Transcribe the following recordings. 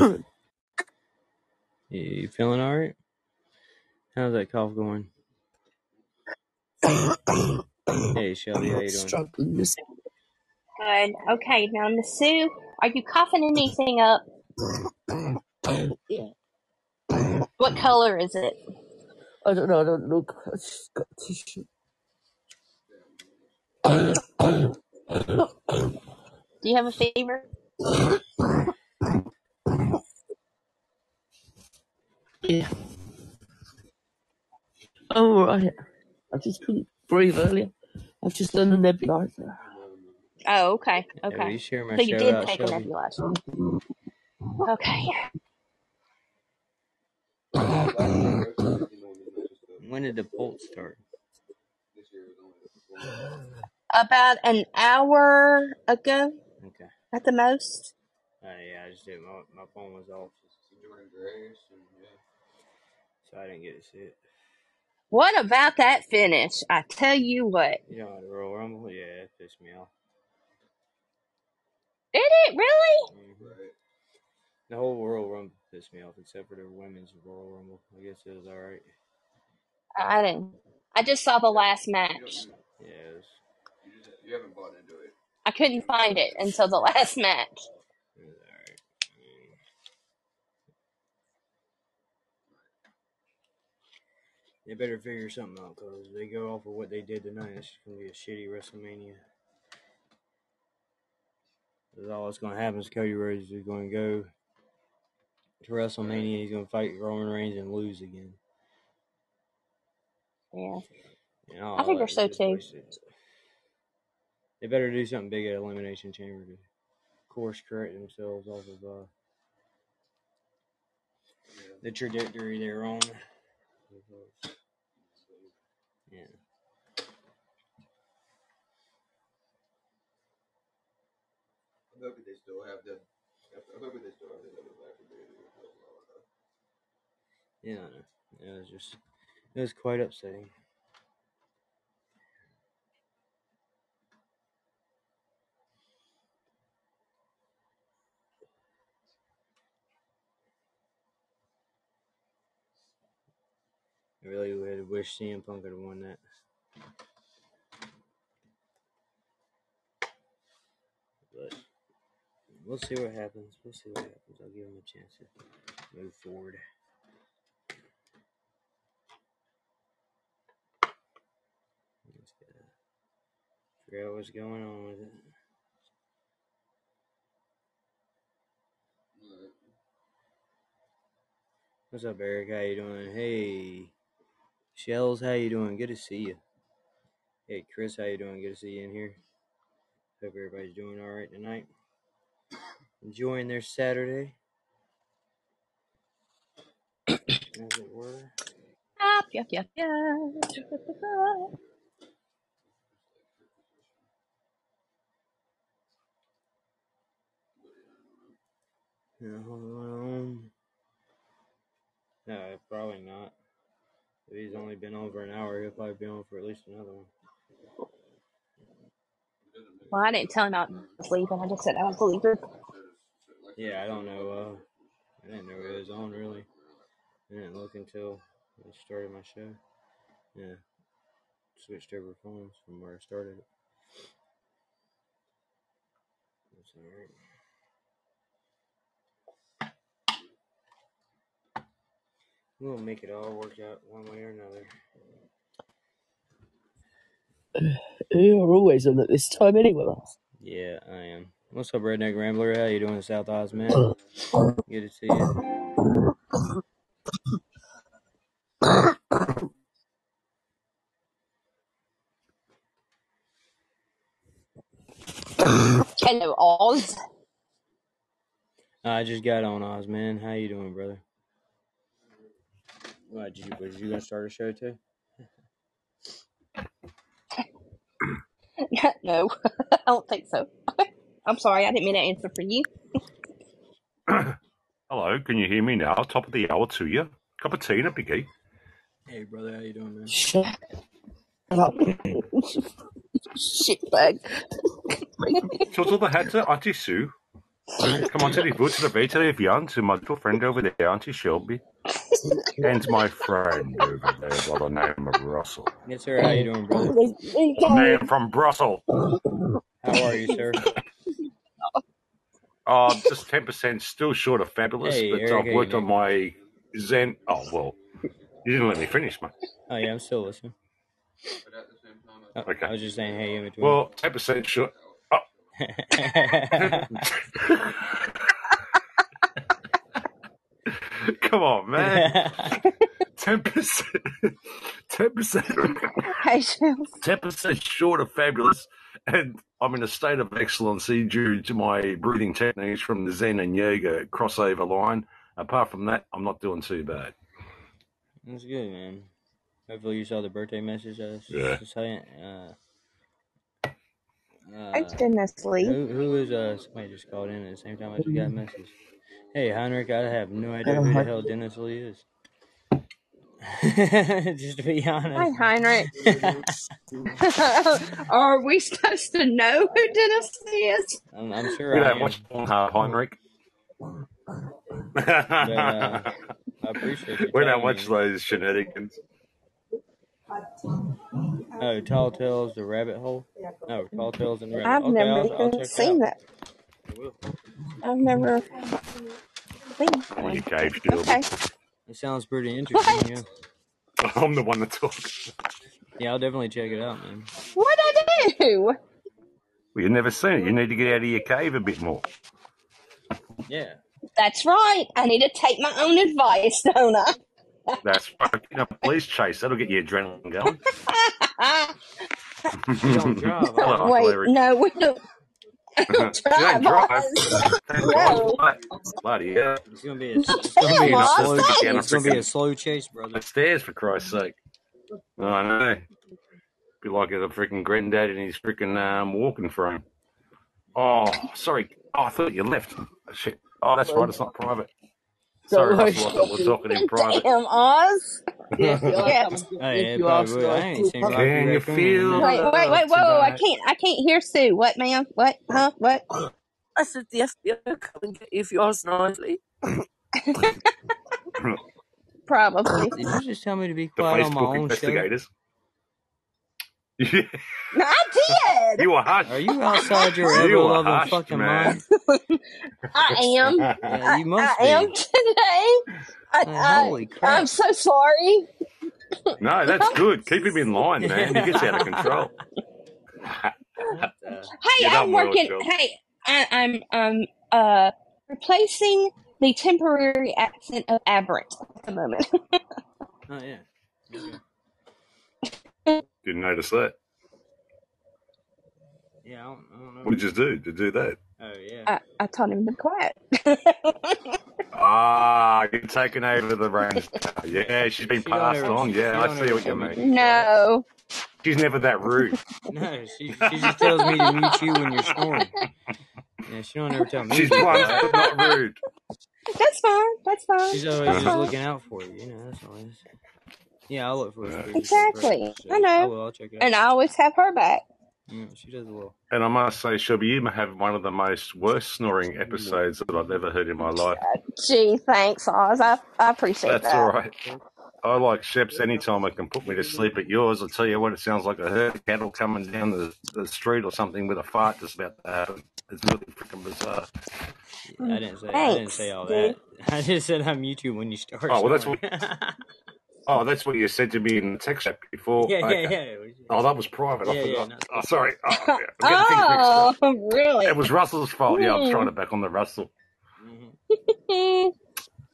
man? You, you feeling all right? How's that cough going? Hey, Shelby, how you doing? Struggling. Good. Okay, now Miss Sue, are you coughing anything up? Yeah. What color is it? I don't know. I don't look. I just got tissue. Do you have a fever? Yeah. Oh, all right. I just couldn't breathe earlier. I've just done a nebulizer. Oh, okay. Yeah, will Okay. you share my So you shout did out, take a Shelby? nebulizer. Okay. When did the bolt start? About an hour ago Okay. at the most. Uh, yeah, I just did. My, my phone was off, so I didn't get to see it. What about that finish? I tell you what. You know how Royal Rumble? Yeah, it pissed me off. Did it really? hmm The whole Royal Rumble pissed me off, except for the women's Royal Rumble. I guess it was all right. I didn't. I just saw the last match. Yeah, You you haven't bought into it. I couldn't find it until the last match. it was all right. I mean, they better figure something out because they go off of what they did tonight. It's gonna be a shitty WrestleMania. 'Cause all that's gonna happen is Cody Rhodes is gonna go to WrestleMania. He's gonna fight Roman Reigns and lose again. Yeah. And all I figure so too. wasted. They better do something big at Elimination Chamber to course correct themselves off of uh, the trajectory they're on. Yeah. Yeah. It was just, it was quite upsetting. I really would wished CM Punk had won that. But we'll see what happens. We'll see what happens. I'll give him a chance to move forward. Let's Figure out what's going on with it. What's up, Eric? How you doing? Hey, Shells, how you doing? Good to see you. Hey, Chris, how you doing? Good to see you in here. Hope everybody's doing all right tonight. Enjoying their Saturday, as it were. Yep, yep, yep, yep. Yeah, hold on. No, probably not. If he's only been on for an hour, he'll probably be on for at least another one. Well, I didn't tell him I was leaving. I just said I was leaving. Yeah, I don't know. Uh, I didn't know it was on really. I didn't look until I started my show. Yeah, switched over phones from where I started it. That's all right. We'll make it all work out one way or another. You're always on at this time anyway. Yeah, I am. What's up, Redneck Rambler? How you doing, South Oz man? Good to see you. Hello, Oz. I just got on Oz, man. How you doing, brother? What, did you, was you gonna start a show too? no, I don't think so. I'm sorry, I didn't mean to answer for you. Hello, can you hear me now? Top of the hour to you. Cup of tea and a biggie. Hey, brother, how you doing, man? Shut up. Shitbag. Shut up the head to Auntie Sue. Come on, Teddy, vote to the right to the beyond to my little friend over there, Auntie Shelby. and my friend over there by the name of Russell. Yes, sir. How you doing, brother? Man from Brussels. How are you, sir? Uh, just 10% still short of fabulous, Hey, but I've worked on my Zen. Oh, well, you didn't let me finish, mate. Oh yeah, I'm still listening. Oh, Okay. I was just saying, hey, in between. Well, 10% short. Oh. Come on, man. 10%. 10%. 10% short of fabulous. And I'm in a state of excellency due to my breathing techniques from the Zen and Yoga crossover line. Apart from that, I'm not doing too bad. That's good, man. Hopefully you saw the birthday message I Yeah. just saying. Uh, Hey, uh, Dennis Lee. who who is uh somebody just called in at the same time I just got a message. Hey Heinrich, I have no idea who the hell Dennis Lee is. just to be honest. Hi. Heinrich. Are we supposed to know who Dennis is? I'm, I'm sure We I don't am, watch Pornhub, Heinrich. but uh, I appreciate you we don't telling watch those shenanigans. Oh, Tall Tales the Rabbit Hole. No, Tall Tales and the Rabbit. I've Okay, never I'll, I'll even check it seen that. I will. I've never seen And you one. cave still. Okay. It sounds pretty interesting. What? Yeah, I'm the one that talks. yeah, I'll definitely check it out, man. What I do? Well, you've never seen it. You need to get out of your cave a bit more. Yeah. That's right. I need to take my own advice, don't I? That's right. You know, police chase. That'll get your adrenaline going. Don't drive. Hello, huh? Uncle Wait, no, we don't, I you don't don't drive, drive. Oz. Thank No. Bloody hell. It's gonna be a, it's gonna be a slow, Get it's gonna be a slow chase, brother. stairs for Christ's sake. Oh, I know. Be like a freaking granddad in his freaking um, walking frame. Oh, sorry. Oh, I thought you left. Shit. Oh, that's right. It's not private. Sorry, Russell. I thought we were talking in private. Damn, Oz. Yeah, if you ask, Yeah. I'm Hey, you ask probably would. I nice ain't to seen Rocky Can you Raccoon in a feel minute. Wait, wait, wait, whoa, whoa, I can't, I can't hear Sue. What, ma'am? What? Huh? What? I said the FBI come and get you if you ask nicely. Probably. Did you just tell me to be The quiet on my own show? Investigators. Yeah, No, I did. you were harsh. Are you outside your You ever were loving fucking man. mind? I am. Yeah, I, you must I am be. today. I, Like, I, holy I'm so sorry. no, that's good. Keep him in line, man. He gets out of control. Hey, I'm done well, working. Hey, I, I'm um uh replacing the temporary accent of aberrant at the moment. Oh yeah. Okay. Didn't notice that. Yeah, I don't, I don't know. What did you do to do that? Oh yeah. I, I told him to be quiet. Ah, you're taking over the reins. Yeah, she's been She passed ever. on. She Yeah, I see what you tell me mean. no. She's never that rude. No, she she just tells me to mute you when you're snoring. Yeah, she don't ever tell me She's be blunt, quiet. but not rude. That's fine. That's fine. She's always That's just fine. looking out for you. You know, that's all it is. Yeah, I'll look for a Yeah. speaker for Exactly. I So I know. will. I'll check it And. I always have her back. Yeah, she does well. And I must say, Shelby, you have one of the most worst snoring episodes that I've ever heard in my life. Gee, thanks, Oz. I, I appreciate That's that. That's all right. I like Sheps anytime I can put me to sleep at yours. I'll tell you what, it sounds like a herd of cattle coming down the, the street or something with a fart just about to happen. It's really freaking bizarre. I didn't say. I didn't say all dude. that. I just said I'm YouTube when you start Oh, well, that's what. Oh, that's what you said to me in the text chat before. yeah, yeah, Okay. yeah. Oh, that was private. I Yeah, yeah, forgot. not Oh, sorry. Oh, yeah. I'm getting things mixed Oh, really? It was Russell's fault. Yeah, I was Hmm. trying to back on the Russell. Mhm.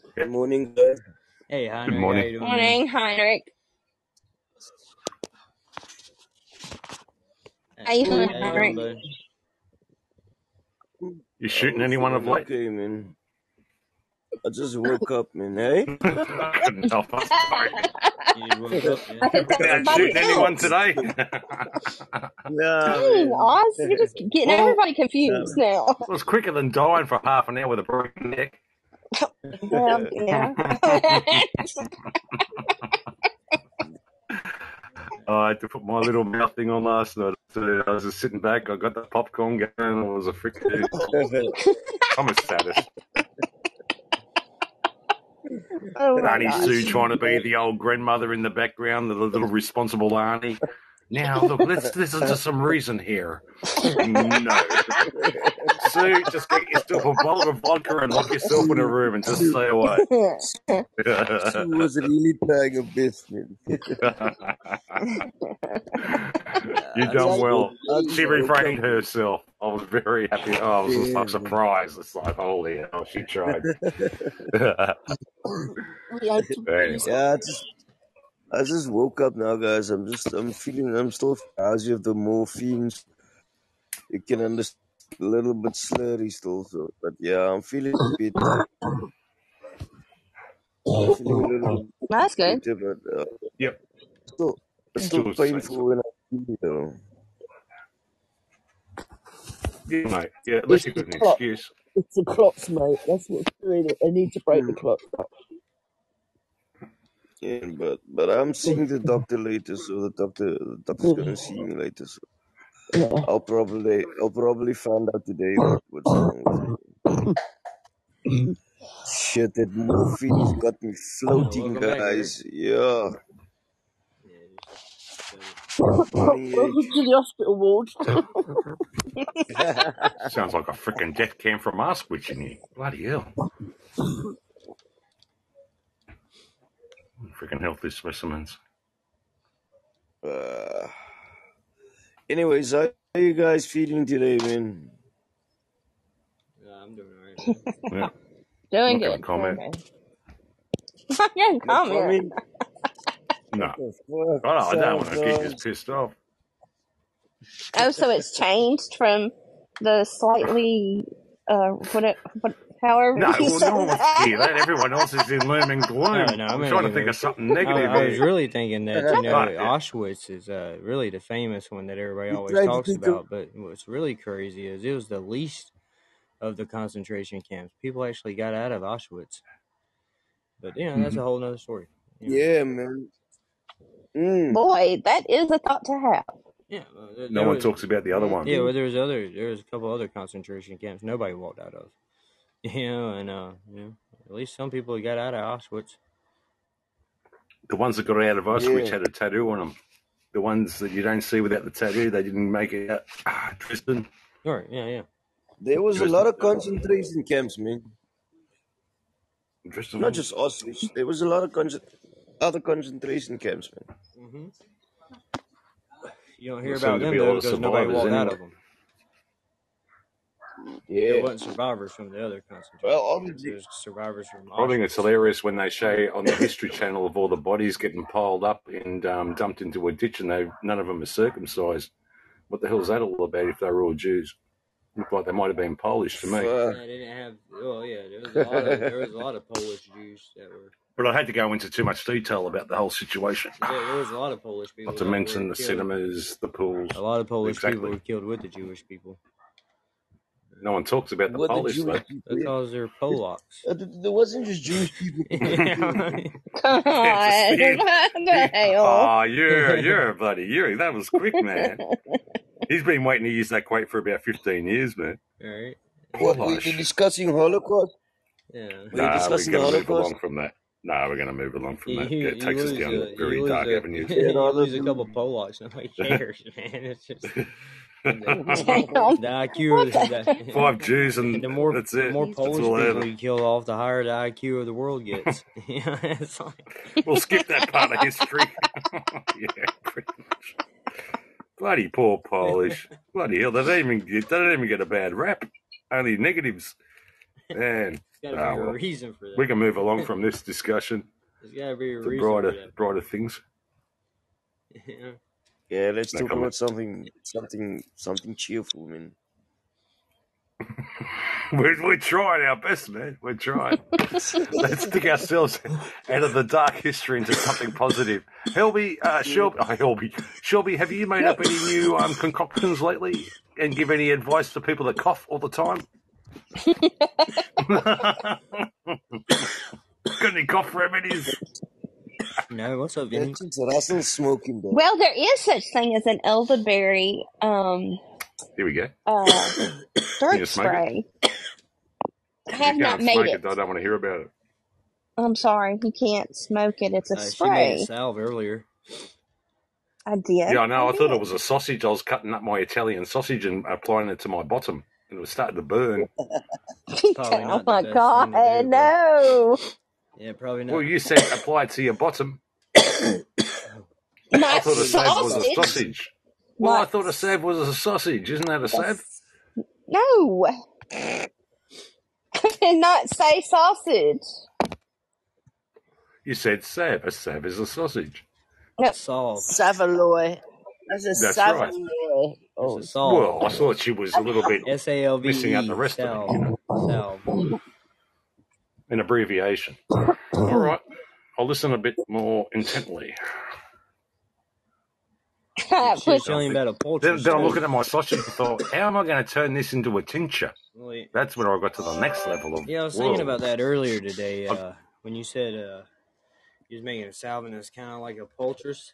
Good morning, guys. Hey, Good Heinrich, how morning. you doing. Morning, Heinrich. How you How doing, Heinrich? bud? You shooting anyone of feeling late? okay, man. I just woke up, man. Hey? I couldn't help. I'm sorry. You woke up, yeah. I think that's Not somebody shooting anyone today. Nah, Dang. Oz, you're just getting Well, everybody confused now. it was quicker than dying for half an hour with a broken neck. Well, yeah. I had to put my little mouth thing on last night. So I was just sitting back. I got the popcorn going. and I was a freaking. I'm a sadist. Oh my Auntie gosh. Sue trying to be the old grandmother in the background, the little responsible auntie. Now, look, let's listen to some reason here. No. Sue, just get yourself a bottle of vodka and lock yourself in a room and just stay away. She was really trying her best, man. you I done just well. woke, She refrained up. herself. I was very happy. Oh, I was just Yeah, like surprised. It's like, holy hell, she tried. We had anyway, yeah, just, I just woke up now, guys. I'm just, I'm feeling, I'm still drowsy of the morphine. You can understand a little bit slurry still, so, but yeah, I'm feeling a bit, I'm feeling a little That's good. better, but uh, yep, still, it's still still the same. painful when I feel it, though. Yeah, mate. Yeah, at least It's you've got an clock. excuse. It's the clocks, mate. That's what's doing it. I need to break the clock. Yeah, but but I'm seeing the doctor later, so the doctor the doctor's gonna see me later. So Yeah. I'll probably I'll probably find out today what, what's wrong with me. Shit, that morphine's got me floating, welcome back, Eric. guys. Yeah, Yeah, just, morning, Welcome to the hospital ward. Sounds like a freaking death came from Auschwitz in here. Bloody hell. Freaking healthy specimens. uh, anyways, how are you guys feeling today, man? Yeah, I'm doing alright. Yeah, Doing not gonna good. comment. Doing good. Not gonna No comment. comment? No. Oh, no, I don't want to get guys. this pissed off. Oh, so it's changed from the slightly uh what it what however No, you well, no one wants to hear that. that. Everyone else is in loom and gloom. no, I'm I'm trying to think it. of something negative I was really thinking that you know God, yeah. Auschwitz is uh, really the famous one that everybody always talks think of about, but what's really crazy is it was the least of the concentration camps. People actually got out of Auschwitz, but you know that's Mhm. a whole nother story. You know. yeah, man. Mm. Boy, that is a thought to have. Yeah, well, No one was. talks about the other one. Yeah, well, there was other. There was a couple other concentration camps nobody walked out of. You know, and uh, you know, at least some people got out of Auschwitz. The ones that got out of Auschwitz Yeah. had a tattoo on them. The ones that you don't see without the tattoo, they didn't make it out. Ah, Tristan. Right? Yeah, yeah. There was a lot of concentration camps, man. Tristan. Not just Auschwitz. There was a lot of con- other concentration camps, man. hmm You don't hear about them though because nobody walked out of them. There Yeah. wasn't survivors from the other Well, concentration camps. obviously, There's survivors from I think it's hilarious when they show on the History Channel of all the bodies getting piled up and um, dumped into a ditch, and they none of them are circumcised. What the hell is that all about? If they were all Jews, looked like they might have been Polish to me. fuck. Yeah, they didn't have. Oh yeah, there was a lot of there was a lot of Polish Jews that were. But I had to go into too much detail about the whole situation. There, there was a lot of Polish people Not to mention the killed. cinemas, the pools. A lot of Polish people were killed with the Jewish people. No one talks about the What Polish though. Jewish people? Because they're Polacks. Uh, th- There wasn't just Jewish people. yeah, Come on. Steve. What the hell? Oh, you're you're bloody you. That was quick, man. He's been waiting to use that quote for about fifteen years, man. right. What, were you Polish. discussing Holocaust? Yeah. Were you Nah, we're discussing gonna move Holocaust? along from that. Nah, we're going to move along from You, that. you, Yeah, it takes us down uh, a very dark uh, a avenues. Yeah, you no, lose a that's- couple Polacks. Nobody cares, man. It's just the, IQ of the, the? Five Jews and the more that's the it. more He's That's Polish people you kill off, the higher the IQ of the world gets. yeah, it's like We'll skip that part of history. yeah, pretty much. Bloody poor Polish. Bloody hell, they don't even get, they don't even get a bad rap. Only negatives. Man, there's got to be a well. reason for We can move along from this discussion There's got to be a to reason for brighter that. brighter things. Yeah. Yeah, let's talk about something, something, something cheerful, man. We're, we're trying our best, man. We're trying. Let's dig ourselves out of the dark history into something positive. Helby, uh, Shelby, oh, Helby, Shelby, have you made up any new um, concoctions lately and give any advice to people that cough all the time? Got any cough remedies? No, What's up, Vinny? That's just Russell smoking, though. Well, there is such thing as an elderberry um, Here we go. uh, Can throat you it? spray. I have not made it. it. I don't want to hear about it. I'm sorry, you can't smoke it. It's a Uh, she made a spray. salve earlier. I did. Yeah, I know. I thought it was a sausage. I was cutting up my Italian sausage and applying it to my bottom, and it was starting to burn. Oh my god, thing do, bro. no! Yeah, probably not. Well, you said apply it to your bottom. I Not thought a salve was a sausage. sausage. Well, I thought a salve was a sausage. Isn't that a salve? no. I did not say sausage. You said salve. A salve is a sausage. No, Salve. Saveloy. That's a That's right. Oh, a. Well, I thought she was a little bit S A L V missing out the rest of it, you know, Salve. An abbreviation. All right. I'll listen a bit more intently. She was Put- telling about a poultry Then, then I'm looking at my sausage and thought, how am I going to turn this into a tincture? Well, That's when I got to the next level of yeah, I was whoa. thinking about that earlier today. Uh, when you said uh, you was making a salve and it's kind of like a poultice,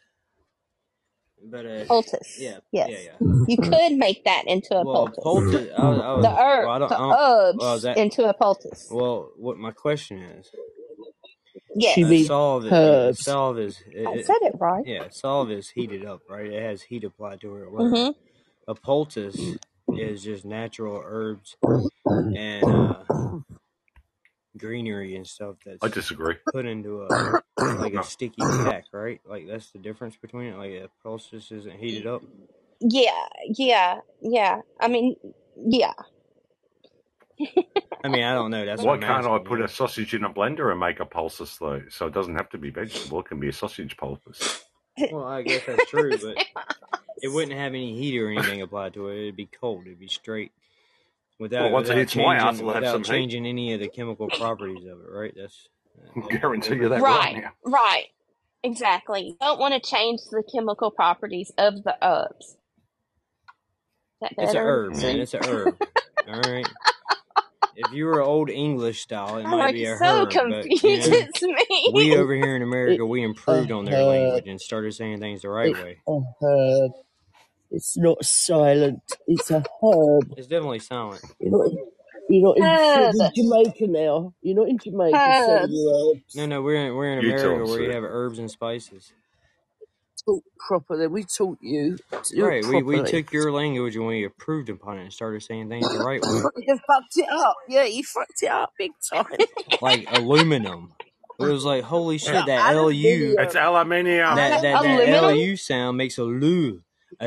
but uh, poultice. yeah, Yes. yeah, yeah. You could make that into a Well, poultice. poultice. I was, I was The well, I don't, the I don't. herbs Well, that into a poultice. well? What my question is? Yes. She Uh, means salve. is- Yeah, salve is. It, I said it right. yeah, salve is heated up, right? It has heat applied to it. or. Mm-hmm. A poultice is just natural herbs and uh, greenery and stuff that's I disagree. put into a like No. a sticky pack, right? Like that's the difference between it. Like a poultice isn't heated up. Yeah, yeah, yeah. I mean, yeah. I mean, I don't know. That's Why what can't I put a sausage in a blender and make a poultice though? So it doesn't have to be vegetable. It can be a sausage poultice. Well, I guess that's true, but it wouldn't have any heat or anything applied to it. It'd be cold. It'd be straight without Well, once it without hits my house, changing it'll have without some heat. any of the chemical properties of it, right? That's that, that, Guarantee you that, that right Right, right. Exactly. You don't want to change the chemical properties of the herbs. Is that it's a herb, man. It's a herb. All right. If you were old English style, it I'm might like be a so herb, but confused. you know, me. we over here in America, we improved on their uh, language and started saying things the right It's way. Uh, a herb. It's not silent. It's a herb. It's definitely silent. You're not in, you're not in, you're in Jamaica now. You're not in Jamaica selling Herbs. your herbs. No, no, we're in, we're in You America them, where you Sue. have herbs and spices. Talk properly. We taught you to do it Right. We we properly. took your language and we improved upon it and started saying things the right way. You fucked it up. Yeah, you fucked it up big time. Like aluminum. It was like holy shit, Yeah. that LU Aluminium. It's aluminium. that that, that Aluminum? LU sound makes a lu.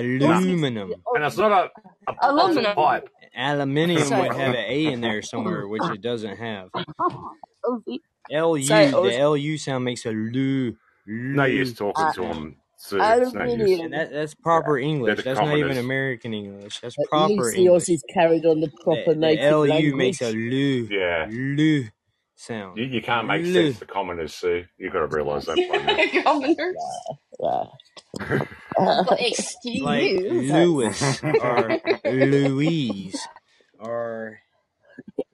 This is Aluminum. And it's not a, a a Aluminum. pipe. Aluminium say would have an A in there somewhere, which it doesn't have. Aussie. LU, Say the LU sound makes a lu. No use talking Uh, to sound. them, Sue. No. And aluminium. that that's proper They're English. the That's not even. American English. That's At proper least the English. Aussies carried on the The, proper the native LU makes a language. lu, Yeah. lu sound. You, you can't make Lu. sense to commoners, Sue. You've got to realise that commoners. now. Governor. Yeah. But Like excuse. Lewis or Louise or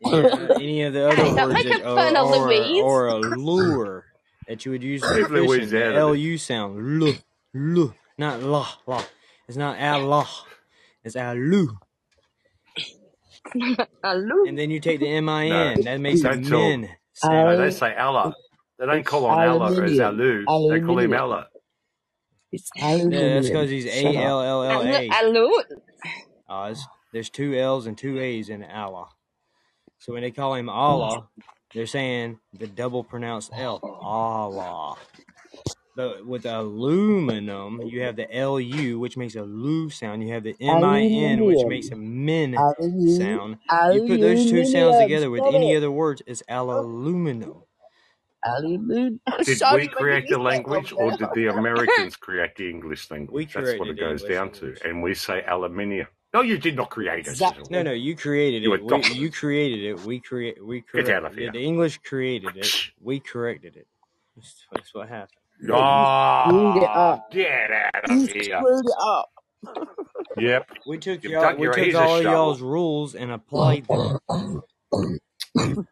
yeah, uh, any of the other Hey, words make that, a fun or, of or, Louise. or a lure that you would use for Leave fishing. Louise The out of it. LU sound. Lu, lu, not la, la. It's not Allah. It's alu. Hello. And then you take the No, M-I-N. That makes a don't min No, sound. they say Allah. They don't call on Allah as. Alu. They call him Aluminium. Allah. It's Yeah, that's because he's Shut. A-L-L-L-A. Hello. Oz. There's two L's and two A's in Allah. So when they call him Allah, they're saying the double pronounced L. Allah. But with aluminum, you have the LU, which makes a lu sound. You have the MIN, which makes a min sound. You put those two sounds together with any other words, it's aluminum. Aluminium. Did Sorry, we create the language or did the Americans create the English We language? That's what it goes English down to. And we say aluminium. No, you did not create it. Exactly. No, no, you created You it. We, you created it. We create. We Get out of The, here. the English created it. We corrected it. That's, that's what happened. Yeah, you screwed it up. get out You of here. screwed it up. Yep. We took You've y'all. We your took all y'all's rules and applied them.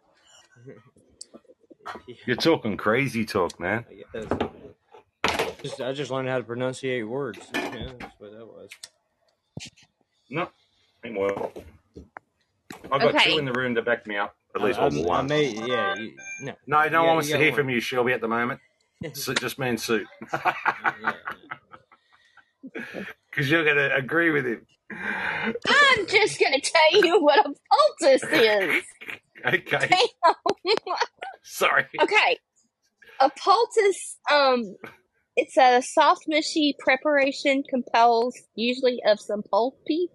You're talking crazy talk, man. I guess. Just, I just learned how to pronunciate words. Yeah, that's what that was. No, ain't well. I've got two in the room to back me up. At least I, well, I one. made, yeah, you, no. No, You no one wants to hear one. from you, Shelby, at the moment. So just me and Sue. yeah, yeah. Because you're going to agree with him. I'm just gonna tell you what a poultice is. Okay. Damn. Sorry. okay, a poultice. Um, it's a soft, mushy preparation composed usually of some pulpy,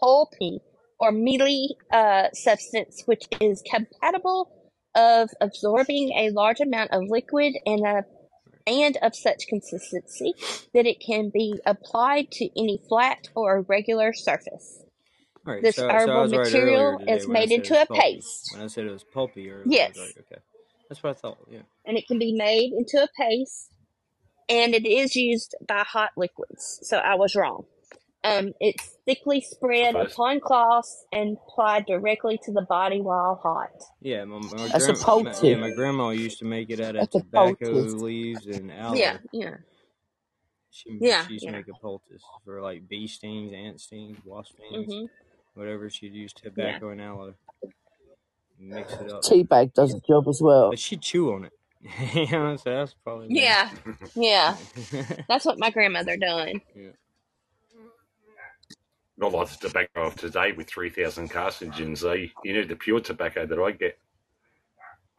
pulpy or mealy uh, substance, which is compatible of absorbing a large amount of liquid and a and of such consistency that it can be applied to any flat or irregular surface. Right, This so, so I herbal was right material is made into a pulpy. paste. When I said it was pulpy earlier, Yes. Like, okay. That's what I thought, yeah. and it can be made into a paste and it is used by hot liquids so i was wrong um, it's thickly spread First. upon cloths and applied directly to the body while hot Yeah, my, my, That's a grand, my, yeah, poultice. my grandma used to make it out of That's a tobacco poultice. leaves and aloe. yeah yeah She, yeah she used to yeah make a poultice for like bee stings, ant stings, wasp stings, hmm whatever. She'd use yeah tobacco and aloe, mix it up. Teabag does the job as well. But she'd chew on it. you know, so that's probably why. yeah yeah that's what my grandmother done yeah. Not like the tobacco of today with 3,000 carcinogens. Eh? You need the pure tobacco that I get.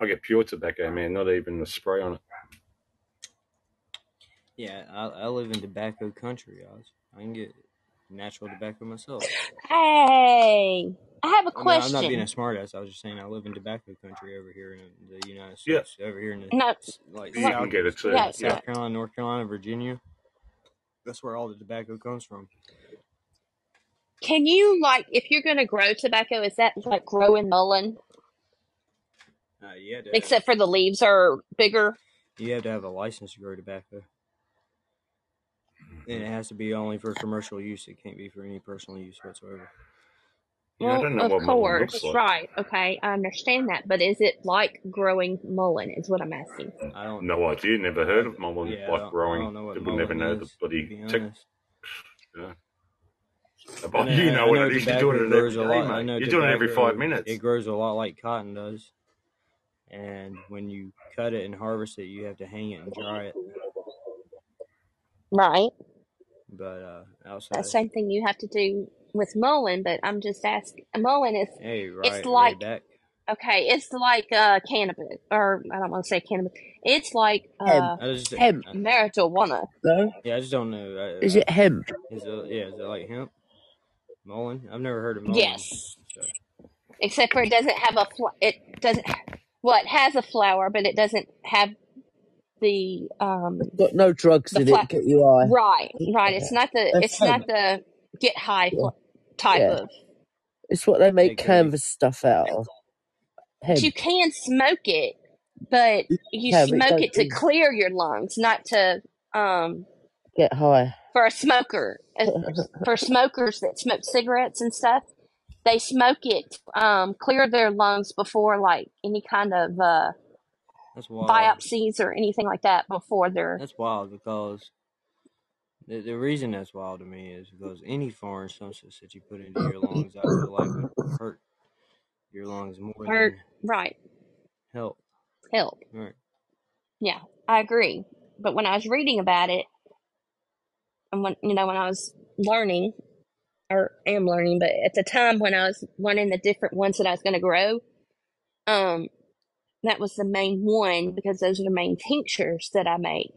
I get pure tobacco, man, not even the spray on it. Yeah, I, I live in tobacco country, Oz. I can get natural tobacco myself. hey i have a I mean, I'm not being a smartass. I was just saying I live in tobacco country over here in the United Yeah, States. Over here in the no like you what can South, get it too. yeah Yeah. yeah South Carolina, North Carolina, Virginia. That's where all the tobacco comes from. Can you like if you're gonna grow tobacco is that like growing mullein Uh, you had have except for the leaves are bigger you have to have a license to grow tobacco, and it has to be only for commercial use. It can't be for any personal use whatsoever. Yeah, I Well, don't know of what mullein looks course, like. right. Okay, I understand that. But is it like growing mullein, is what I'm asking. I don't. Know. No idea. Never heard of mullein Yeah, like don't, I growing. don't know what People never mullein know the is, bloody be tech. Yeah. I But know, you I know what know it is. You're doing it grows every a lot. Mate. You're doing it every five minutes. it grows a lot like cotton does, and when you cut it and harvest it, you have to hang it and dry it. Right. But uh, That outside, same thing you have to do with mullein, but I'm just asking. Mullein is hey, it's right, right like back. okay, it's like uh cannabis, or I don't want to say cannabis. It's like Hemp. uh I just, Hemp. Marijuana. No? yeah, I just don't know. I, Is I, it hemp? is it, yeah, is it like hemp? Mullein? I've never heard of mullein. Yes, So except for it doesn't have a fl- it doesn't well it has a flower, but it doesn't have the um It's got no drugs the in fla- it, get you high. right right. It's not the That's it's not the get high Yeah. type yeah. of. It's what they make it could be. canvas stuff out of. But you Hemp. can smoke it, but you Yeah, but it smoke it to clear your lungs, not to um get high. For a smoker. For smokers that smoke cigarettes and stuff, they smoke it um clear their lungs before like any kind of uh That's wild. biopsies or anything like that before they're That's wild because the, the reason that's wild to me is because any foreign substance that you put into your lungs, I feel like would hurt your lungs more hurt than right help. help. Right. Yeah, I agree. But when I was reading about it, and when you know when I was learning, or am learning, but at the time when I was learning the different ones that I was going to grow, um, that was the main one because those are the main tinctures that I make.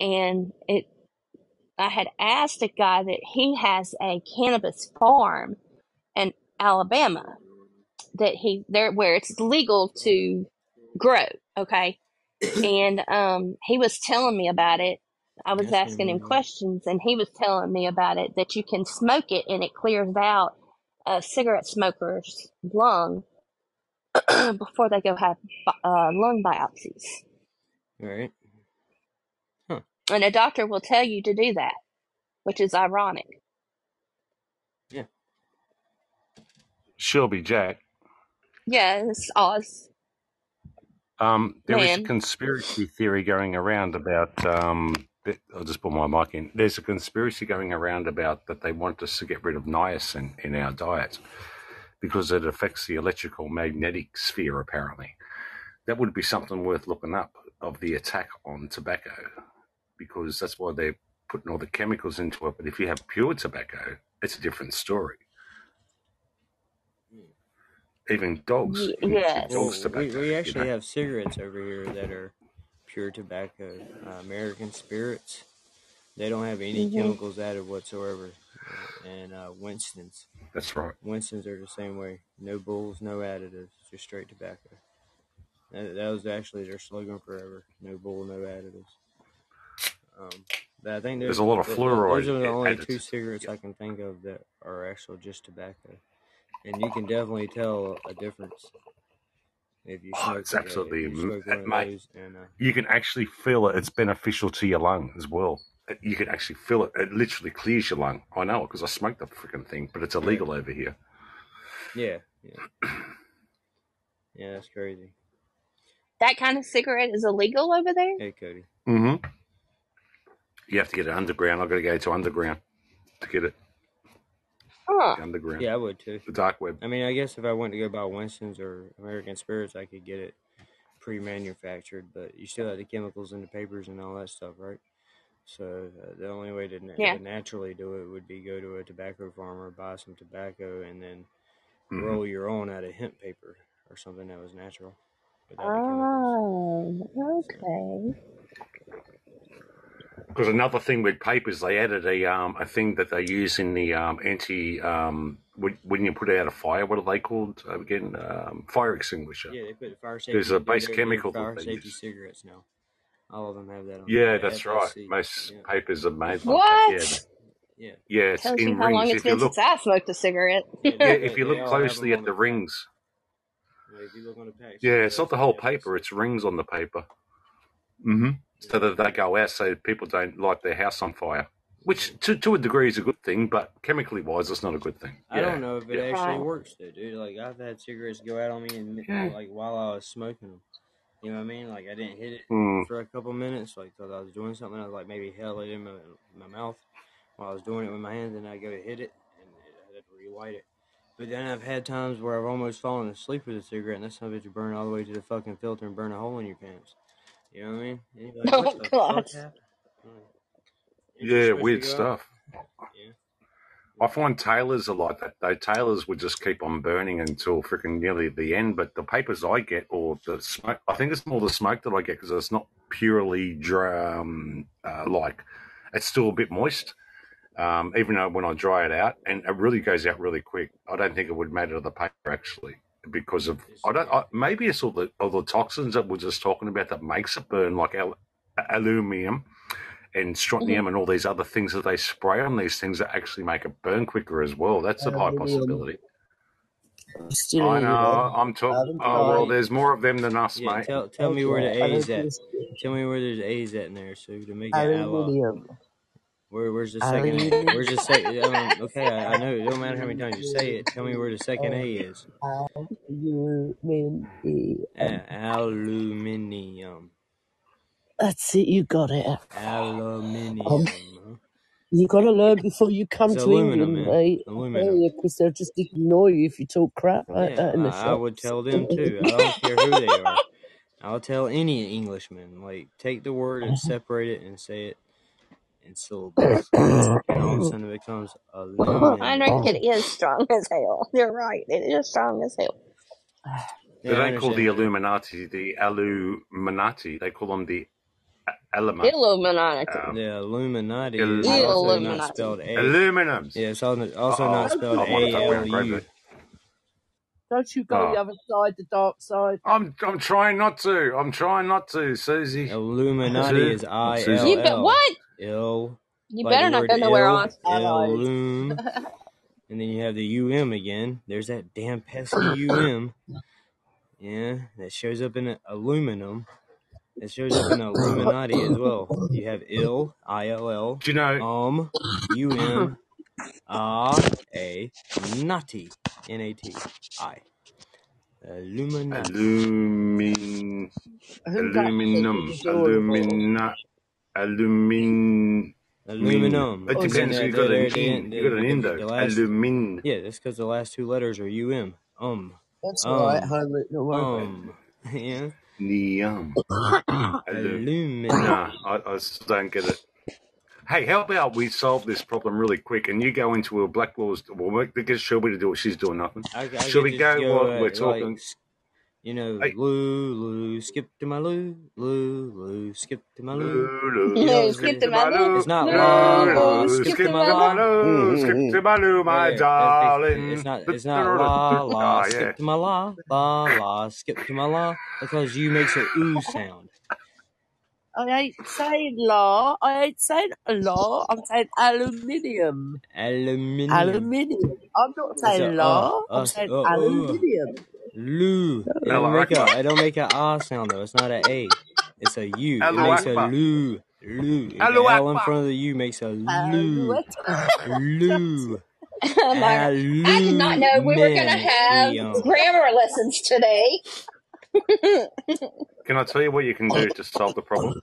And it, I had asked a guy that he has a cannabis farm in Alabama that he there where it's legal to grow. Okay, and um, he was telling me about it. I was That's asking him questions, and he was telling me about it that you can smoke it and it clears out a cigarette smoker's lung before they go have uh, lung biopsies. Right. Huh. And a doctor will tell you to do that, which is ironic. Yeah. She'll be Jack. Yes, Oz. Um, there is a conspiracy theory going around about um, that- I'll just put my mic in. There's a conspiracy going around about that they want us to get rid of niacin in our diet because it affects the electrical magnetic sphere, apparently. That would be something worth looking up of the attack on tobacco because that's why they're putting all the chemicals into it. But if you have pure tobacco, it's a different story. Even dogs, Y- you can eat yes. Dog's we, tobacco, we you actually know. have cigarettes over here that are pure tobacco. Uh, American Spirits. They don't have any hmm chemicals added whatsoever. And uh, Winston's. That's right. Winston's are the same way. No bulls, no additives, just straight tobacco. That, that was actually their slogan forever. No bull, no additives. Um, but I think There's there's a lot of th- th- fluoride those are the only added. two cigarettes I can think of that are actual just tobacco, and you can definitely tell a difference if you Oh, smoke it's if absolutely, you am- smoke of mate. those. And uh, You can actually feel it. It's beneficial to your lung as well. You can actually feel it. It literally clears your lung. I know it because I smoked the freaking thing, but it's yeah, illegal over here. yeah, yeah, yeah, that's crazy. That kind of cigarette is illegal over there? Hey, Cody. hmm You have to get it underground. I've got to go to underground to get it. Huh. Underground, Yeah, I would too. the dark web. I mean, I guess if I went to go buy Winston's or American Spirits, I could get it pre-manufactured, but you still have the chemicals in the papers and all that stuff, right? So uh, the only way to, na- Yeah. to naturally do it would be go to a tobacco farmer, buy some tobacco, and then hmm roll your own out of hemp paper or something that was natural without the chemicals. Oh, So okay. Because another thing with papers, they added a um a thing that they use in the um anti um when, when you put out a fire. What are they called again? Um, fire extinguisher. yeah, they put fire safety. There's a base they're, they're chemical that fire they safety use. cigarettes now. All of them have that on. Yeah, The that's right. FSC. Most Yeah, papers are made like that. Yeah, What? yeah, yeah. It's Tells you in how long rings. it's If you been look, since I smoked a cigarette. yeah. yeah, if you look all have them closely at the the rings, Like, if you look on the pack, yeah, it's not the whole paper. It's rings on the paper. hmm So that they go out, so people don't light their house on fire. Which, to to a degree, is a good thing, but chemically wise, it's not a good thing. I Yeah, don't know if it yeah, actually works though, dude. Like I've had cigarettes go out on me and yeah. like while I was smoking them. You know what I mean? Like I didn't hit it Mm. for a couple minutes, like 'cause I was doing something. I was like maybe held it in my, my mouth while I was doing it with my hands, and I go to hit it and I had to relight it. But then I've had times where I've almost fallen asleep with a cigarette, and that son of a bitch burn all the way to the fucking filter and burn a hole in your pants. You know what I mean? And like, Oh, what God. fuck happened? Like, Ain't you Yeah, weird stuff. Yeah. I find tailors are like that. Though tailors would just keep on burning until freaking nearly the end. But the papers I get, or the smoke, I think it's more the smoke that I get because it's not purely dry, um, uh, like it's still a bit moist. Um, even though when I dry it out, and it really goes out really quick. I don't think it would matter to the paper actually because of I don't. I, maybe it's all the all the toxins that we're just talking about that makes it burn, like al- aluminium and strontium and all these other things that they spray on these things that actually make it burn quicker as well. That's a high possibility. Still I know. Either. I'm talking. Oh well, there's more of them than us, Yeah, mate. tell tell me where the Okay, I A's at. Tell me where there's A's at in there, Sue, to make it ally. Where where's the second A? Where's the second? Um, okay, I, I know. It don't matter how many times you say it. Tell me where the second A is. Aluminium. Aluminium. That's it. You got it. Aluminium. Um, you got to learn before you come It's to aluminum, England, mate. Aluminum. because they'll just ignore you if you talk crap like Yeah, that in the I, I would tell them too. I don't care who they are. I'll tell any Englishman. Like, take the word and separate it and say it in syllables, and all of a sudden it becomes I aluminum. think it is strong as hell. You're right. It is strong as hell. They Yeah, don't call the. Illuminati the Illuminati. They call them the Element. Illuminati. Um, The Illuminati Il- is also not Illuminati. spelled A. aluminums. Yeah, it's al- also Uh-oh. not spelled I want to A take L round grab U. it. Don't you go Oh. the other side, the dark side. I'm I'm trying not to. I'm trying not to, Susie. Illuminati Sue? is I Susie. You L bet what? Ill. You better not go nowhere ill. on. Allies. Illum. And then you have the UM again. There's that damn pesky UM. Yeah, that shows up in aluminum. It shows up in Illuminati as well. You have ill, I L L, Do you know? um, U M, ah, a, nati, N A T, I. Illuminati. Illumin, Who that aluminum, said it all? alumina. Alumin. Aluminum. It Oh, depends. And You the- got the- an the- in. the- You got an in the- though. the last- Alumin. Yeah, that's because the last two letters are um. Um. That's Um, all right, Heinrich. Don't worry about it. Um. Yeah. Niam. Alu- Aluminum. Nah, I, I just don't get it. Hey, how about we solve this problem really quick and you go into a Black Wall's well, because Shelby to do what she's doing nothing. I, I Should could we just go while uh, we're talking? s- you know, Hey. Lou, Lou, skip to my Lou, Lou, Lou, skip to my Lou. Lou, You know, No, skip to my loo. it's not Loo, la loo, la, skip skip to to my my la. Lou, skip to my Lou, my Yeah, darling. it's not it's not la la, Ah, yeah. skip to my la la la, skip to my la because you makes a ooh sound. I ain't saying law. I ain't saying law. I'm saying aluminium. Aluminium. Aluminium. I'm not saying law. uh, I'm uh, saying uh, uh. aluminium. Lou. It don't make a it don't make a ah sound though. It's not a a. It's a u. It makes a Akbar. loo. Loo. The L in front of the u makes a loo. Aluminium. Loo. Oh I did not know we were going to have grammar lessons today. Can I tell you what you can do to solve the problem?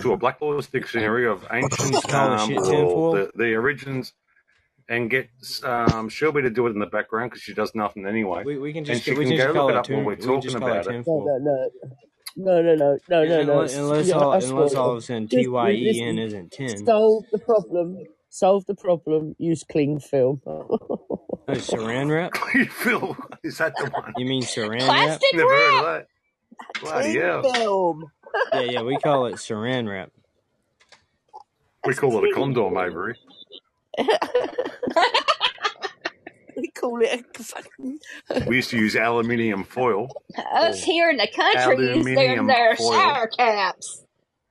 Do a Black Law's dictionary of ancient Just call the um, shit or the, the origins and get um, Shelby to do it in the background because she does nothing anyway. We, we can And just she we can can go just call look it it up while we're can talking just call it about it. No, no, no. No, no, no, no, no, no. Unless unless Yeah, all unless all of a sudden Just T Y E listen. N isn't ten. Solve the problem. Solve the problem. Use cling film. Oh, saran wrap? Phil, is that the one? You mean saran wrap? Plastic Never heard wrap. of that. Bloody cling hell. film. Yeah, yeah. We call it saran wrap. We call it a condom, Avery. We call it a fucking. We used to use aluminium foil. Us here in the country use their, Aluminium their foil. shower caps.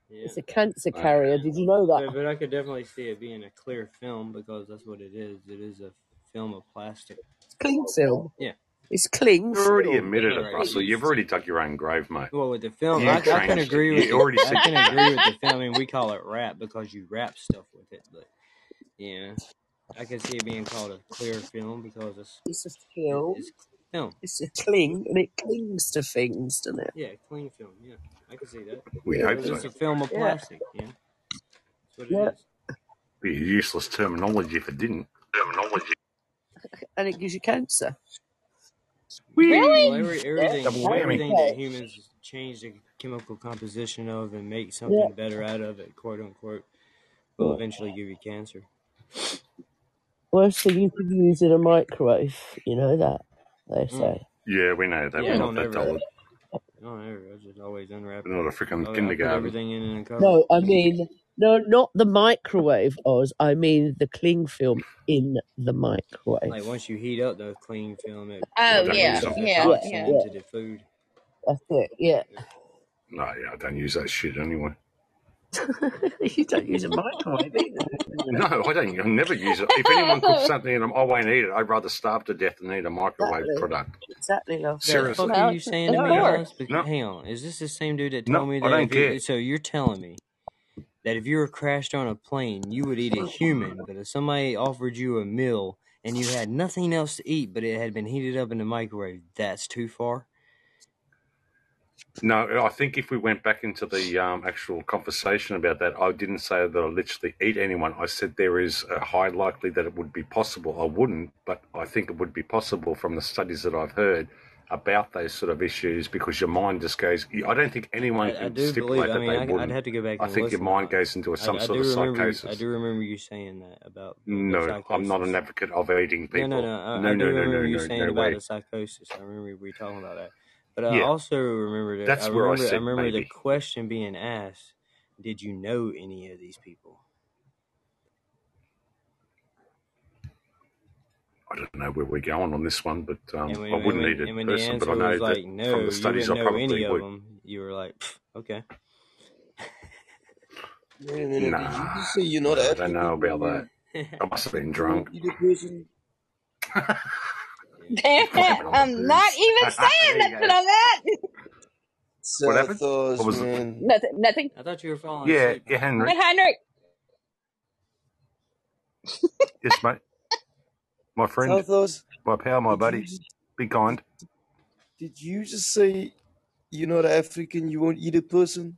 Yeah. It's a cancer carrier. Did you know that? But, but I could definitely see it being a clear film because that's what it is. It is a film of plastic. It's cling film. Yeah. It's cling You already film. admitted it, Russell. You've already dug your own grave, mate. Well, with the film, I, I can agree with You the, already I said can agree with the film. I mean, we call it wrap because you wrap stuff with it. But yeah, I can see it being called a clear film because it's It's a film. it's film. It's a cling, and it clings to things, doesn't it? Yeah, clean film. Yeah, I can see that. We Yeah. hope Because it's so. a film of Yeah. plastic. Yeah, that's what it Yeah. is. Be useless terminology if it didn't. Terminology. And it gives you cancer. Really? Well, every, everything, Double everything that humans change the chemical composition of and make something Yeah. better out of it, quote unquote, will eventually give you cancer. Worst thing you could use in a microwave. You know that they Mm. say. Yeah, we know that. Yeah, We're not that ever. dull. No. I just always unwrap not a freaking I, I kindergarten. everything in and cover. No, I mean no, not the microwave, Oz. I mean the cling film in the microwave. Like once you heat up the clean film, it Oh, don't yeah, use releases it. yeah, toxin yeah. Yeah, into the food. that's it. Yeah. No, yeah, I don't use that shit anyway. you don't use a microwave either. No, I don't. I never use it. If anyone cooks something and I won't eat it, I'd rather starve to death than eat a microwave Exactly. product. Exactly, love. The Seriously. fuck are you saying to Of me, course. Oz? Bec- No, Hang on, is this the same dude that no, told me I that don't if you, care. so you're telling me that if you were crashed on a plane, you would eat a human, but if somebody offered you a meal and you had nothing else to eat, but it had been heated up in the microwave, that's too far. No, I think if we went back into the um, actual conversation about that, I didn't say that I literally eat anyone. I said there is a high likely that it would be possible. I wouldn't, but I think it would be possible from the studies that I've heard about those sort of issues because your mind just goes. I don't think anyone I, I can do believe. stipulate I mean, they I, I'd have to go back I think your mind goes into I, some I sort of psychosis. You, I do remember you saying that about No, I'm not an advocate of eating No, no, people. no. I, No, I no, do no, no, remember you no, saying no about way. the psychosis. I remember we talking about that. But I Yeah, also remember that. that's I where I remember. I said remember the question being asked: Did you know any of these people? I don't know where we're going on this one, but um, when, I wouldn't when, eat a and when person, but I answer know was that like from no, the you studies didn't I know any probably of would. them, you were like, okay. Wait a minute, did you Nah, just say you're not I don't know about that. I must have been drunk. don't person? yeah. Blaming on the I'm not even saying there you nothing go. on that. What happened? South Oz, What was it? Nothing. Nothing. I thought you were falling Yeah, asleep. yeah, Henry. What, Henry. Yes, mate. My friend, South Oz, my pal, my buddy. just, Be kind. did you just say you're not African, you won't eat a person?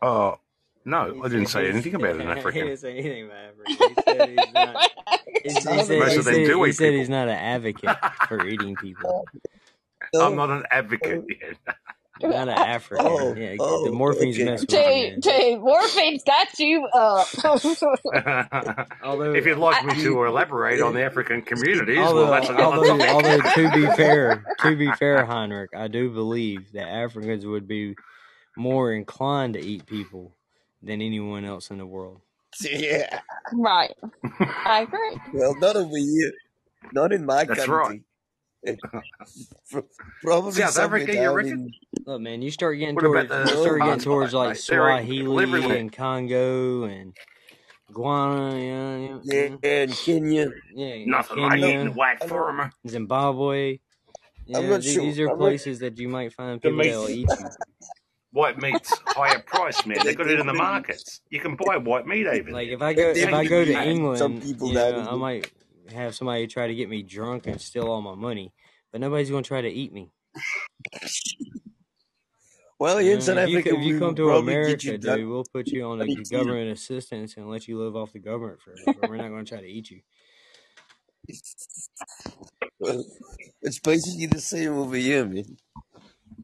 Oh, no, I didn't say anything about an he African. didn't say anything about Africa. He said he's not. He, he said, Most of them said, do he said people. he's not an advocate for eating people. I'm not an advocate yet. Not an African. Oh, Yeah, oh, the oh, morphine's okay. mess with you, Dude, morphine's got you up. Although, if you'd like me I- to elaborate on the African communities, well, although, that's another although, although, to be fair, to be fair, Heinrich, I do believe that Africans would be more inclined to eat people than anyone else in the world. Yeah. right. I agree. Well, not over here. Not in my That's country. Pro- Probably South Africa, you down reckon? In Look, man, you start getting What towards about you the start getting towards like mate? They're Swahili everything. and Congo and Ghana, yeah, yeah, Yeah, yeah, in Kenya. yeah, Nothing like Kenya, eating a white farmer. Zimbabwe. I'm Yeah, not th- sure. these are I'm not. places that you might find people meat, that'll eat you. white meat's higher price, man. They got it in the markets. You can buy white meat even. Like if I go if I go to definitely eat some England, people you know, I might have somebody try to get me drunk and steal all my money, but nobody's gonna try to eat me. Well, You here in South Africa, if you come to probably get America, dude, we'll put you on a government assistance and let you live off the government forever. We're not gonna try to eat you. Well, it's basically the same over here, man.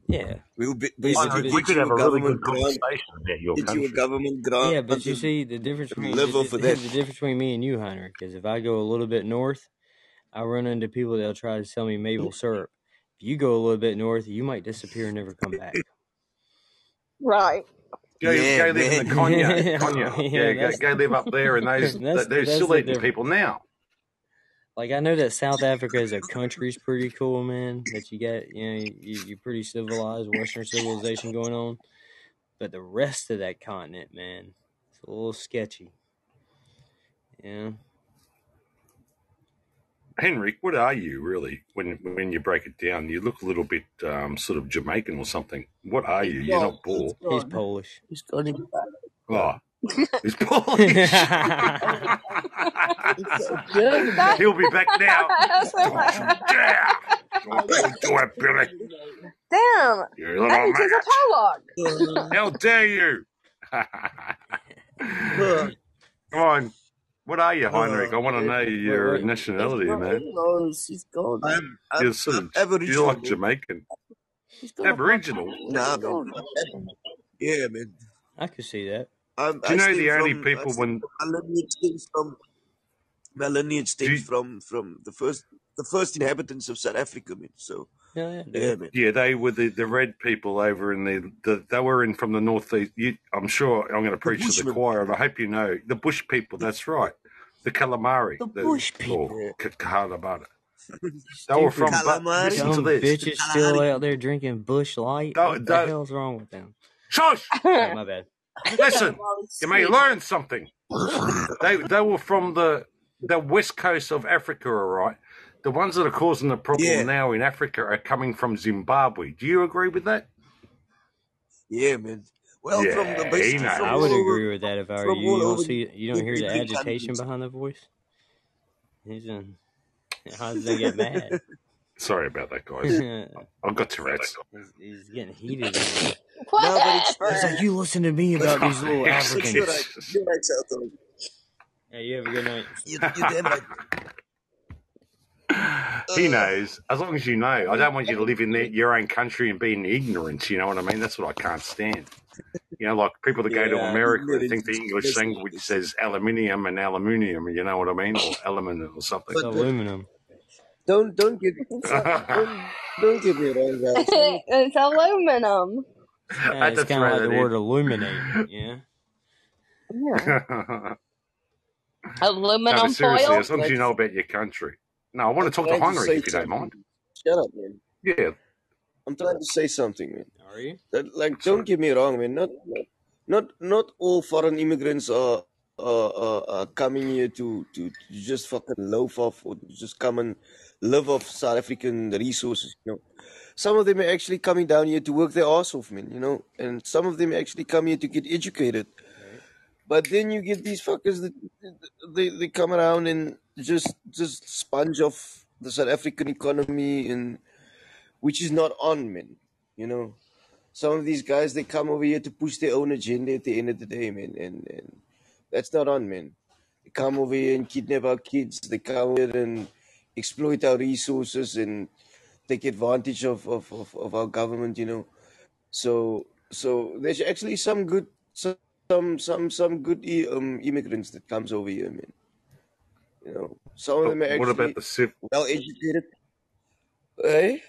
Yeah, We'll be, basically we get could have a a really good government grant, conversation about your get you a government grant, yeah, but you see the difference between live the, off the, of the difference between me and you, Hunter, because if I go a little bit north, I run into people that'll try to sell me maple syrup. If you go a little bit north, you might disappear and never come back. Right. Go, Yeah, go live in the man. Konya, yeah, Konya. Yeah, go, that's go live up there, and those that's they're that's still the eating difference. people now. Like I know that South Africa as a country's pretty cool, man. That you got, you know, you, you're pretty civilized, Western civilization going on. But the rest of that continent, man, it's a little sketchy. Yeah. Henrik, what are you really when when you break it down? You look a little bit um, sort of Jamaican or something. What are you? You're gone. not He's Boer. He's. Polish. He's gone. He's back. Oh, he's Polish. He's so German. That- He'll be back now. That's Don't you dare! Don't do it, Billy. Damn. You That little means he's a maggot. Pollock. How dare you? Come on. What are you, Heinrich? I uh, want to know Wait, your wait. nationality, no, man. no, he's gone. I'm, I'm, You're sort I'm of, you're like. Jamaican. He's. Aboriginal. Nah, He's man. Yeah, man. I could see that. I'm, Do you I know the only from. People stem when from my lineage stems from. My lineage do stems you, from from the first the first inhabitants of South Africa, man. So Yeah, yeah, yeah, man. yeah, they were the, the red people over in the, the they were in from the northeast. You, I'm sure I'm going to The preach to the choir, and I hope you know the bush people. That's right, the calamari, The the bush people. Yeah. Kakalabata. They were from. But Calamari. listen to this. bitches still Kalahari. out there drinking bush light. Don't, What the don't, hell's wrong with them? shush! Oh, my bad. Listen, you may learn something. They they were from the the west coast of Africa, all right. The ones that are causing the problem Yeah, now in Africa are coming from Zimbabwe. Do you agree with that? yeah, man. Well, from the Yeah, from I would over agree with that if I were you. You don't see, you don't hear the agitation behind the voice. He's in. How does they get mad? Sorry about that, guys. I've got Tourette's. he's getting heated. in here. No, but it's true. Like, you listen to me about these little Africans. you're right. You're right, South. Hey, you have a good night. You, you're damn right. He Uh, knows. As long as you know, I don't want you to live in their, your own country and be in ignorance. You know what I mean? That's what I can't stand. You know, like people that go to America, they ignorance think the English language says aluminium and aluminium. You know what I mean? Or element or something. But, but aluminum. don't don't get don't don't get me wrong, guys. it's aluminum. Yeah, it's kind of like thread the word illuminate. Yeah. Yeah. no, Aluminum but seriously, foil. as long as you know about your country. No, I want I'm to talk to trying to if you don't mind. Shut up, man. Yeah, I'm trying to say something, man. Are you? That, like, sorry. don't get me wrong, man. Not not not, not all foreign immigrants are are, are, are coming here to, to, to just fucking loaf off or just come and live off South African resources. You know, some of them are actually coming down here to work their ass off, man. You know, and some of them actually come here to get educated. But then you get these fuckers that they, they come around and just just sponge off the South African economy and which is not on, man. You know. some of these guys they come over here to push their own agenda at the end of the day, man, and and that's not on, man. They come over here and kidnap our kids. They come here and exploit our resources and take advantage of of, of, of our government, you know. So so there's actually some good some some some, some good um, immigrants that comes over here, man. You know, some of them are what about actually the civ? well educated. Hey,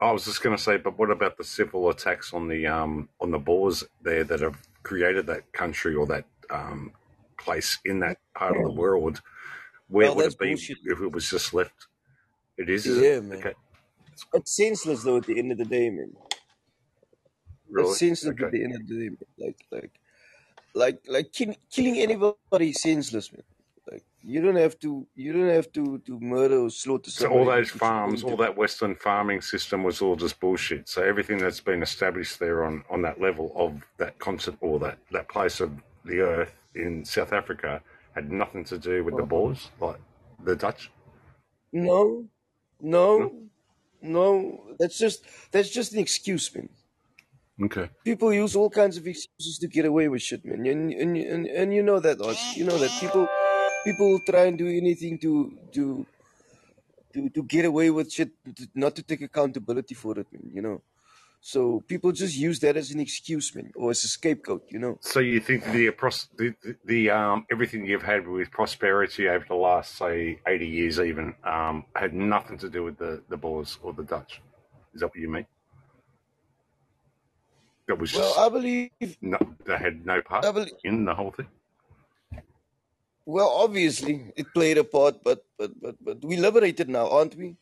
I was just going to say, but what about the civil attacks on the um on the Boers there that have created that country or that um place in that part of the world? Where well would it be bullshit. if it was just left? It is, is it? Yeah, man. Okay, It's senseless though at the end of the day, man. Really? It's senseless at Okay. the end of the day, man. Like like like like kill, killing anybody is senseless, man. Like you don't have to you don't have to to murder or slaughter So all those to put your farms, all that Western farming system was all just bullshit. So everything that's been established there on, on that level of that concept or that, that place of the earth in South Africa had nothing to do with the uh-huh. Boers, like the Dutch. No, No. no, no. That's just that's just an excuse, man. Okay. People use all kinds of excuses to get away with shit, man. And and and, and you know that, Oz. You know that people people try and do anything to to to to get away with shit, to, not to take accountability for it, man. You know. So people just use that as an excuse, man, or as a scapegoat. You know. So you think the, the the, um everything you've had with prosperity over the last say eighty years even um had nothing to do with the the Boers or the Dutch? Is that what you mean? That was Well, just I believe. no, they had no part believe. in the whole thing. Well, obviously, it played a part, but but but but we liberated now, aren't we?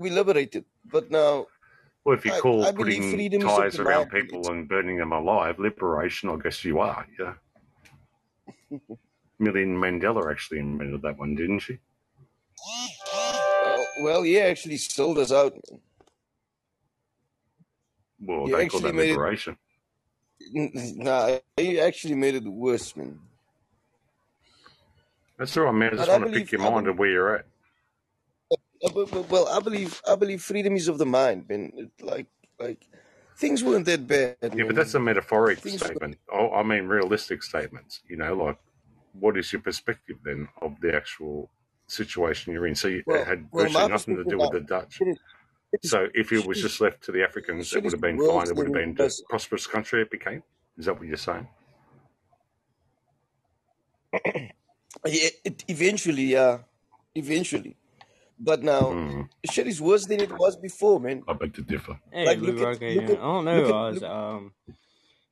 We liberated, but now Well, if you call I believe putting freedom is of tires the around people and burning them alive liberation, I guess you are. Yeah. Million Mandela actually invented that one, didn't she? Well, well, he actually sold us out. man. Well, He they call that it. liberation. Nah, he actually made it worse, man. That's all right, man. I just But I want to pick your I mind of where you're at. uh, well, I believe, I believe freedom is of the mind, man. Like, like things weren't that bad, Yeah, but that's a man. metaphoric Things statement. Oh, I mean, realistic statements. You know, like what is your perspective then of the actual situation you're in? So you, it well, had virtually my nothing to do with the Dutch. Shit is, shit is, So if it was just left to the Africans, it would have been fine. It would have been the us. prosperous country it became. Is that what you're saying? Yeah, it, eventually, yeah, eventually. But now, Hmm. shit is worse than it was before, man. I beg to differ. Hey, Like, look at, Rock, look I at, don't look know, at, Oz. look. Um,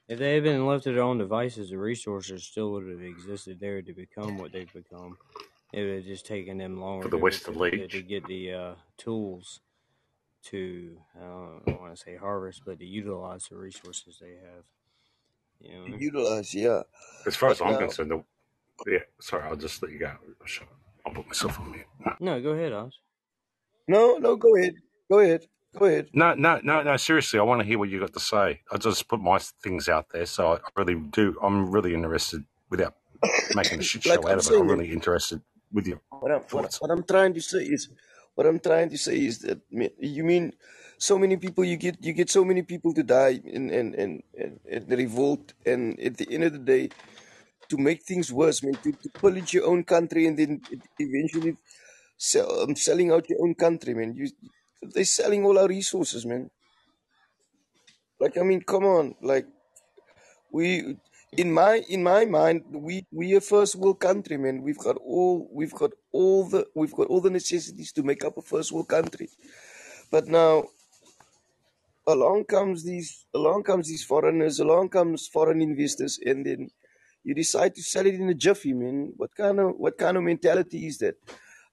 if they had been left to their own devices, the resources still would have existed there to become what they've become. It would have just taken them longer For longer the to West to to, to get the uh, tools to I don't, don't want to say harvest, but to utilize the resources they have. You know, Utilize, yeah. As far as But I'm now, concerned, the, yeah, sorry, I'll just let you go. I'll put myself on mute. No. no, go ahead, Oz. no, no, go ahead, go ahead, go ahead. No, no, no, no. Seriously, I want to hear what you got to say. I just put my things out there, so I really do. I'm really interested, without making a shit Like show I'm out of it. I'm really interested with you. what I'm what, what I'm trying to say is, what I'm trying to say is that you mean so many people you get you get so many people to die and and and and, the revolt and at the end of the day to make things worse, man, to, to pillage your own country and then eventually sell, um, selling out your own country, man. You they're selling all our resources, man. Like I mean, come on, like we in my in my mind we we a first world country man. We've got all we've got all the we've got all the necessities to make up a first world country. But now along comes these along comes these foreigners along comes foreign investors and then you decide to sell it in a jiffy man. What kind of what kind of mentality is that?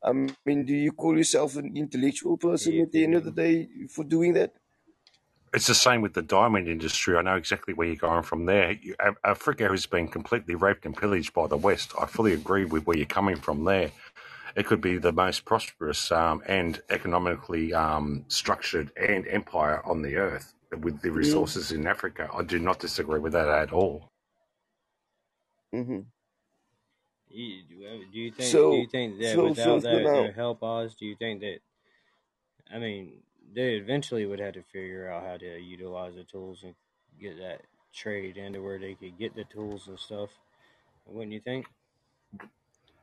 I mean do you call yourself an intellectual person Yeah, at the end of the day for doing that It's the same with the diamond industry. I know exactly where you're going from there. You, Africa has been completely raped and pillaged by the West. I fully agree with where you're coming from there. It could be the most prosperous um, and economically um, structured and empire on the earth with the mm-hmm. resources in Africa. I do not disagree with that at all. hmm You- Do do you think? Do so you think that so so without so their, now their help, Oz, do you think that? I mean, they eventually would have to figure out how to utilize the tools and get that trade into where they could get the tools and stuff. Wouldn't you think?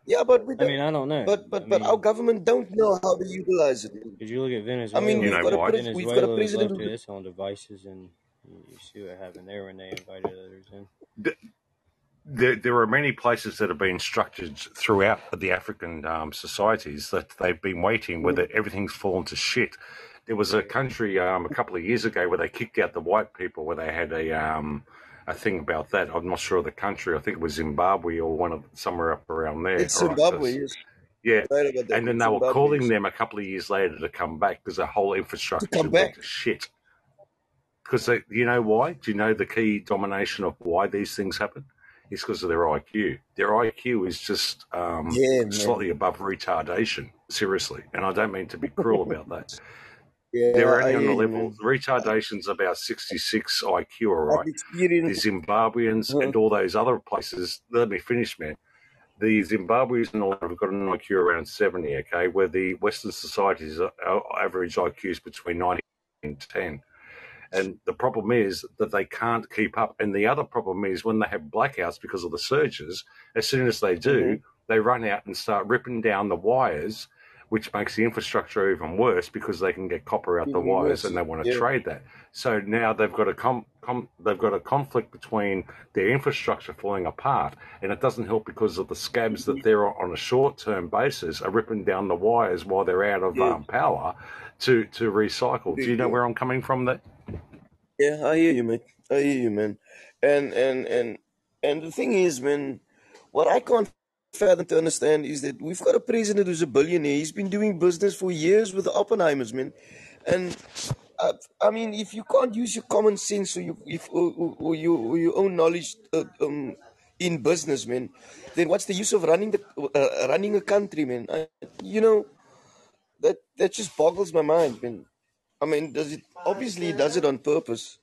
Yeah, but we I don't. mean, I don't know. But I but but our government don't know how to utilize it. Did you look at Venezuela. I mean, You we've know got a why? pres- we've got a Venezuela is president left to its own devices, and you you see what happened there when they invited others in. There, there are many places that have been structured throughout the African um, societies that they've been waiting, whether everything's fallen to shit. There was a country um, a couple of years ago where they kicked out the white people, where they had a um, a thing about that. I'm not sure of the country. I think it was Zimbabwe or one of somewhere up around there. It's right, Zimbabwe. so yeah, right and then they were calling them a couple of years later to come back because the whole infrastructure To come went back. to shit. Because you know why? Do you know the key domination of why these things happen? It's because of their IQ. Their IQ is just um, Yeah, slightly above retardation. Seriously, and I don't mean to be cruel about that. Yeah, They're only on the level. man. Retardation's about sixty-six IQ. All right. The. Zimbabweans Uh, and all those other places. Let me finish, man. The Zimbabweans and all that have got an IQ around 70, okay, where the Western are average IQ is between 90 and 10. And the problem is that they can't keep up. And the other problem is when they have blackouts because of the surges, as soon as they do, mhm. they run out and start ripping down the wires, which makes the infrastructure even worse because they can get copper out the Even wires worse. and they want to Yeah. trade that. So now they've got a com- com- they've got a conflict between their infrastructure falling apart, and it doesn't help because of the scabs that they're on a short term basis are ripping down the wires while they're out of Yeah. um, power to to recycle. Do you know where I'm coming from? There. Yeah, I hear you, man. I hear you, man. And and and and the thing is, man, what I can't fathom to understand is that we've got a president who's a billionaire. He's been doing business for years with the Oppenheimers, man. And uh, I mean, if you can't use your common sense or you if or, or, or your or your own knowledge uh, um, in business, man, then what's the use of running the uh, running a country, man? I, you know that that just boggles my mind, man. I mean, does it obviously does it on purpose?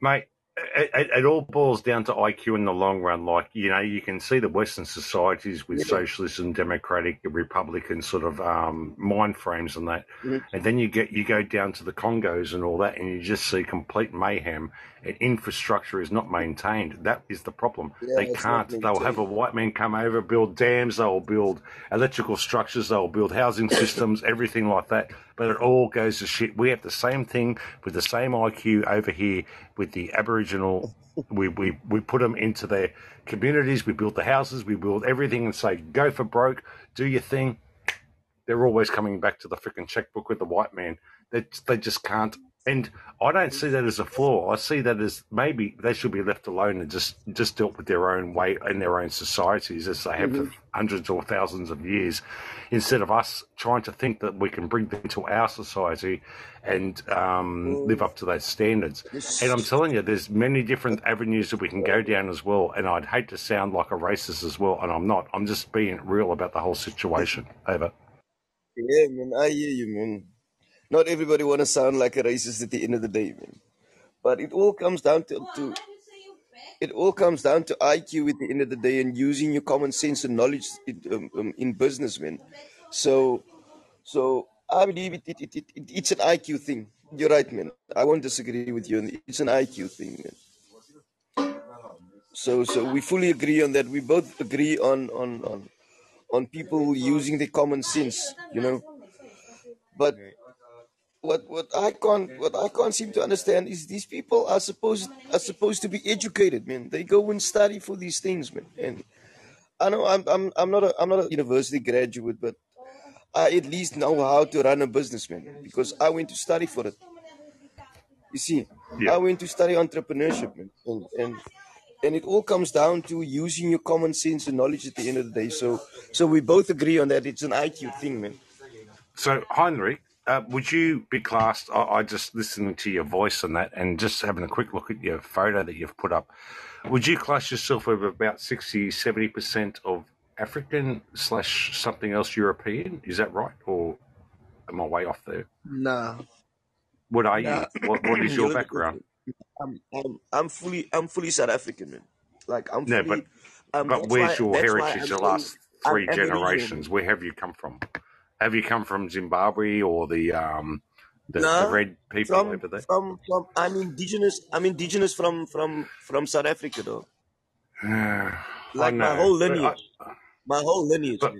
Mate, it, it, all boils down to IQ in the long run. Like, you know, you can see the Western societies with Yeah. socialist and democratic, republican sort of um, mind frames and that. And then you get you go down to the Congos and all that, and you just see complete mayhem. And infrastructure is not maintained. That is the problem. Yeah, They can't. They'll have a white man come over, build dams, they'll build electrical structures, they'll build housing systems, everything like that. But it all goes to shit. We have the same thing with the same IQ over here with the Aboriginal. We, we, we put them into their communities, we build the houses, we build everything and say, go for broke, do your thing. They're always coming back to the freaking checkbook with the white man. They, they just can't. And I don't see that as a flaw. I see that as maybe they should be left alone and just, just dealt with their own way in their own societies as they have Mhm. for hundreds or thousands of years, instead of us trying to think that we can bring them to our society and um, live Mm, up to those standards. And I'm telling you, there's many different avenues that we can go down as well. And I'd hate to sound like a racist as well, and I'm not. I'm just being real about the whole situation. Over. yeah, man, I hear you, man. Not everybody want to sound like a racist at the end of the day, man. But it all comes down to, to it all comes down to IQ at the end of the day and using your common sense and knowledge in, um, um, in business, man. So, so I believe it, it, it, it, it- it's an IQ thing. You're right, man. I won't disagree with you. It's an IQ thing, man. So, so we fully agree on that. We both agree on on on on people using the common sense, you know. But. What what I can't what I can't seem to understand is these people are supposed are supposed to be educated, man. They go and study for these things, man. And I know I'm I'm I'm not a I'm not a university graduate, but I at least know how to run a business, man, because I went to study for it. You see, Yeah. I went to study entrepreneurship, man, and and and it all comes down to using your common sense and knowledge at the end of the day. So so we both agree on that. It's an IQ thing, man. So, Heinrich, uh, would you be classed? I, I just listening to your voice and that, and just having a quick look at your photo that you've put up. Would you class yourself with about 60, 70 percent of African slash something else European? Is that right, or am I way off there? No. What are you? What What is your background? I'm, I'm I'm fully I'm fully South African, man. Like I'm No, but Um, but that's why where's your heritage? The last I'm three Aboriginal, generations. Where have you come from? Have you come from Zimbabwe or the um the, the red people from over there? from from I'm indigenous. I'm indigenous from from from South Africa, though. Like my whole but I, lineage, my whole lineage. but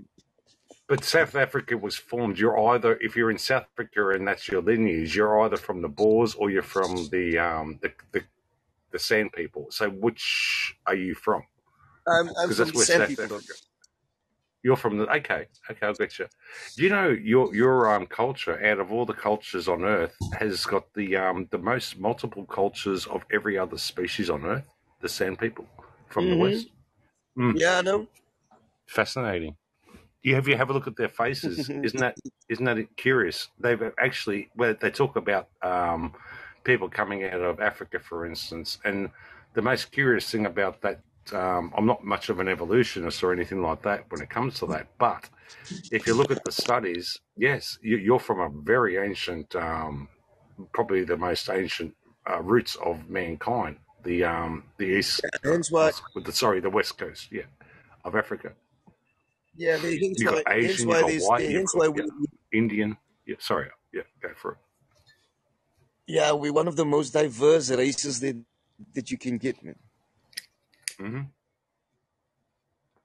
but South Africa was formed. You're either if you're in South Africa and that's your lineage, you're either from the Boers or you're from the um the the, the Sand people. So which are you from? I'm I'm from the Sand South people. Africa. You're from the okay, okay, I'll get you. Do you know your your um culture out of all the cultures on Earth has got the um the most multiple cultures of every other species on Earth? The Sand people from the hmm West. Mm, Yeah, I know. fascinating. You have you have a look at their faces? Isn't that isn't that curious? They've actually where they talk about um, people coming out of Africa, for instance, and the most curious thing about that. Um, I'm not much of an evolutionist or anything like that when it comes to that, but if you look at the studies, yes, you, you're from a very ancient, um, probably the most ancient uh, roots of mankind. The um, the east, with the sorry, the west coast, yeah, of Africa. yeah, the- hence You got Asian, you got there's, white, you've got yeah, Indian. Yeah, sorry, yeah, go for it. yeah, we're one of the most diverse races that that you can get, man. Hmm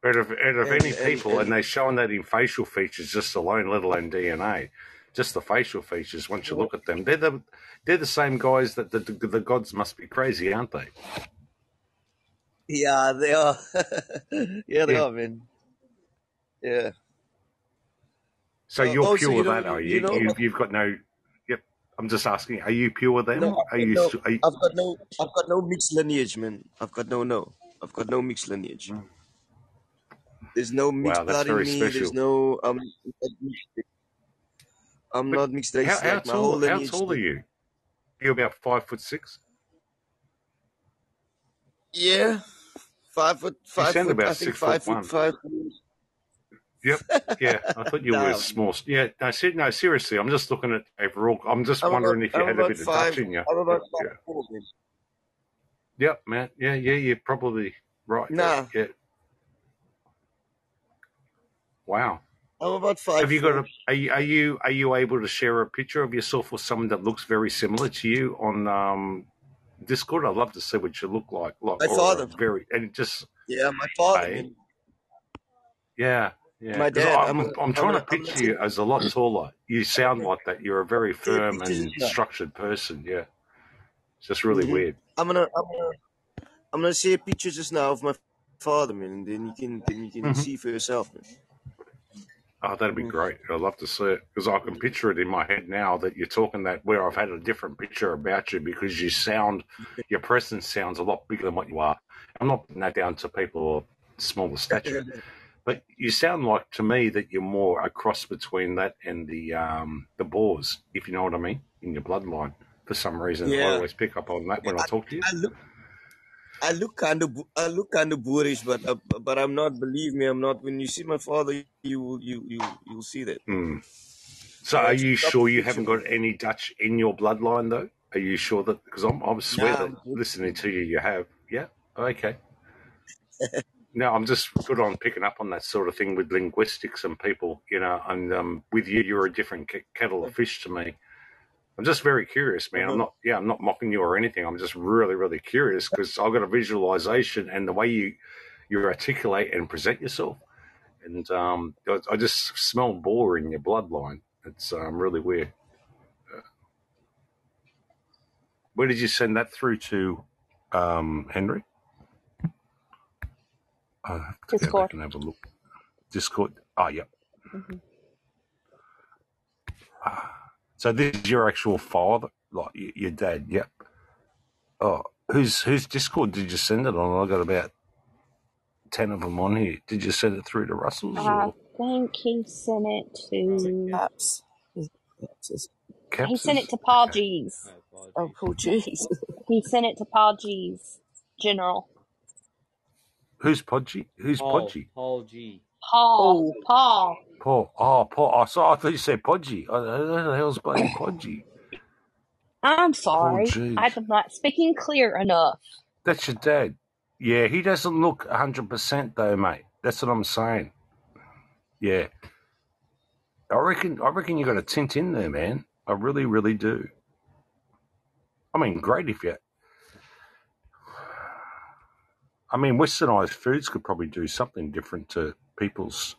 Out of out of And any and people, and and they're showing that in facial features just alone, let alone DNA. Just the facial features. Once you look at them, they're the they're the same guys that the the, the gods must be crazy, aren't they? yeah, they are. yeah, they Yeah. are, man. Yeah. So you're also, pure you that, are you you? know, You you've got no. Yep. I'm just asking. Are you pure then? no, Are you? no, Are you I've got no, I've got no mixed lineage, man. I've got no, no, I've got no mixed lineage. Mm. There's no mixed wow, blood in me. There's no, mixed- I'm But not mixed how race. how Like my whole tall how tall are you? You're about five foot six. Yeah, five foot, You five sound foot. I about think six foot five foot one. five. Yep. Yeah, I thought you were small. Yeah, no, ser- no, seriously, I'm just looking at overall. I'm just I'm about, wondering if you I'm had a about bit of five. Dutch in you. I'm about five yeah, four. Yep, man. Yeah, yeah, you're probably right. Nah, yeah. Wow. I'm about five. Have you got a? Are you are you are you able to share a picture of yourself or someone that looks very similar to you on um, Discord? I'd love to see what you look like, like My father. very and just Yeah, my father, hey, yeah, yeah. My dad. I'm I'm. I'm I'm trying gonna. to gonna picture you as a lot taller. You sound like that. You're a very firm and structured person. Yeah, it's just really hmm weird. I'm gonna. I'm gonna. I'm gonna see a picture just now of my father, man, and then you can. Then you can hmm see for yourself, man. Oh, that'd be Mm. great. I'd love to see it because I can picture it in my head now that you're talking that where I've had a different picture about you because you sound, your presence sounds a lot bigger than what you are. I'm not putting that down to people of smaller stature, but you sound like to me that you're more a cross between that and the um, the Boers, if you know what I mean, in your bloodline. For some reason, I always pick up on that when I I, talk to you. I look. I look kind of. I look kind of boorish, but uh, but I'm not. Believe me, I'm not. When you see my father, you will. You you you'll see that. Mm. So, are you sure you haven't got any Dutch in your bloodline, though? Are you sure that? Because I'm, I swear Nah, that listening to you, you have. Yeah. Okay. No, I'm just good on picking up on that sort of thing with linguistics and people, you know. And um, with you, you're a different kettle of fish to me. I'm just very curious, man. I'm Uh-huh. not, yeah, I'm not mocking you or anything. I'm just really, really curious because I've got a visualization and the way you you articulate and present yourself, and um, I, I just smell boar in your bloodline. It's um, really weird. Where did you send that through to, um, Henry? I'll have to go Discord. back and have a look. Discord. Oh, yeah. hmm Ah. So this is your actual father, like y- your dad. Yep. Oh, whose whose Discord did you send it on? I got about ten of them on here. Did you send it through to Russell's I or think he sent it to. Caps. Caps is- He sent it to Paul Okay. G's. Oh, Paul, jeez. He sent it to Paul G's General. Who's Podgy? Who's Paul. Podgy? Paul G. Paul. Paul. Paul. Paul. Oh, Paul. Oh, I saw. I thought you said Podgy. I, I, who the hell's bloody Podgy? I'm sorry. G's. I'm not speaking clear enough. That's your dad. Yeah, he doesn't look hundred percent though, mate. That's what I'm saying. Yeah. I reckon. I reckon you got a tint in there, man. I really, really do. I mean, great if you. I mean, westernized foods could probably do something different to people's,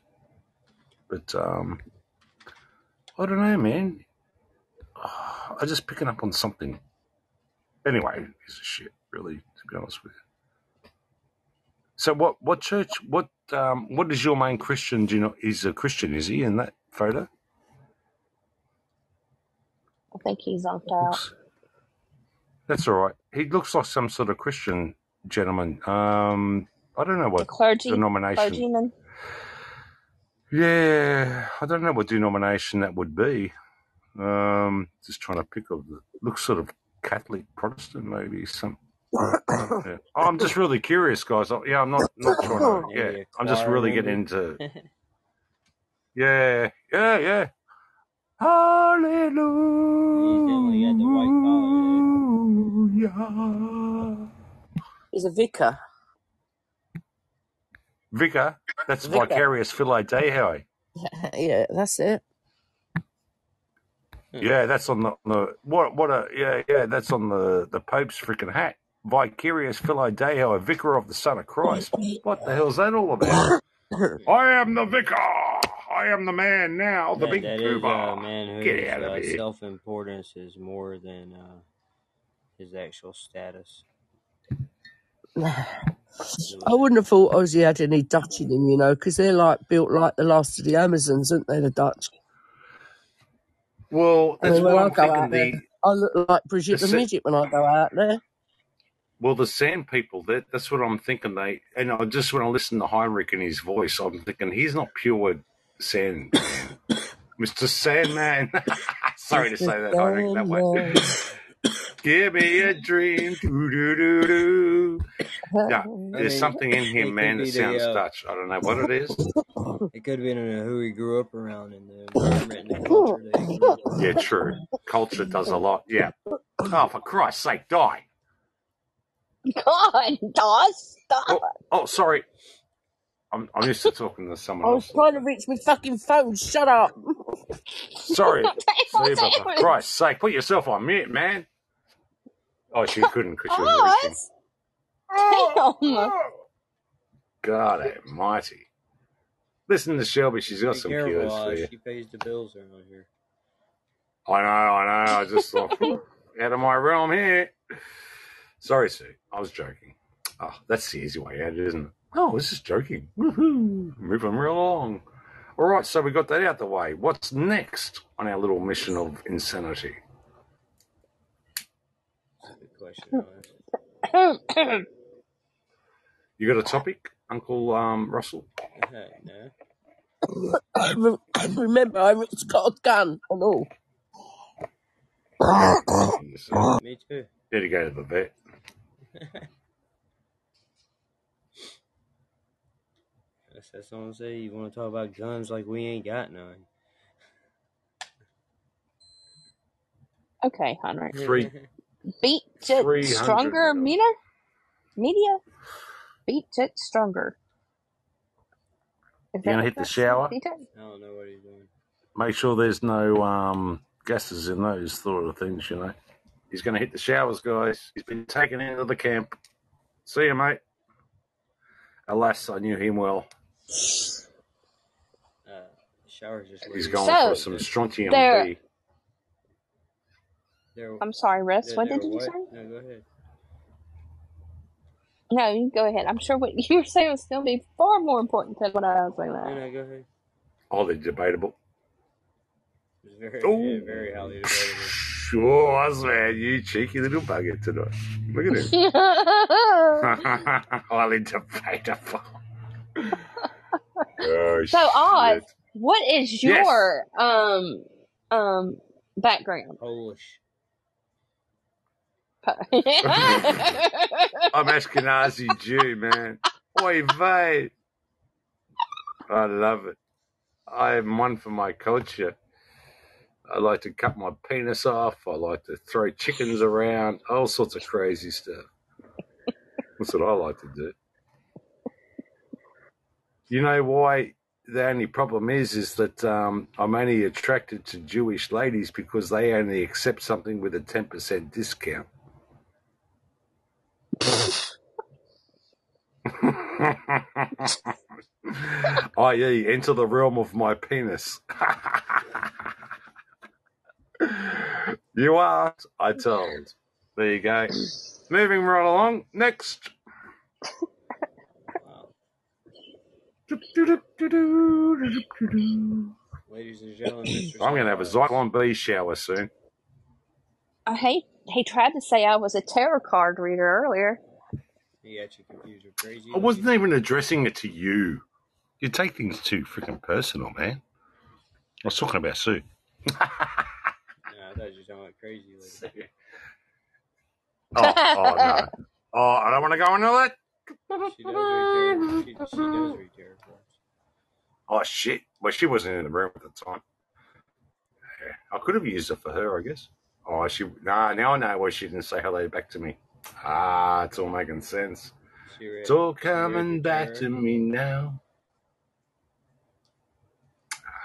but um, I don't know, man. I'm just picking up on something. Anyway, it's a shit, really, to be honest with you. So, what, what church, what, um, what is your main Christian? Do you know? He's a Christian, is he in that photo? I think he's zonked out. That's all right. He looks like some sort of Christian gentleman. Um, I don't know what clergy, denomination. clergyman. Yeah, I don't know what denomination that would be. Um, just trying to pick up. The, looks sort of Catholic, Protestant, maybe some. Yeah. Oh, I'm just really curious, guys. Yeah, I'm not not trying to. Yeah, Maybe a I'm just really getting into. Yeah, yeah, yeah. definitely got the Hallelujah. He's a vicar. Vicar, that's Vicar. vicarius filii Dei. yeah, that's it. Yeah, that's on the, the what what a yeah yeah that's on the the Pope's freaking hat. Vicarius filii Dei, a vicar of the Son of Christ. What the hell's that all about? I am the vicar. I am the man now. The That, big that is pooba. uh, man Get whose out of uh, here. self-importance is more than uh, his actual status. I wouldn't have thought Aussie had any Dutch in him, you know, because they're like built like the last of the Amazons, aren't they, the Dutch? Well, I that's mean, when what I I'm go thinking. out there, The I look like the Brigitte the sa- Midget when I go out there. well, the Sand people. That that's what I'm thinking. They and I just when I listen to Heinrich and his voice, I'm thinking he's not pure Sand Mister Sandman. Sorry to say that, Heinrich, that way. Sandman. Give me a dream. Doo, doo, doo, doo. Yeah, there's something in it him, man, be that the sounds uh, Dutch. I don't know what it is. it could have been uh, who he grew up around and the environment the culture that he grew up around. Yeah, true. Culture does a lot. Yeah. Oh, for Christ's sake, die. God, Dawes, stop. Oh, oh, sorry. I'm, I'm used to talking to someone I was else. trying to reach my fucking phone. Shut up. Sorry. Damn, for. Christ's sake, put yourself on mute, man. Oh, she couldn't because she was reaching. Dawes, damn. God almighty. Listen to Shelby. She's got Be some careful, cures uh, for you. she pays the bills around here. I know, I know. I just thought, out of my realm here. Sorry, Sue. I was joking. Oh, that's the easy way out, isn't it? Oh, this is joking. Woohoo. Moving real along. All right, so we got that out the way. What's next on our little mission of insanity? Good question. honest. You got a topic, Uncle um, Russell? no. Remember, I've got a gun and all. Yes, sir. Me too. Need to go to the vet. That's, that's what I'm saying. You want to talk about guns like we ain't got none. okay, Henry. Three, Beat it 300 stronger, mil. meter? Media? Beat it stronger. Is You that gonna what hit the that's shower? Beat it? I don't know what he's doing. Make sure there's no um, gases in those sort of things, you know. He's going to hit the showers, guys. He's been taken into the camp. See you, mate. Alas, I knew him well. Uh, shower's just where He's going So, for some strontium there- B. There, I'm sorry, Russ. there, What there did you what? say? No, go ahead. No, you go ahead. I'm sure what you were saying was going to be far more important than what I was saying. No, That. no, go ahead. Highly debatable. It's very, Oh, yeah, very highly debatable. sure, was man. You cheeky little bugger tonight. Look at him. Highly debatable. Oh, so, Oz, shit. what is Yes. your um um background? Polish. I'm Ashkenazi Jew, man. Oy vey. I love it. I am one for my culture. I like to cut my penis off. I like to throw chickens around, all sorts of crazy stuff. That's what I like to do. You know why the only problem is, is that um, I'm only attracted to Jewish ladies because they only accept something with a ten percent discount. Oh, I.e., enter the realm of my penis. you asked, I told. There you go. Moving right along. Next. I'm Ladies and gentlemen, Mr. going to have a Sunrise. Zyklon B shower soon. I hate he tried to say I was a tarot card reader earlier. He got you confused with crazy I wasn't lady. even addressing it to you. You take things too freaking personal, man. I was talking about Sue. No, I thought you were talking about crazy lady. Oh, oh no. Oh, I don't want to go into that. She does read tarot. She, she does read tarot cards. Oh shit. Well, she wasn't in the room at the time. Yeah, I could have used it for her, I guess. Oh, she. Nah, now I know why she didn't say hello back to me. Ah, it's all making sense. It's all coming back to me now.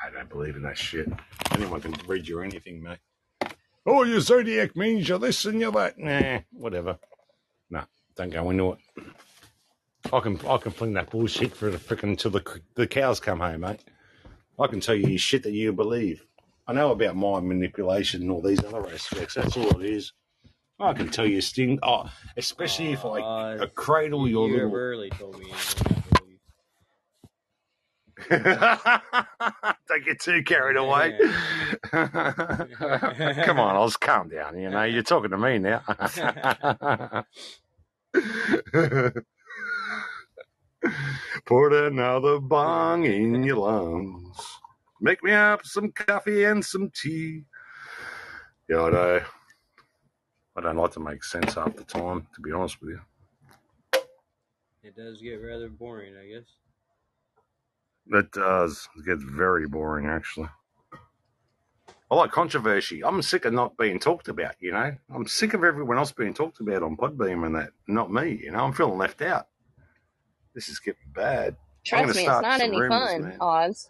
I don't believe in that shit. Anyone can read you anything, mate. Oh, your zodiac means you're this and you're that. Nah, whatever. Nah, don't go into it. I can I can fling that bullshit for the frickin' until the the cows come home, mate. I can tell you shit that you believe. I know about mind manipulation and all these other aspects. That's all it is. I can tell you sting. Oh, especially if I uh, cradle you, your you little. early told me I. Don't get too carried away. Come on, Oz, calm down. You know, you're talking to me now. Put another bong in your lungs. Make me up some coffee and some tea. Yeah, I know. I don't like to make sense half the time, to be honest with you. It does get rather boring, I guess. It does. It gets very boring, actually. I like controversy. I'm sick of not being talked about, you know? I'm sick of everyone else being talked about on Podbean and that, not me, you know? I'm feeling left out. This is getting bad. I'm going Trust to me, it's start not any rumors, fun, man. Oz.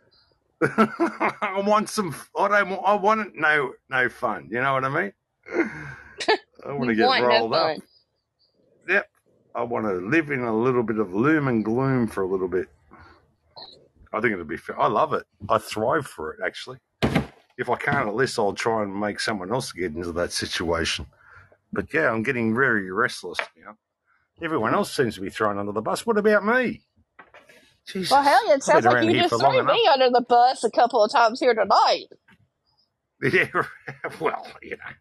I want some, I don't want, I want no, no fun. You know what I mean? I want to get want no rolled up. Yep. I want to live in a little bit of loom and gloom for a little bit. I think it'll be fair. I love it. I thrive for it, actually. If I can't at least, I'll try and make someone else get into that situation. But yeah, I'm getting very restless now. Everyone else seems to be thrown under the bus. What about me? Jesus. Well, hell, it sounds like you just for long threw enough. me under the bus a couple of times here tonight. Yeah, well, you know,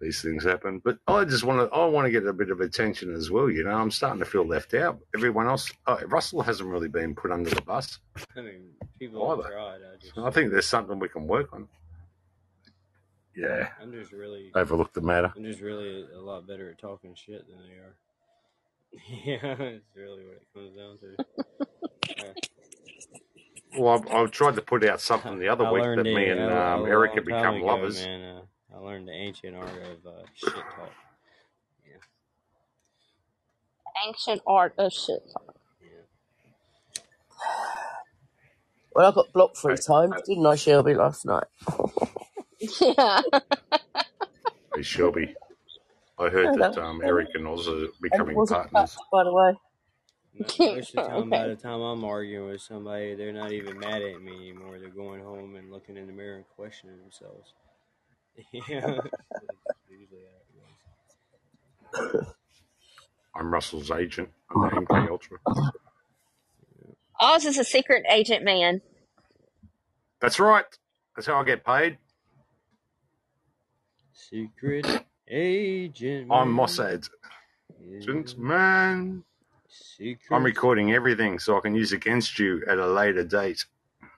these things happen. But I just want to, I want to get a bit of attention as well. You know, I'm starting to feel left out. Everyone else, oh, Russell hasn't really been put under the bus. I mean, people have Either. tried. I just, I think there's something we can work on. Yeah, I'm just really, overlooked the matter. I'm just really a lot better at talking shit than they are. yeah, it's really what it comes down to. Uh, Well, I've, I've tried to put out something the other I week learned that me a, and a, um, a Eric long have become ago, lovers. man. Uh, I learned the ancient art of uh, shit talk. Yeah, Ancient art of shit. Talk. Yeah. Well, I got blocked three Hey, times, didn't I, Shelby, last night? Yeah. hey, Shelby, I heard No, that that um, Eric and Oz are becoming wasn't cut, partners. by the way. Mo- Most of the time, by the time I'm arguing with somebody, they're not even mad at me anymore. They're going home and looking in the mirror and questioning themselves. Yeah, that's usually how it goes. I'm Russell's agent. I'm the MK Ultra. Oz is a secret agent man. That's right. That's how I get paid. Secret agent I'm man. Mossad. Yeah. I'm recording everything so I can use against you at a later date.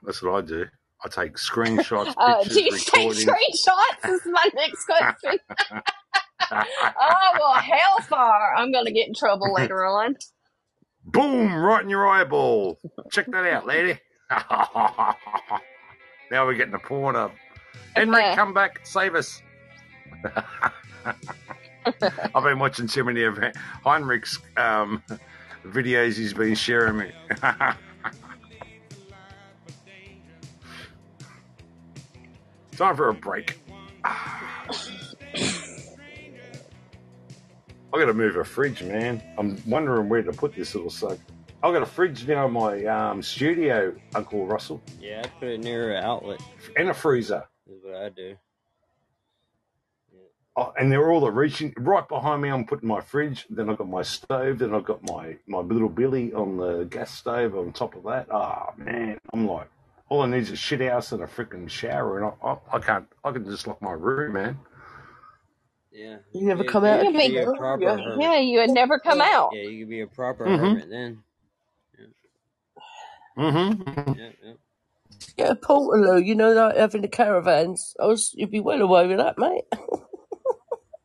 That's what I do. I take screenshots, pictures, do you take screenshots? Is my next question. oh well, hellfire! I'm gonna get in trouble later on. Boom! Right in your eyeball. Check that out, lady. now we're getting the porn up. Henrik, come back, save us. I've been watching too many of Heinrich's um, videos he's been sharing me. Time for a break. I gotta move a fridge, man. I'm wondering where to put this little suck. I've got a fridge now in my um, studio, Uncle Russell. Yeah, I put it near an outlet. And a freezer. That's what I do. Oh, and they're all reaching right behind me. I'm putting my fridge. Then I've got my stove. Then I've got my, my little billy on the gas stove on top of that. Ah, man. I'm like, all I need is a shit house and a freaking shower. And I, I, I can't, I can just lock my room, man. Yeah. You never could come be- out you again? could be a Yeah. proper Yeah. hermit. Yeah, you would never come out. Yeah, you could be a proper Mhm. hermit then. Mm-hmm. Yeah, yeah. Get a portaloo, you know, like having the caravans. I was, you'd be well away with that, mate.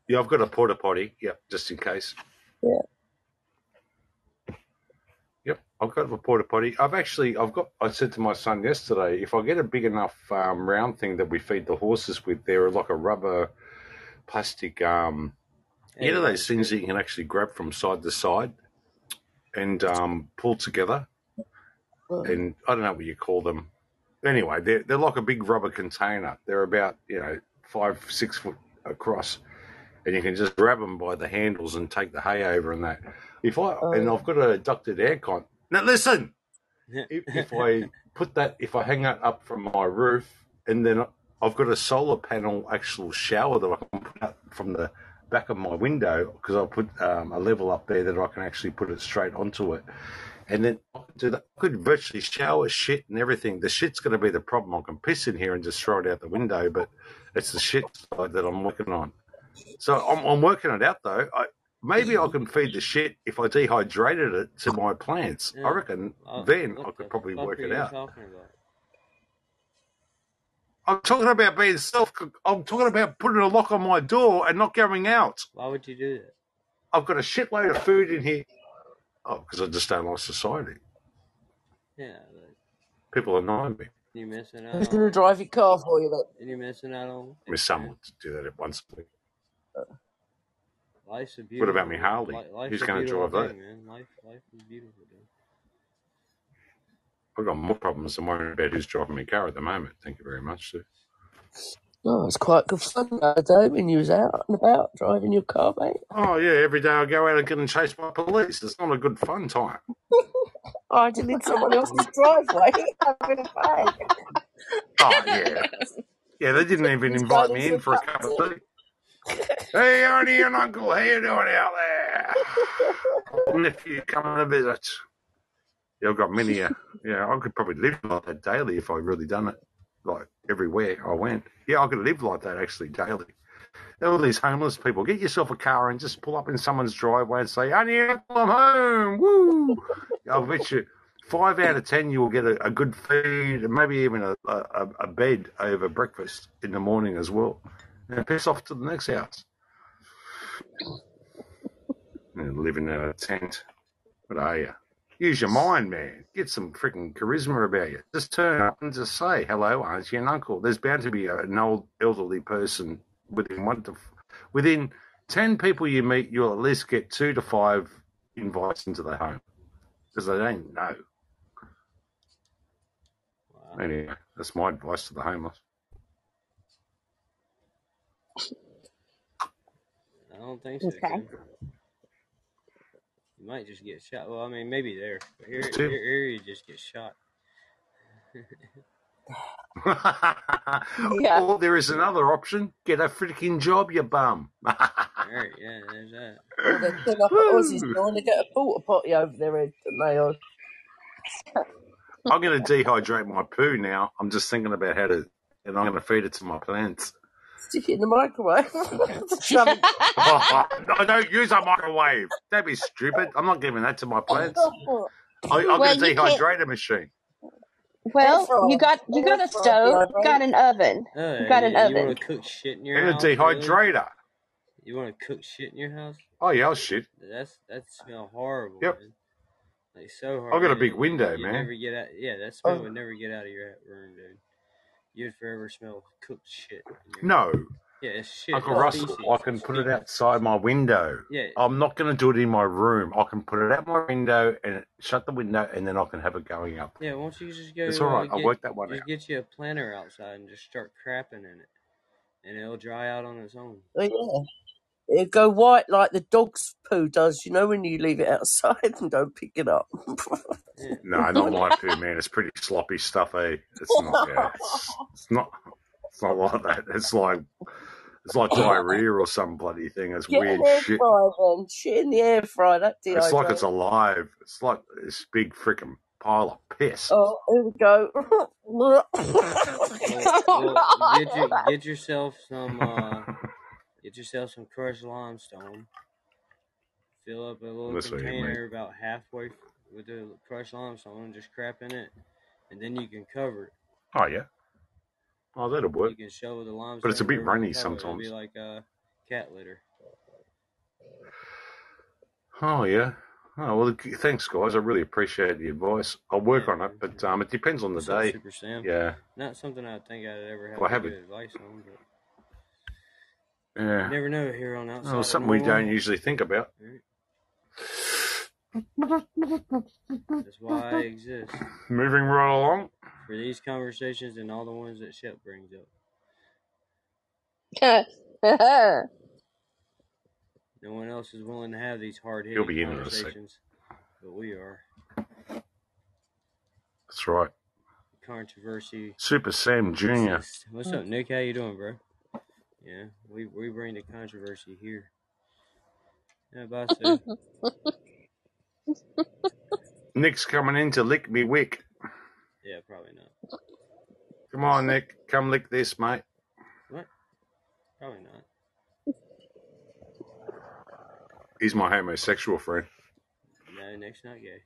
Yeah, I've got a porta potty. Yep, just in case. Yeah. Yep, I've got a porta potty. I've actually, I've got. I said to my son yesterday, if I get a big enough um, round thing that we feed the horses with, they're like a rubber, plastic. Um, you know those things that you can actually grab from side to side and um, pull together. And I don't know what you call them. Anyway, they're they're like a big rubber container. They're about you know five six foot across, and you can just grab them by the handles and take the hay over and that. If I and I've got a ducted aircon. Now listen, if, if I put that, if I hang that up from my roof, and then I've got a solar panel actual shower that I can put up from the back of my window because I put um, a level up there that I can actually put it straight onto it, and then I could do that. I could virtually shower shit and everything. The shit's going to be the problem. I can piss in here and just throw it out the window, but it's the shit side that I'm working on. So I'm, I'm working it out though. I, maybe I can feed the shit if I dehydrated it to my plants. Yeah. I reckon Uh, then I could probably work it out. talking? I'm talking about being self. I'm talking about putting a lock on my door and not going out. Why would you do that? I've got a shitload of food in here. Oh, because I just don't like society. Yeah, People annoy me. you're missing out. Who's going to drive your car for you, mate? And you're missing out on. My son would do that at once a week. Life's a beautiful. What about me Harley? li- Who's gonna beautiful drive that? Man. Life, life is beautiful, dude. I've got more problems than worrying about who's driving my car at the moment. Thank you very much, sir. Oh, it's quite good fun the other day when you was out and about driving your car, mate. Oh yeah, every day I go out and get chased by police. It's not a good fun time. Oh, I had to in someone else's driveway. having a fag. Oh yeah, yeah. They didn't even invite me in for a cup of tea. Hey, Auntie and Uncle, how you doing out there? Nephew coming to visit. Yeah, I've got many. Uh, yeah, I could probably live like that daily if I really done it. Like everywhere I went. Yeah, I could live like that actually daily. All these homeless people, get yourself a car and just pull up in someone's driveway and say, "Auntie, Uncle, I'm home." Woo! I'll bet you five out of ten you will get a, a good feed and maybe even a, a, a bed over breakfast in the morning as well. And piss off to the next house. And live in a tent. What are you? Use your mind, man. Get some freaking charisma about you. Just turn up and just say hello, auntie and uncle. There's bound to be an old elderly person within one to within ten people you meet. You'll at least get two to five invites into the home because they don't know. Wow. Anyway, that's my advice to the homeless. I don't think so. Okay. Kim. You might just get shot. Well, I mean, maybe there. But here, here, here you just get shot. Yeah. Or there is another option. Get a freaking job, you bum. There, yeah, there's that. Or they turn up at Aussie's door and they get a porta potty over their head, eh, don't they? I'm going to dehydrate my poo now. I'm just thinking about how to, and I'm going to feed it to my plants. Stick it in the microwave. Shove it. Oh, I don't use a microwave. Don't be stupid. I'm not giving that to my plants. I, I've Well, got a you can't- dehydrator machine. Well, Air you got you got a stove, right? got an oven. Oh, You got an you, oven. want to cook shit in your And a house? really? dehydrator. You want to cook shit in your house? Oh, yeah, shit. That's that smell horrible. Yep. Man. Like so horrible. I've got a big window, you man. Never get out. Yeah, that oh. smell Oh. would never get out of your room, dude. You'd forever smell cooked shit. No, Yeah, it's shit. Uncle it's Russell, feces. I can put it outside my window. Yeah. I'm not going to do it in my room. I can put it out my window and shut the window, and then I can have it going up. Yeah, why don't you just go? It's all right. Uh, I'll get, work that one just out. get you a planter outside and just start crapping in it. and it'll dry out on its own. Oh, yeah. It'll go white like the dog's poo does, you know, when you leave it outside and don't pick it up. No, not my poo, man. It's pretty sloppy stuff, eh? It's not. Yeah, it's, it's not. It's not like that. It's like it's like diarrhea or some bloody thing. It's Get weird air shit. fryer then. Shit in the air fryer, that It's like it's alive. It's like this big freaking pile of piss. Oh, here we go. Well, well, get your, God. get yourself some uh, get yourself some crushed limestone. Fill up a little way, container about halfway with the crushed limestone and just crap in it, and then you can cover it. Oh yeah. Oh, that'll work. You can shovel the limestone. But it's a bit rainy it. It'll sometimes. be like uh, cat litter. Oh yeah. Oh well, thanks guys. I really appreciate the advice. I'll work Yeah, on it, but um, it depends on the day. Super Sam? Yeah, Not something I think I'd ever have Well, I haven't- advice on, but yeah. you never know here on outside. Well, something we don't usually think about. That's why I exist Moving right along. for these conversations and all the ones that Shep brings up. No one else is willing to have these hard hitting be in in a sec. conversations, but we are. That's right. Controversy. Super Sam Jr. What's up, Nick? How you doing, bro? Yeah, we we bring the controversy here. Yeah, bye, Sue. Nick's coming in to lick me wick. Yeah, probably not. Come on, Nick. Come lick this, mate. What? Probably not. He's my homosexual friend. No, Nick's not gay.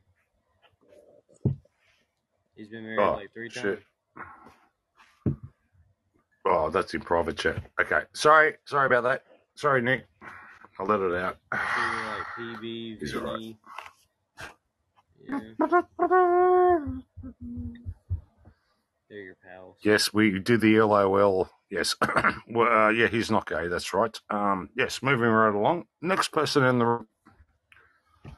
He's been married Oh, like three shit. times. Oh, that's in private chat. Okay. Sorry. Sorry about that. Sorry, Nick. I'll let it out. So PB, He's all right. Yeah, they're your pals. Yes, we do the LOL. Yes. well, uh, yeah, he's not gay. That's right. Um, yes, moving right along. Next person in the room. I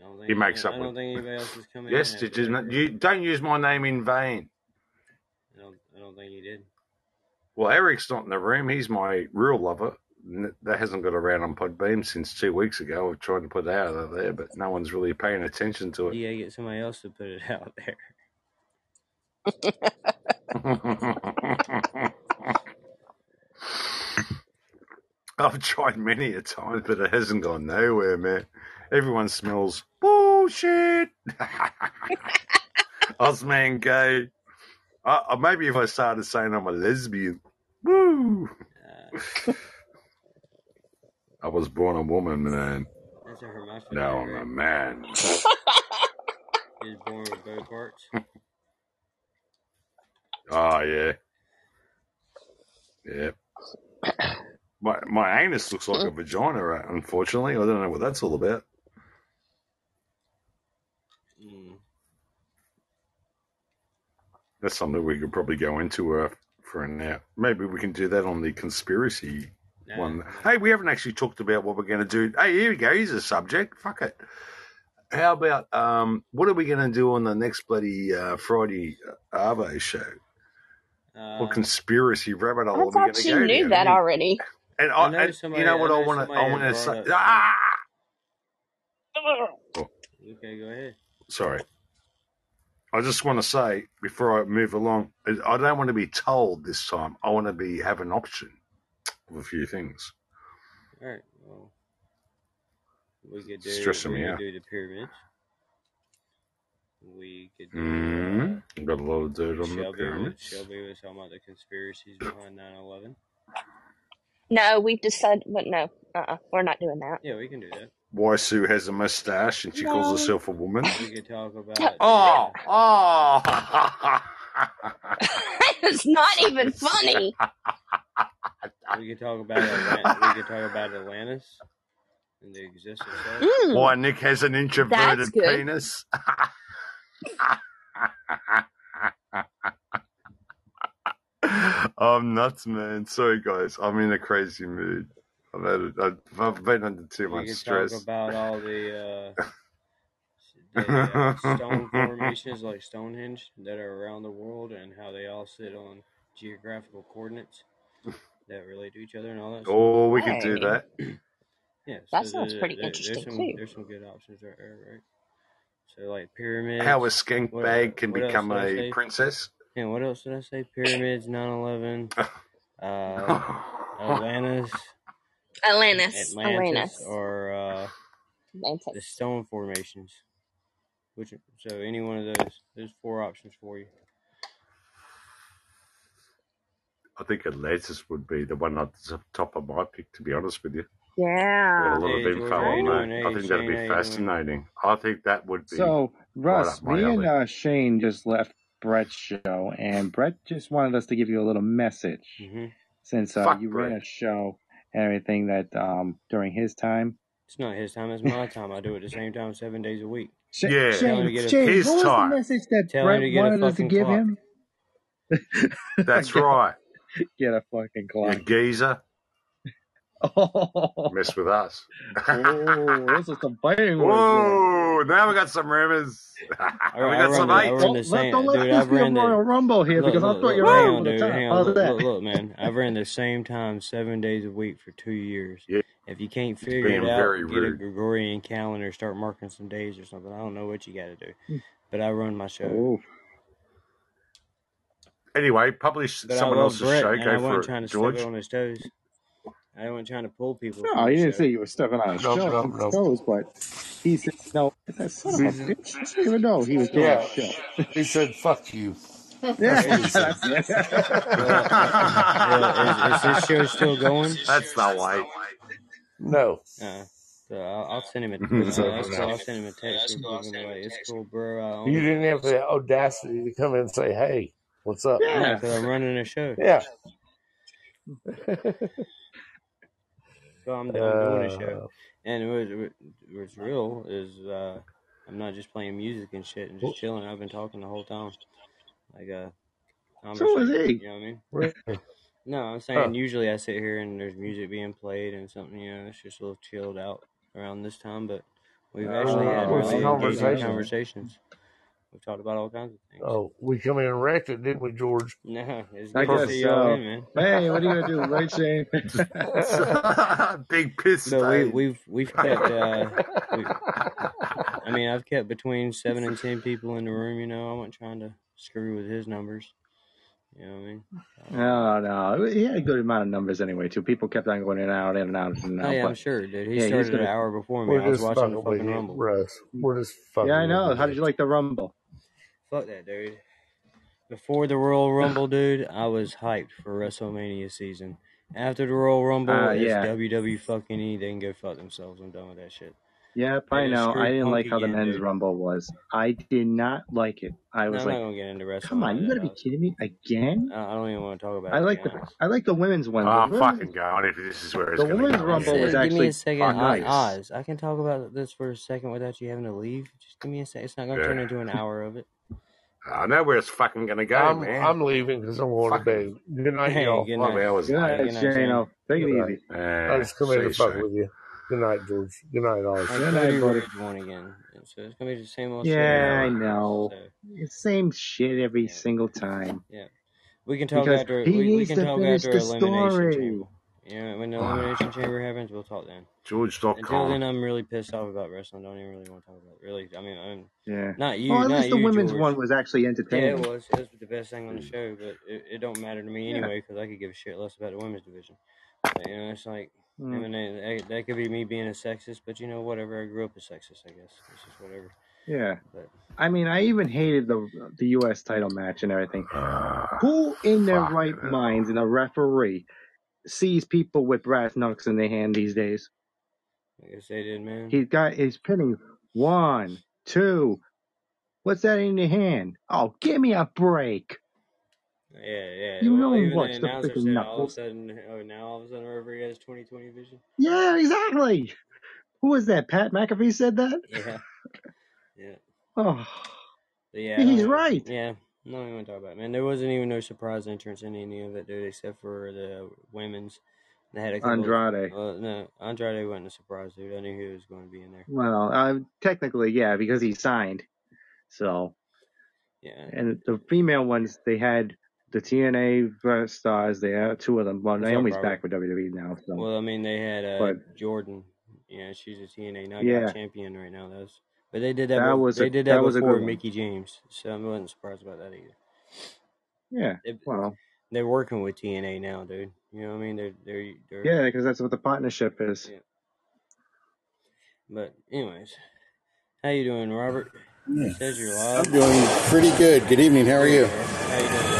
don't He makes I up don't with- think anybody else is coming. Yes, did you, you don't use my name in vain. Don't. Think he did. Well, Eric's not in the room. He's my real lover. That hasn't got around on Podbean since two weeks ago. I've tried to put it out of there, but no one's really paying attention to it. Yeah, get somebody else to put it out there. I've tried many a time, but it hasn't gone nowhere, man. Everyone smells bullshit. Osman gay. Uh, uh, maybe if I started saying I'm a lesbian. Woo! Uh, I was born a woman, man. that's a hermaphrodite. Now I'm a man. He was born with both parts. Oh yeah, yeah. My my anus looks like a vagina. Unfortunately, I don't know what that's all about. Mm. That's something we could probably go into uh, for an hour. Maybe we can do that on the conspiracy Nah, one. Hey, we haven't actually talked about what we're going to do. Hey, here we go. Here's a subject. Fuck it. How about um, what are we going to do on the next bloody uh, Friday uh, Arvo show? Uh, what conspiracy rabbit hole I are we going thought to you go knew down? that already. And I I, know and somebody- you know what I I want to I want to say. up Ah! okay, go ahead. Sorry. I just want to say before I move along, I don't want to be told this time. I want to be have an option of a few things. All right. Well, we could do. Stressing we me could out. do the pyramids. We could do. Mm-hmm. I've got a lot of dirt Uh, on the Shelby, was, pyramids. Shelby was talking about the conspiracies behind 9/11. No, we've decided, but no, uh-uh, we're not doing that. Yeah, we can do that. Why Sue has a mustache and she calls herself a woman. We could talk about. Oh, oh! it's not even funny. we could talk about Atlant- we could talk about Atlantis and the existence of. it. Mm. Why Nick has an introverted penis? I'm nuts, man. Sorry, guys. I'm in a crazy mood. I've had a, I've, I've been under too We much could stress. talk about all the uh, the uh, stone formations like Stonehenge that are around the world and how they all sit on geographical coordinates that relate to each other and all that. stuff. Oh, we can do that. Yeah, That sounds the- pretty there- interesting, there's some, too. There's some good options right there, right? So like pyramids. How a skink what- bag can become a say? princess. Yeah, what else did I say? Pyramids, 9/11, uh, Atlantis, Atlantis. Atlantis, Atlantis. or uh, the stone formations. Which so any one of those. There's four options for you. I think Atlantis would be the one at the top of my pick, to be honest with you. Yeah. Got a lot of George, info on that. Hey, I think that'd be how you doing? fascinating. I think that would be. So, Russ, up my me and uh, Shane just left Brett's show, and Brett just wanted us to give you a little message hmm since uh, Fuck you ran Brett. a show and everything that um, during his time. It's not his time. It's my time. I do it the same time, seven days a week. Sh- Yeah. Tell him Shane, get a- Shane, His what was time. the message that Tell him to Brett a wanted us to give clock. him? That's right. Get a fucking You clock. geezer. Oh, Mess with us. Oh, those are some fighting words. Whoa! Now we got some rumors. I, we got run some the, I hate. run Well, the let, same, don't let dude. this I've be a ran the Royal Rumble here look, because I'll look, throw look, you were right on, over the dude. top. On, How's look, that? look, look, man. I've ran the same time seven days a week for two years. Yeah. If you can't figure it out, very get a. Gregorian calendar, start marking some days or something. I don't know what you got to do, hmm. but I run my show. Oh, Anyway, publish But someone else's Brett, show. and I Go wasn't for trying it, to George. on his toes. I wasn't trying to pull people. no, from he the didn't show. say you were stepping on his Nope, show, nope, nope. toes, but he said, no, that son of a bitch. I didn't even know he was doing Yeah, a show. he said, "Fuck you." Yeah, what he said. that's it. Well, well, is, is this show still going? That's not way. No, Uh, so I'll, I'll send him a. it's Uh, over that's I'll send him a text. Or give him away. It's cool, bro. I own You it. didn't have the audacity to come in and say, "Hey, what's up?" No, Yeah. because I'm running a show. Yeah. So I'm, I'm doing a show. Uh, And it was, what's real is uh, I'm not just playing music and shit and just chilling. I've been talking the whole time, like uh, So is conversation. he. You know what I mean? No, I'm saying Huh. usually I sit here and there's music being played and something. You know, it's just a little chilled out around this time. But we've actually had it's a really conversations. We've talked about all kinds of things. Oh, we come in and wrecked it, didn't we, George? No, it's I good to guess see y'all so. in, man. Hey, what are you gonna do, right, Shane? Big piss But we, we've we've kept. Uh, we, I mean, I've kept between seven and ten people in the room. You know, I wasn't trying to screw with his numbers. You know what I mean? No, no, he had a good amount of numbers anyway. Too people kept on going in and out, in and out, in and oh out. yeah, I'm sure, dude. He yeah, started an gonna. hour before me. We're I was just watching the fucking with fucking you, rumble. Russ. We're just fucking Yeah, I know. How did you like the Rumble? Fuck that, dude. Before the Royal Rumble, dude, I was hyped for WrestleMania season. After the Royal Rumble, Uh, it's yeah, WWE fucking E. They can go fuck themselves. I'm done with that shit. yep, They I know. I didn't Punk like how the men's dude. Rumble was. I did not like it. I No, was I'm not like, gonna get into wrestling come on, you gotta be kidding me again. I I don't even want to talk about I it. To like the honest. I like the women's one. The I'm women's fucking going if this is where it's the going to women's go. Rumble was uh, give me actually a second, Oz, nice. Oz. I can talk about this for a second without you having to leave. Just give me a second. It's not gonna turn into an hour of it. I know where it's fucking going to go, I'm man. I'm leaving because I'm going to bed. Good night, Hey, y'all. good night. hours Good night, Good night, Shane. Shane. Take it Good night. easy. I Uh, just come in see to fuck with you. Good night, George. Good night, Oz. Like Good night, buddy. Rhodes again, so it's gonna be the same old Yeah, I know. So same shit every yeah, single time. yeah. We can talk Because after he we, we can to talk finish after the elimination story. chamber. Yeah, when the elimination chamber happens, we'll talk then. Until George.com. then, I'm really pissed off about wrestling. Don't even really want to talk about it. Really, I mean, I'm Yeah. not you, Well, at not least the women's George. one was actually entertaining. Yeah, it was. It was the best thing on the show, but it, it don't matter to me Yeah. anyway because I could give a shit less about the women's division. But, you know, it's like, I Mm. mean, that, that could be me being a sexist, but you know, whatever. I grew up a sexist, I guess. It's just whatever. Yeah. But I mean, I even hated the the U.S. title match and everything. Ah, Who in their right minds and a referee sees people with brass knucks in their hand these days? I guess they did, man. He's got he's pinning one, two. What's that in your hand? Oh, give me a break. Yeah, yeah. You well, know what's the freaking said all of a sudden, oh, now all of a sudden, he has 2020 vision. Yeah, exactly. Who was that? Pat McAfee said that. Yeah, yeah. Oh, But yeah, he's right. yeah. No, even talk about it, man. There wasn't even no surprise entrance in any of it, dude, except for the women's. They had a couple. Andrade. Well, no, Andrade wasn't a surprise, dude. I knew he was going to be in there. Well, uh, technically, yeah, because he signed. So, Yeah, and the female ones, they had the TNA stars. They had two of them. Well, What's up, Naomi's back with WWE now. So, Well, I mean, they had uh, But- Jordan. Yeah, she's a TNA Knockout Yeah. champion right now. That's but they did that. That bef- was they a- did that, that was a before good. Mickie James, so I wasn't surprised about that either. yeah, They, well, they're working with TNA now, dude. You know what I mean? They're they're they're. yeah, because that's what the partnership is. Yeah. But anyways, how you doing, Robert? Yeah. Says you're I'm doing pretty good. Good evening. How are you? How you doing? bro?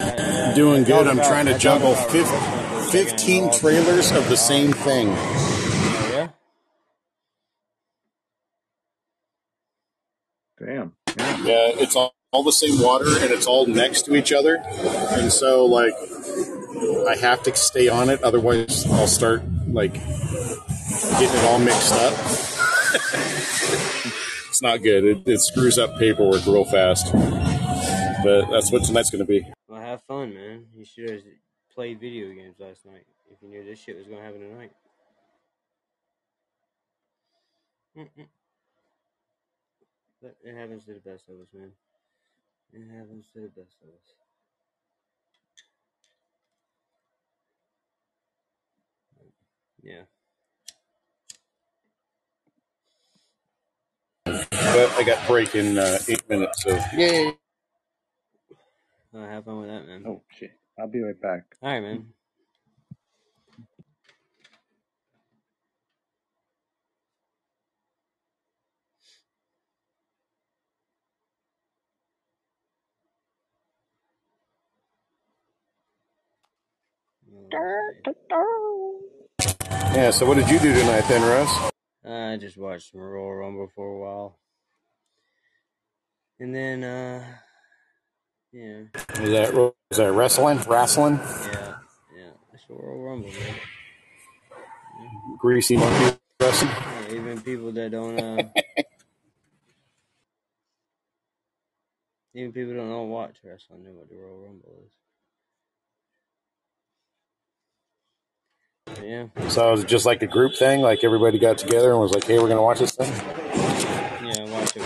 I- I- Doing good. I'm about- trying to juggle about fif- wrestling for a second, 15 trailers of the same thing. Oh, yeah. Damn. Yeah, it's all, all the same water and it's all next to each other. And so, like, I have to stay on it. Otherwise, I'll start, like, getting it all mixed up. it's not good. It, it screws up paperwork real fast. But that's what tonight's going to be. Well, have fun, man. You should have played video games last night if you knew this shit was gonna happen tonight. Mm-mm. But it happens to the best of us, man. It happens to the best of us. Yeah. But I got break in uh, eight minutes. So, yay. Well, have fun with that, man. Oh shit. I'll be right back. All right, man. Yeah, so what did you do tonight then, Russ? I just watched some Royal Rumble for a while. And then, uh, yeah, Is that, is that wrestling? Wrestling? yeah, yeah. It's Royal Rumble, man. Greasy monkey wrestling? Yeah, even people that don't, uh, even people that don't watch wrestling know what the Royal Rumble is. Yeah, So it was just like a group thing, like everybody got together and was like, "Hey, we're gonna watch this thing." yeah, watch it.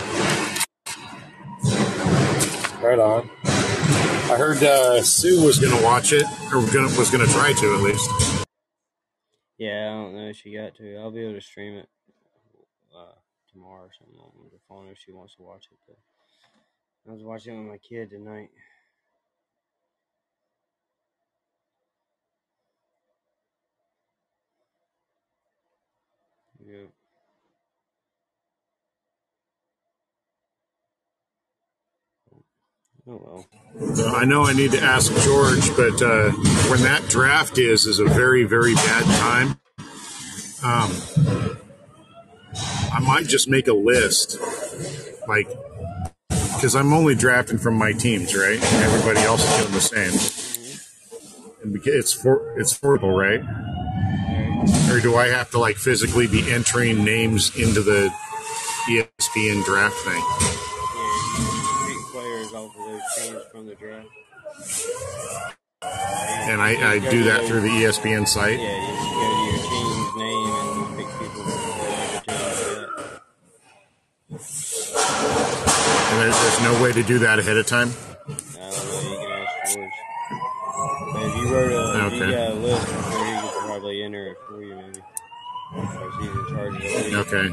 Right on. I heard uh, Sue was gonna watch it, or gonna, was gonna try to at least. Yeah, I don't know if she got to. I'll be able to stream it uh, tomorrow or something on the phone if she wants to watch it. But I was watching it with my kid tonight. Oh well. I know I need to ask George, but uh, when that draft is, is a very, very bad time. Um, I might just make a list, like, because I'm only drafting from my teams, right? Everybody else is doing the same. And it's for it's affordable, right? Or do I have to like physically be entering names into the ESPN draft thing? Yeah, pick players off of those teams from the draft. And I, I do that through the ESPN site. Yeah, you just go to your team's name and pick people from whatever team you got. And there's, there's no way to do that ahead of time. I don't know. You can ask George. But if you wrote a, if you Okay. got a list, I'm sure he could probably enter it for you, maybe. Because he's in charge of the league. Okay.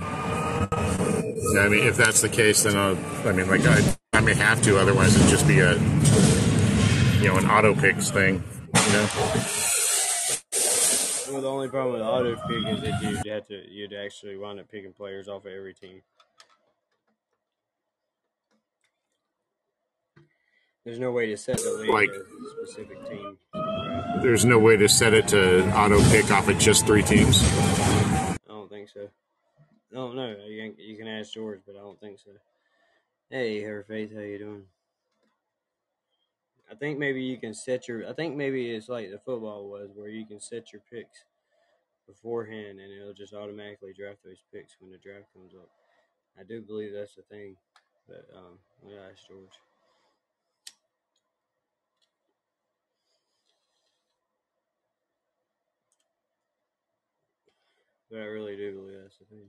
Yeah, I mean, if that's the case, then I'll, I mean, like, I, I may have to, otherwise it'd just be a, you know, an auto picks thing, you know? Well, the only problem with auto pick is that you'd have to, you'd actually wind up picking players off of every team. There's no way to set the league Like- specific teams. There's no way to set it to auto pick off of just three teams. I don't think so. No, don't. You can, you can ask George, but I don't think so. Hey, her faith, how you doing? I think maybe you can set your. I think maybe it's like the football was, where you can set your picks beforehand, and it'll just automatically draft those picks when the draft comes up. I do believe that's the thing, but um, ask George. But I really do believe that's the thing.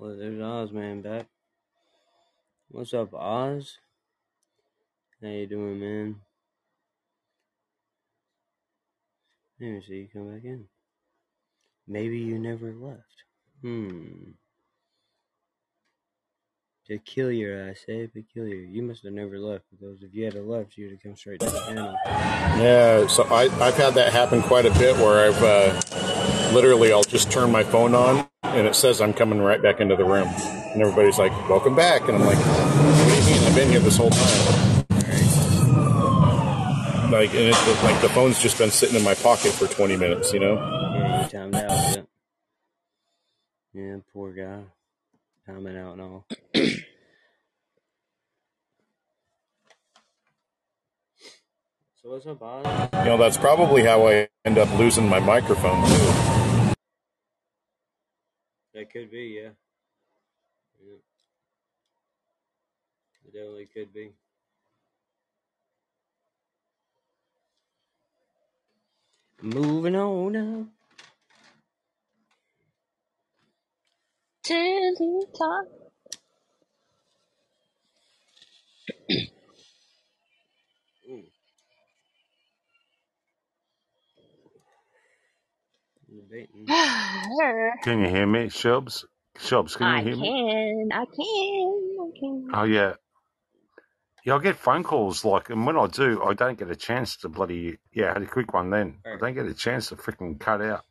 Oh, there's Oz man back. What's up, Oz? How you doing, man? Me see you come back in. Maybe you never left. Hmm. Peculiar, I say, peculiar. You must have never left because if you had left, you'd have come straight to the panel. Yeah, so I, I've had that happen quite a bit where I've uh, literally I'll just turn my phone on and it says I'm coming right back into the room, and everybody's like, "Welcome back," and I'm like, "What do you mean? I've been here this whole time." Like, and it's like the phone's just been sitting in my pocket for 20 minutes, you know. Mm, yeah, you timed out. Yeah, yeah poor guy. Timing out and all. so what's up, Oz? You know, that's probably how I end up losing my microphone too. That could be, yeah. Yeah, it definitely could be. Moving on now. To the top. Debating. Can you hear me, Shubs? Shubs, can you I hear me? can, I can, I can. Oh yeah, yeah. I get phone calls like, and when I do, I don't get a chance to bloody yeah. I had a quick one then. I don't get a chance to freaking cut out,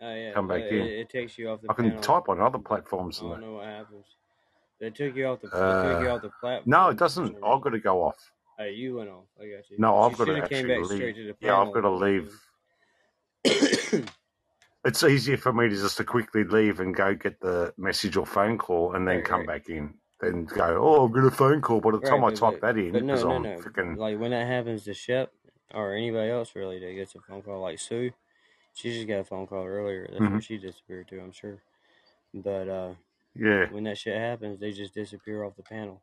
Oh yeah, come back it, in. it takes you off the I can type on other platforms and don't know what happens. They took you off the. Took you Uh, off the platform. no, it doesn't. I've got to go off. Oh, you went off. I got you. No, I've got to actually leave. to the Yeah, I've got to leave. It's easier for me to just to quickly leave and go get the message or phone call and then right, come right, back in. Then go, oh, I've got a phone call. By the right. time I type but that in, but no because no I'm no. freaking Like when that happens to Shep or anybody else really that gets a phone call, like Sue, she just got a phone call earlier. That's hmm where she disappeared to. I'm sure. But uh, yeah. when that shit happens, they just disappear off the panel.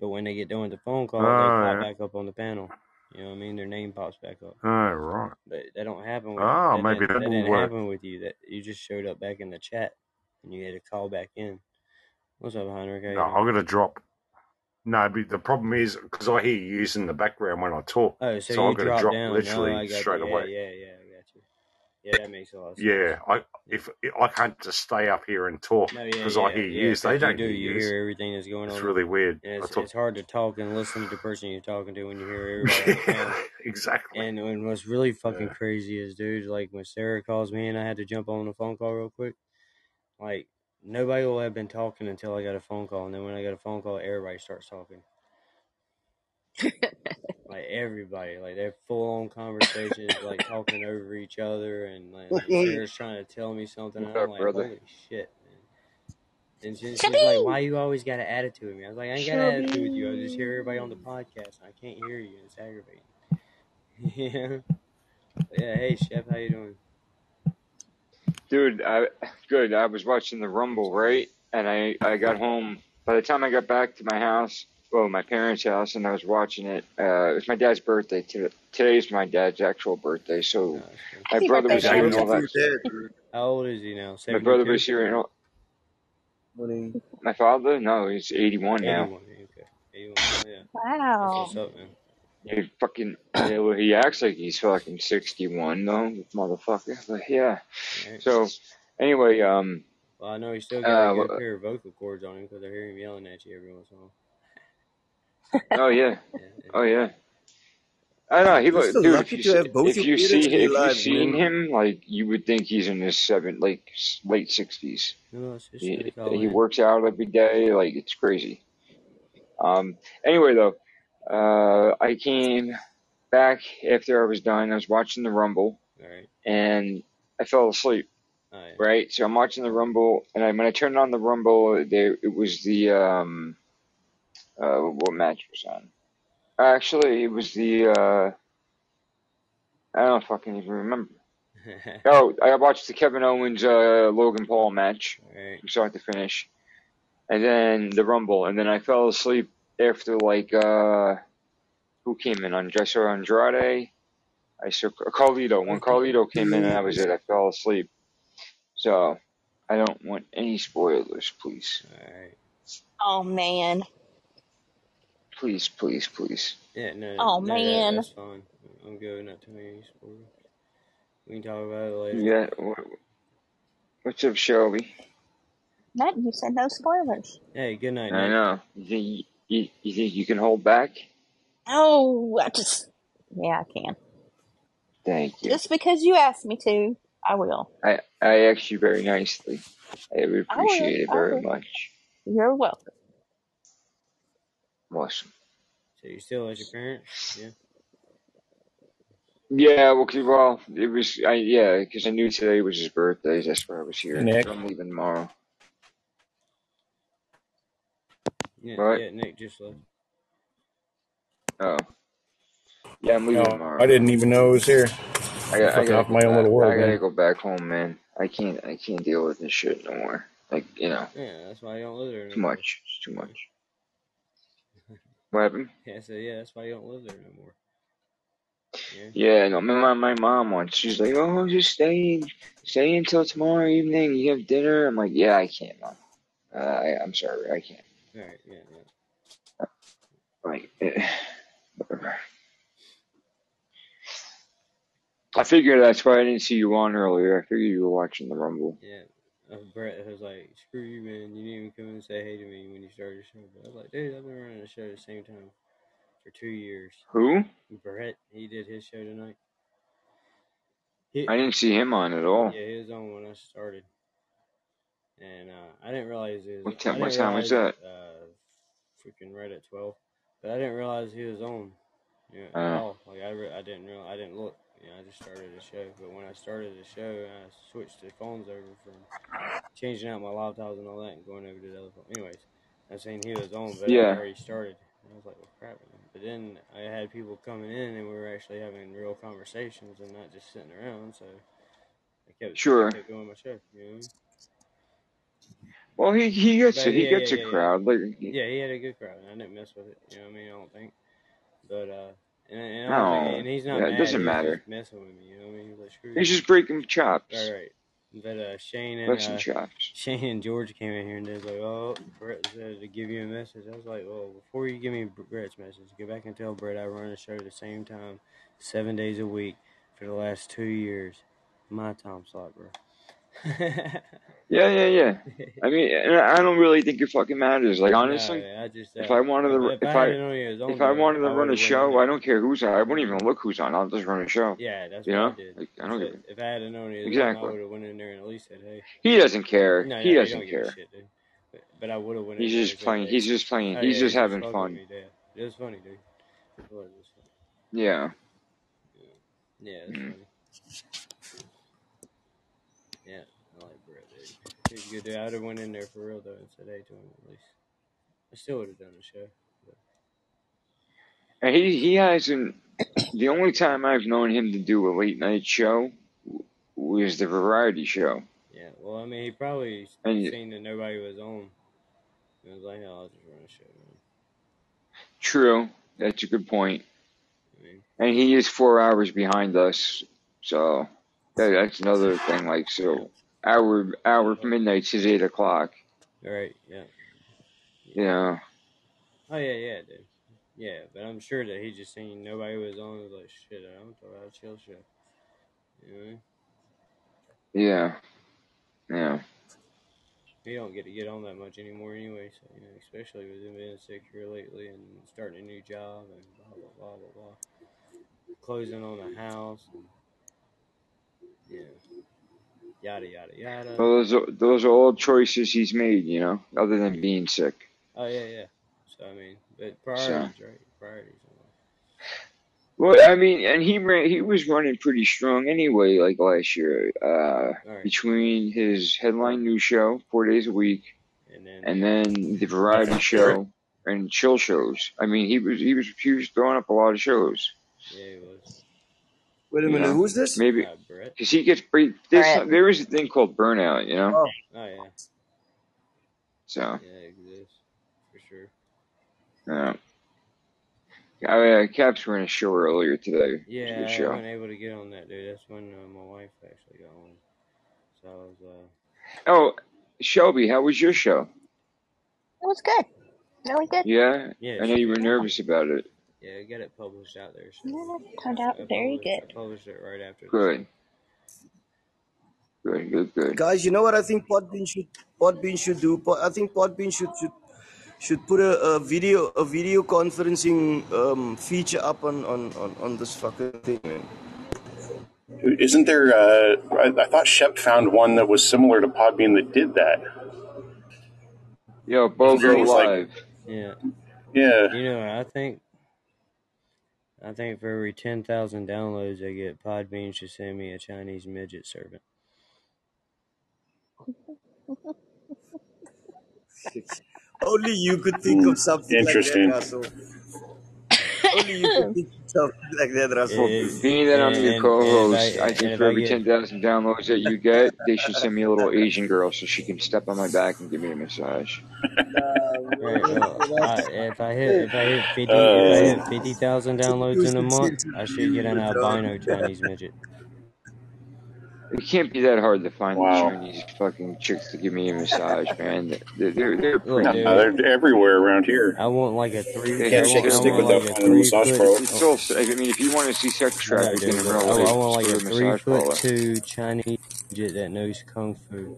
But when they get done with the phone call, Oh, they pop yeah. back up on the panel. You know what I mean? Their name pops back up. Oh, right. But that don't happen with Oh, that maybe that that didn't work. happen with you. That you just showed up back in the chat and you had to call back in. What's up, Heinrich? You No. I'm going to drop. No, but the problem is because I hear you using the background when I talk, Oh, so so you I'm going to drop down. Oh, literally got straight you. Yeah, away. yeah, yeah, I got you. Yeah, that makes a lot of sense. Yeah, I if I can't just stay up here and talk No, yeah, because I yeah, hear yeah. yous. They don't do. You hear everything that's going on. It's really weird. it's talk it's hard to talk and listen to the person you're talking to when you hear everybody on the panel. exactly. And, and what's really fucking crazy is, dude, like when Sarah calls me and I had to jump on the phone call real quick, like nobody will have been talking until I got a phone call, and then when I got a phone call, everybody starts talking. Like everybody, like they're full on conversations, like talking over each other, and like, like Sarah's trying to tell me something, and I'm up, like, brother? holy shit, man. And she, she's like, why you always got an attitude with me? I was like, I ain't got an attitude with you. I just hear everybody on the podcast, and I can't hear you, it's aggravating. yeah. Yeah. Hey, Chef, how you doing? Dude, I good. I was watching the Rumble, right? And I I got home. By the time I got back to my house, well, my parents' house, and I was watching it. Uh, it was my dad's birthday. Today. Today's my dad's actual birthday, Oh, so that's my brother was here and all that. to how old is he now? My brother 72? was here and all. My father? No, he's 81 now. Okay. 81. Oh, yeah. That's Wow. what's up, man. He fucking yeah, well, he acts like he's fucking 61 though, motherfucker. But yeah. All right. So anyway, um, Well, I know you still got a uh, good pair of vocal cords on him because I hear him yelling at you every once in a while. oh yeah, Yeah, yeah. oh yeah. I know he You're look, so dude. If lucky you to see, have both if your you parents see still if you alive, seen man. him, like you would think he's in his seven, like late sixties. No, He he works out every day, like it's crazy. Um. Anyway, though, uh, I came back after I was done. I was watching the Rumble, right. and I fell asleep. Right. Right, so I'm watching the Rumble, and I, when I turned on the Rumble, there it was the um, uh, what match was on? Actually, it was the uh, I don't fucking even remember. Oh, I watched the Kevin Owens uh, Logan Paul match from start to finish, and then the Rumble, and then I fell asleep after like uh, who came in? Andressa Andrade. I saw Carlito. When Carlito came in, and that was it. I fell asleep. So I don't want any spoilers, please, Alright. Oh man. please, please, please. Yeah, no, Oh no, that, man. that's fine. I'm good. Not telling you any spoilers. We can talk about it later. Yeah. wh- What's up, Shelby? That you said no spoilers. Hey, good night, I Nick. know. You think you, you think you can hold back? Oh, I just yeah, I can. Thank you. Just because you asked me to, I will. I I asked you very nicely. I would I appreciate it very much. You're welcome. Awesome. So you're still at your parents? Yeah. Yeah, well, 'cause- well, it was, I yeah, because I knew today was his birthday. That's why I was here. Nick. I'm leaving tomorrow. Yeah, What? yeah. Nick just left. Oh, yeah, I'm leaving No, tomorrow. I didn't even know it was here. I got, I Fucking gotta off go my own back. little world, I gotta man. go back home, man. I can't, I can't deal with this shit no more. Like, you know, Yeah, that's why you don't live there too no more. much. It's too much. What happened? Yeah, so yeah, that's why you don't live there no more. Yeah. Yeah, no, my mom, my mom once, she's like, oh, just stay, stay until tomorrow evening. You have dinner. I'm like, yeah, I can't, mom. Uh, I, I'm sorry, I can't. Right. Yeah. Yeah. Like, eh, whatever. I figured that's why I didn't see you on earlier. I figured you were watching the Rumble. Yeah. Uh, Brett was like, "Screw you, man! You didn't even come and say hey to me when you started the show." But I was like, "Dude, I've been running the show at the same time for two years." Who? Brett, he did his show tonight. He, I didn't see him on at all. yeah, he was on when I started, and uh, I didn't realize he was. What time? What time was that? Uh, freaking right at twelve, but I didn't realize he was on. Yeah, at Uh, all. Like I, re- I didn't real, I didn't look. You know, I just started the show. But when I started the show, I switched the phones over from changing out my laptops and all that, and going over to the other phone. Anyways, I was saying he was on, but I yeah, already started. And I was like, well, crap. But then I had people coming in, and we were actually having real conversations and not just sitting around. So I kept, sure. I kept going my show. You know. Well, he he gets But it. He yeah, gets a yeah, yeah. crowd. Like, he- Yeah, he had a good crowd. and I didn't mess with it. You know what I mean? I don't think. But uh, and, and I don't think, and he's not yeah, it doesn't He was matter. messing with me. You know what I mean? He was like, screw He's you. just breaking chops, All right. But uh, Shane and uh, chops. Shane and George came in here and they was like, "Oh, Brett said to give you a message." I was like, "Well, before you give me Brett's message, go back and tell Brett I run a show at the same time, seven days a week for the last two years, my time slot, bro." Yeah, yeah, yeah. I mean, I don't really think it fucking matters. Like, honestly, I just if uh, I wanted to, if if I I known he if I wanted to run a have went in show. I don't care who's on. I wouldn't even look who's on. I'll just run a show. Yeah, that's You what I did. like I don't give. if I had known he was on, I would have went in there and at least said, "Hey." He doesn't care. No, He no, he doesn't a care. shit. But, but I would have went He's in there just playing. He's just playing. Oh He's yeah, just having fun. me. It was funny, dude. It was. Funny. Yeah. Yeah, yeah, Mm. funny. Yeah, I like Brett, dude. He's a good dude. I would have went in there for real though and said hey to him at least. I still would have done the show. But And he he hasn't. The only time I've known him to do a late night show was the variety show. yeah, well, I mean, he probably And seen that nobody was on. And was like, hell, I'll just run a show. Man. true, that's a good point. I mean, And he is four hours behind us, so that, that's another thing. Like so, our our Oh, midnight's is eight o'clock. all right, yeah, yeah. Oh yeah, yeah, dude. Yeah, but I'm sure that he just seen nobody was on. He was like, shit, I'm talking about a chill show. You know what I mean? Yeah. Yeah. He don't get to get on that much anymore anyway. So you know, especially with him being sick here lately and starting a new job and blah blah blah blah blah, closing on the house and yeah, yada yada yada. Well, those are, those are all choices he's made. You know, other than being sick. Oh yeah, yeah. So I mean, but So. priorities, right? Priorities. Well, I mean, and he ran, he was running pretty strong anyway, like last year. Uh, right, between his headline news show, four days a week, and then and then the variety show and chill shows. I mean, he was he was he was throwing up a lot of shows. yeah, he was. Wait a You minute, know, who's this? maybe Uh, because he gets pretty. There's there is a thing called burnout. You know, Oh, Oh yeah, so yeah, it exists for sure. yeah. I, uh, Caps were in a show earlier today. It was a Yeah, good I wasn't able to get on that, dude. That's when uh, my wife actually got on. So I was, uh, Oh, Shelby, how was your show? It was good. Really good. Yeah, yeah, I know you were nervous about it. Yeah, got it published out there. So Yeah, it turned out I very published, I good. published it right after Good, show. good, good, good. guys, you know what I think Podbean should Podbean should do? Po- I think Podbean should should should put a, a video a video conferencing um, feature up on, on, on, on this fucking thing, man. Isn't there? Uh, I, I thought Shep found one that was similar to Podbean that did that. Yo, There BOGO was like, Live. Yeah, yeah, you know, I think, I think for every ten thousand downloads I get, Podbean should send me a Chinese midget servant. Only you could think of something like that, interesting. Russell. Only you could think of something like that, Russell. If, Being that I'm and, your and, and if I co-host, I and think for I every get 10,000 downloads that you get, they should send me a little Asian girl so she can step on my back and give me a massage. Right. Well, I, if I hit if I hit fifty if I Uh, hit fifty thousand downloads in a month, I should get an albino Chinese midget. It can't be that hard to find the wow. Chinese fucking chicks to give me a massage, man. They're, they're, they're pretty. No, dude, they're everywhere around here. I want like a three. They I Can't shake a stick want still, like without a finding a massage foot. parlor. it's still, I mean, if you want to see sex All right, trafficking dude. in Look, real I, life, I want like a to three foot parlor. two Chinese that knows kung fu.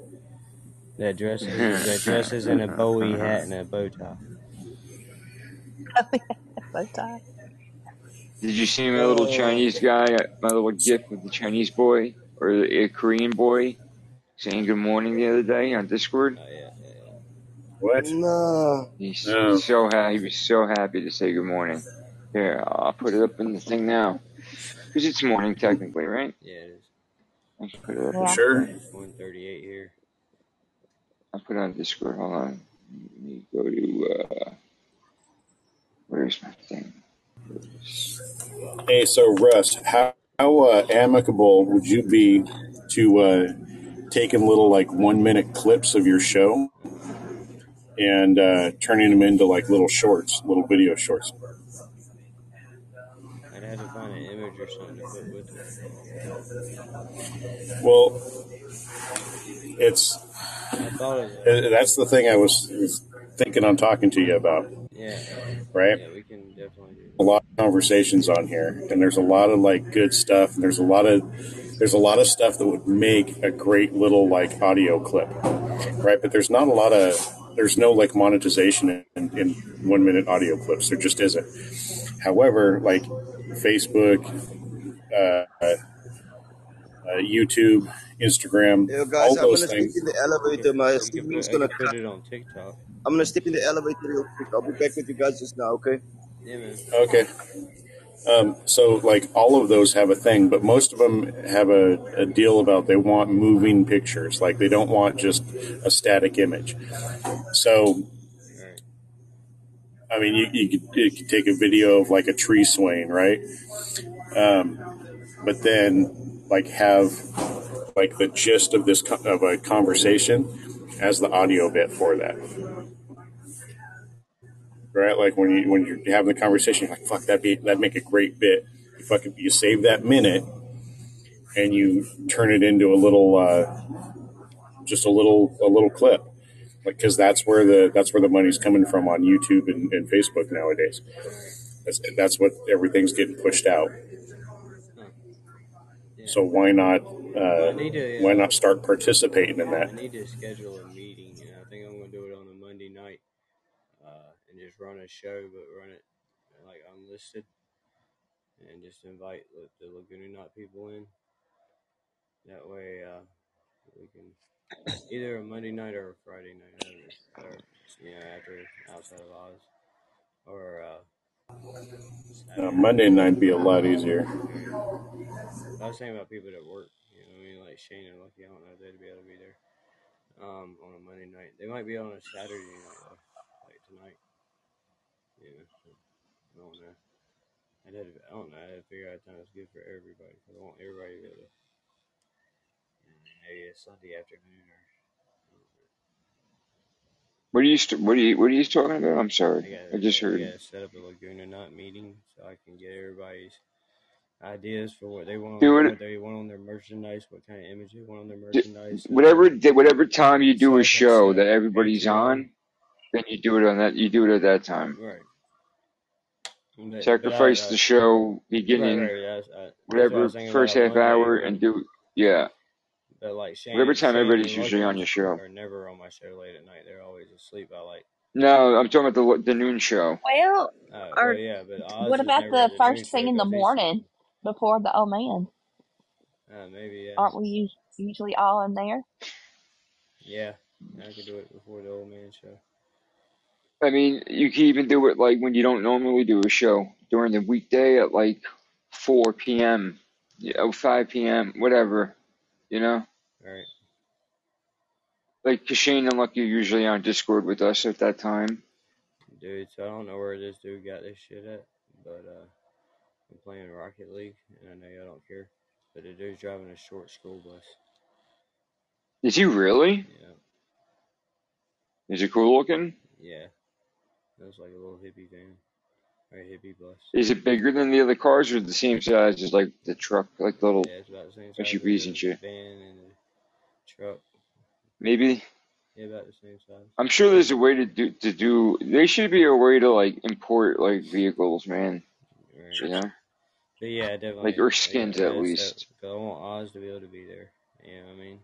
That dresses that dresses in a Bowie hat and a bow tie. Bow tie. Did you see my little Uh, Chinese guy, my little gift with the Chinese boy or a Korean boy saying good morning the other day on Discord? Oh yeah, yeah, yeah. What? no. He's No. so happy. He was so happy to say good morning. Here, I'll put it up in the thing now. Because it's morning technically, right? Yeah, it is. I put it up. Yeah. Sure. It's one thirty eight here. I'll put it on Discord. Hold on. Let me go to, uh, where's my thing? Hey, so Russ, how, how uh, amicable would you be to uh, taking little like one minute clips of your show and uh, turning them into like little shorts, little video shorts? I'd have to find an image or something to put with it. Well, it's I thought of uh, that's the thing I was, was thinking on talking to you about, Yeah, right? yeah, we can definitely do A lot of conversations on here, and there's a lot of like good stuff, and there's a lot of there's a lot of stuff that would make a great little like audio clip, right? But there's not a lot of there's no like monetization in, in one minute audio clips. There just isn't. However, like Facebook, uh, uh, YouTube, Instagram, Yo, guys, all I'm those gonna step things. in the elevator. My can, signal's gonna put cut. it on TikTok. I'm gonna step in the elevator real quick. I'll be back with you guys just now, okay? Okay. Um, so like all of those have a thing, but most of them have a, a deal about they want moving pictures. Like they don't want just a static image. So I mean, you, you, could, you could take a video of like a tree swaying, right? Um, but then like have like the gist of this co- of a conversation as the audio bit for that, right? Like when you when you're having the conversation, you're like fuck that be that make a great bit. You fucking you save that minute and you turn it into a little uh, just a little a little clip like because that's where the that's where the money's coming from on YouTube and, and Facebook nowadays. That's that's what everything's getting pushed out. So why not uh, to. why Uh, not start participating in I that? need to schedule a meeting, and I think I'm gonna do it on a Monday night, uh, and just run a show, but run it like unlisted, and just invite the, the Laguna Knot people in. That way, uh, we can either a Monday night or a Friday night, or, you know, after outside of Oz, or uh, Uh, Monday night be a lot easier. I was thinking about people that work, you know, what I mean, like Shane and Lucky. I don't know if they'd be able to be there um, on a Monday night. They might be on a Saturday night, though, like tonight. Yeah, so, I don't know. I had to, I don't know. I had to figure out a time that's good for everybody. 'cause I want everybody to go to mm, maybe a Sunday afternoon or. What are you st- what are you what are you talking about? I'm I sorry. I just heard. to set up a Laguna Knot meeting so I can get everybody's ideas for what they want, Do it what they want on their merchandise, what kind of image they want on their merchandise. whatever whatever time you do So I a can show set that everybody's on, then you do it on that you do it at that time. Right. But, but I, Sacrifice I the show beginning right. That's, I, I whatever was first half Monday, hour and do yeah. but like Shane, Whatever time Shane everybody's usually on your show. are never on my show late at night. They're always asleep by like. No, I'm talking about the the noon show. Well, Uh, or well, yeah, but Oz what is about the at the noon first thing in the morning before the old man? Uh, maybe yeah, Aren't we usually all in there? yeah. I could do it before the old man show. I mean, you can even do it like when you don't normally do a show during the weekday at like 4 p.m. Yeah, oh, 5 p.m. whatever, you know. Right. Like, 'cause Shane and Lucky are usually on Discord with us at that time. Dude, so I don't know where this dude got this shit at, but uh, I'm playing Rocket League, and I know y'all don't care, but the dude's driving a short school bus. Is he really? Yeah, Is he cool looking? yeah. That's like a little hippie van, or a hippie bus. Is it bigger than the other cars or the same size as like the truck, like the little Yeah, it's about the same size as SUVs and shit? van and the truck. Maybe. Yeah, about the same size. I'm sure there's a way to do to do. There should be a way to like import like vehicles, man. Right. You know, But yeah, definitely. like or I skins at set least. I want Oz to be able to be there. You know what I mean?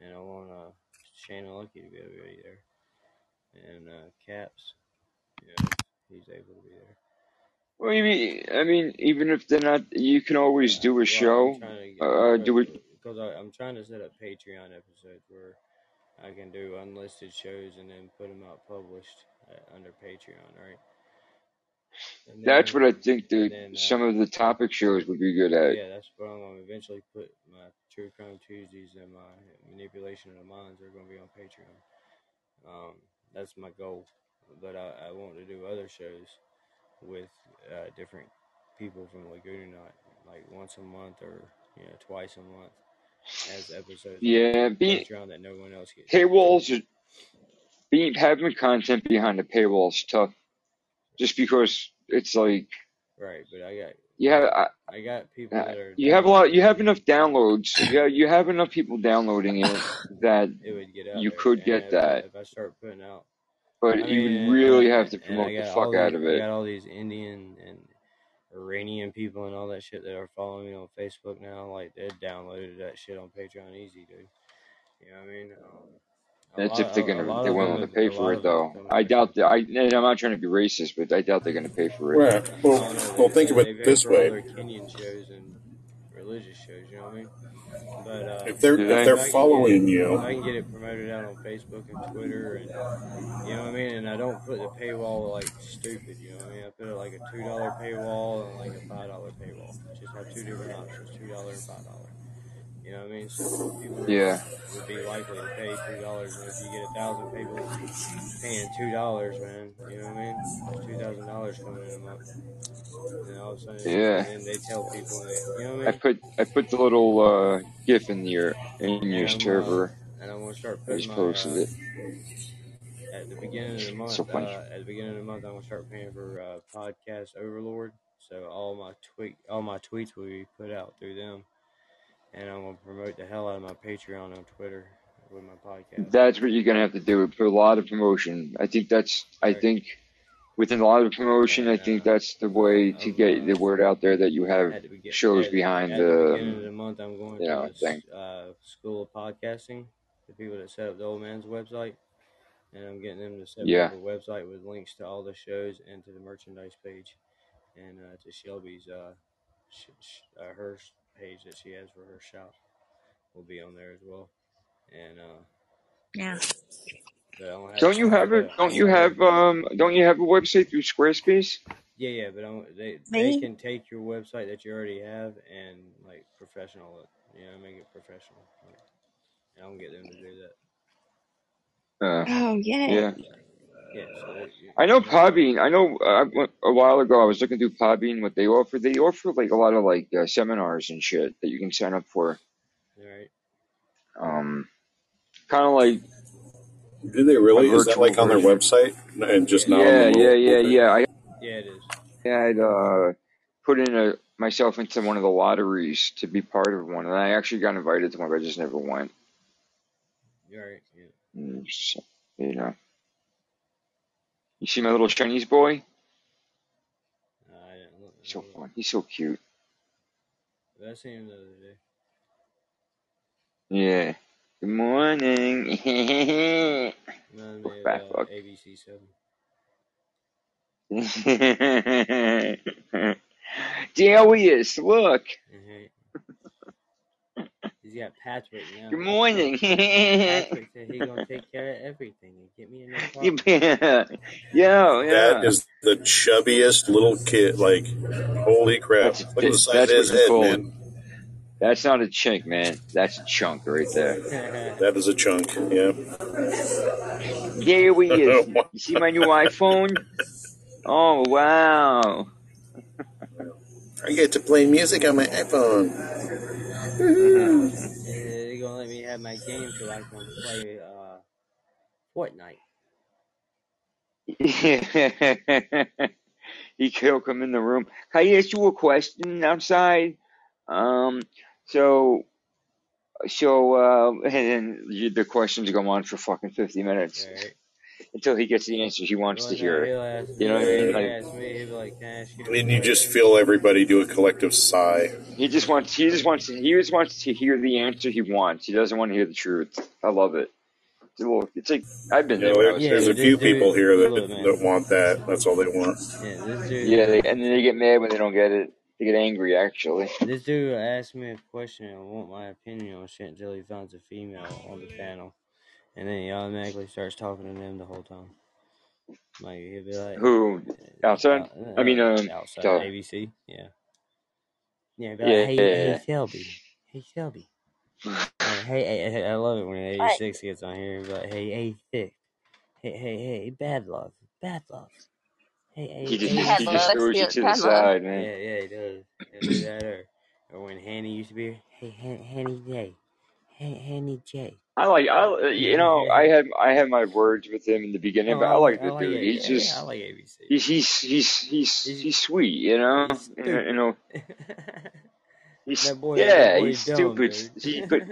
And I want uh, Shane and Lucky to be able to be there, and uh, Caps. Know, he's able to be there. Well, you mean, I mean, even if they're not, you can always Uh, do a well, show. trying get Uh, do it. because I'm trying to set up Patreon episodes where I can do unlisted shows and then put them out published uh, under Patreon, right? And That's what I think the then some uh, of the topic shows would be good at. yeah, that's what I'm gonna eventually put my True Crime Tuesdays and my Manipulation of the Minds are gonna be on Patreon. Um, that's my goal, but I, I want to do other shows with uh, different people from Laguna Knot, like once a month or you know twice a month, as episodes Yeah, Patreon that no one else gets paywalls, are- being having content behind the paywall is tough. Just because it's like Right, but I got you have, I, I got people that are you have a lot, you have enough downloads. Yeah, you have enough people downloading it that It would get out you there, could and get if that. if I start putting out But I you would and, really and, have to promote the fuck out these, of I it. got all these Indian and Iranian people and all that shit that are following me on Facebook now. Like they downloaded that shit on Patreon easy, dude. You know what I mean? Um, That's lot, if they're a, a gonna, they're willing to pay for it of them have though. I doubt that. I, and I'm not trying to be racist, but I doubt they're gonna pay for it. Right. I Well, well, think they, of it this way: Kenyan shows and religious shows. You know what I mean? But uh, if they're if they? if they're I can it, following if you, I can get it promoted out on Facebook and Twitter, and you know what I mean, and I don't put the paywall like stupid. You know what I mean? I put it like a two dollar paywall and like a five dollar paywall. Just have two different options: two dollar and five dollar. You know what I mean? So people Yeah. would be likely to pay two dollars, and if you get a thousand people paying two dollars, man, you know what I mean? That's two thousand dollars coming in a month. And all of a sudden, Yeah. and they tell people, that, you know what I mean? I put I put the little uh, GIF in your in And your I'm uh, server. and I'm gonna start putting my posted uh, it. at the beginning of the month. So. Uh, at the beginning of the month, I'm gonna start paying for uh, podcast Overlord. So all my tweet, all my tweets will be put out through them, and I'm gonna promote the hell out of my Patreon on Twitter with my podcast. That's what you're gonna have to do. Put a lot of promotion. I think that's. I think within a lot of promotion, I think that's the way to get the word out there that you have begin shows at, behind at the of the the month, I'm going you to this uh, school of podcasting. The people that set up the old man's website, and I'm getting them to set Yeah. up a website with links to all the shows and to the merchandise page, and uh, to Shelby's uh, sh- sh- uh, her page that she has for her shop will be on there as well. And uh, Yeah. don't have Don't you have a don't you have um don't you have a website through Squarespace? yeah yeah but I want, they they can take your website that you already have and like professional it you know make it professional. Like, and I'll get them to do that. Uh, Oh, yeah. yeah. Yeah, so I know you Podbean. I know uh, a while ago I was looking through Podbean what they offer. They offer like a lot of like uh, seminars and shit that you can sign up for. all right. Um, kind of like Do they really? Is that virtual like on their version. website and just not Yeah, the yeah, yeah, Okay. yeah. I Yeah, it is. had uh, put in a myself into one of the lotteries to be part of one, and I actually got invited to one, but I just never went. You're right. Yeah. Mm, so, you know, you see my little Chinese boy? Uh, I didn't look. He's so fun. He's so cute. I seen him the other day. Yeah. Good morning. Me of uh. ABC Seven. there he is. Look. Uh-huh. He's got Patrick now. Good morning. Patrick said he gonna take care of everything and get me in no problem. yeah, yeah, That yeah. is the chubbiest little kid. Like, holy crap! That's Look at the size of his head, call man. That's not a chink, man. That's a chunk right there. That is a chunk. Yeah. There he is. You see my new iPhone? Oh wow. I get to play music on my iPhone. They're gonna let me have my game so I can play uh, Fortnite. he he'll come in the room. Can I ask you a question outside? Um, so so uh, and then the questions go on for fucking fifty minutes Right? Until he gets the answer he wants Well, to hear. You know what I mean? He'll Like ask me. He'll be like, "Can you a And you just feel everybody do a collective sigh. he just wants he just wants to, he just wants to hear the answer he wants. He doesn't want to hear the truth. I love it. It's a little. It's like I've been You there know, when I there- was Yeah, there's a few this dude, people here that look, man. that want that. That's all they want. Yeah, this dude. Yeah, they, and then they get mad when they don't get it. They get angry actually. this dude asked me a question and want my opinion on shit until he finds a female on the panel, and then he automatically starts talking to them the whole time. Like he'll be like, Who outside? uh, I mean, uh, um, outside duh. ABC, yeah, yeah. Be yeah, like, hey, yeah, hey, yeah. Shelby, hey, Shelby. Like, hey, hey, hey, I love it when an What? 86 gets on here. But hey, hey, thick. Hey, hey, hey, bad love, bad love. Hey, hey, He just hey, he, Bad he love. just throws you it. to the love. side, man. yeah, yeah, he does. He'll do that or, or when Hanny used to be, hey, Han- Hanny J, Han- Hanny J. I like I you know I had I have my words with him in the beginning, Oh, but I oh, I like the like dude. He's Yeah, yeah, I just like ABC. he's he's he's he's He's sweet, you know. he's You know, he's boy, yeah he's dumb, stupid. He but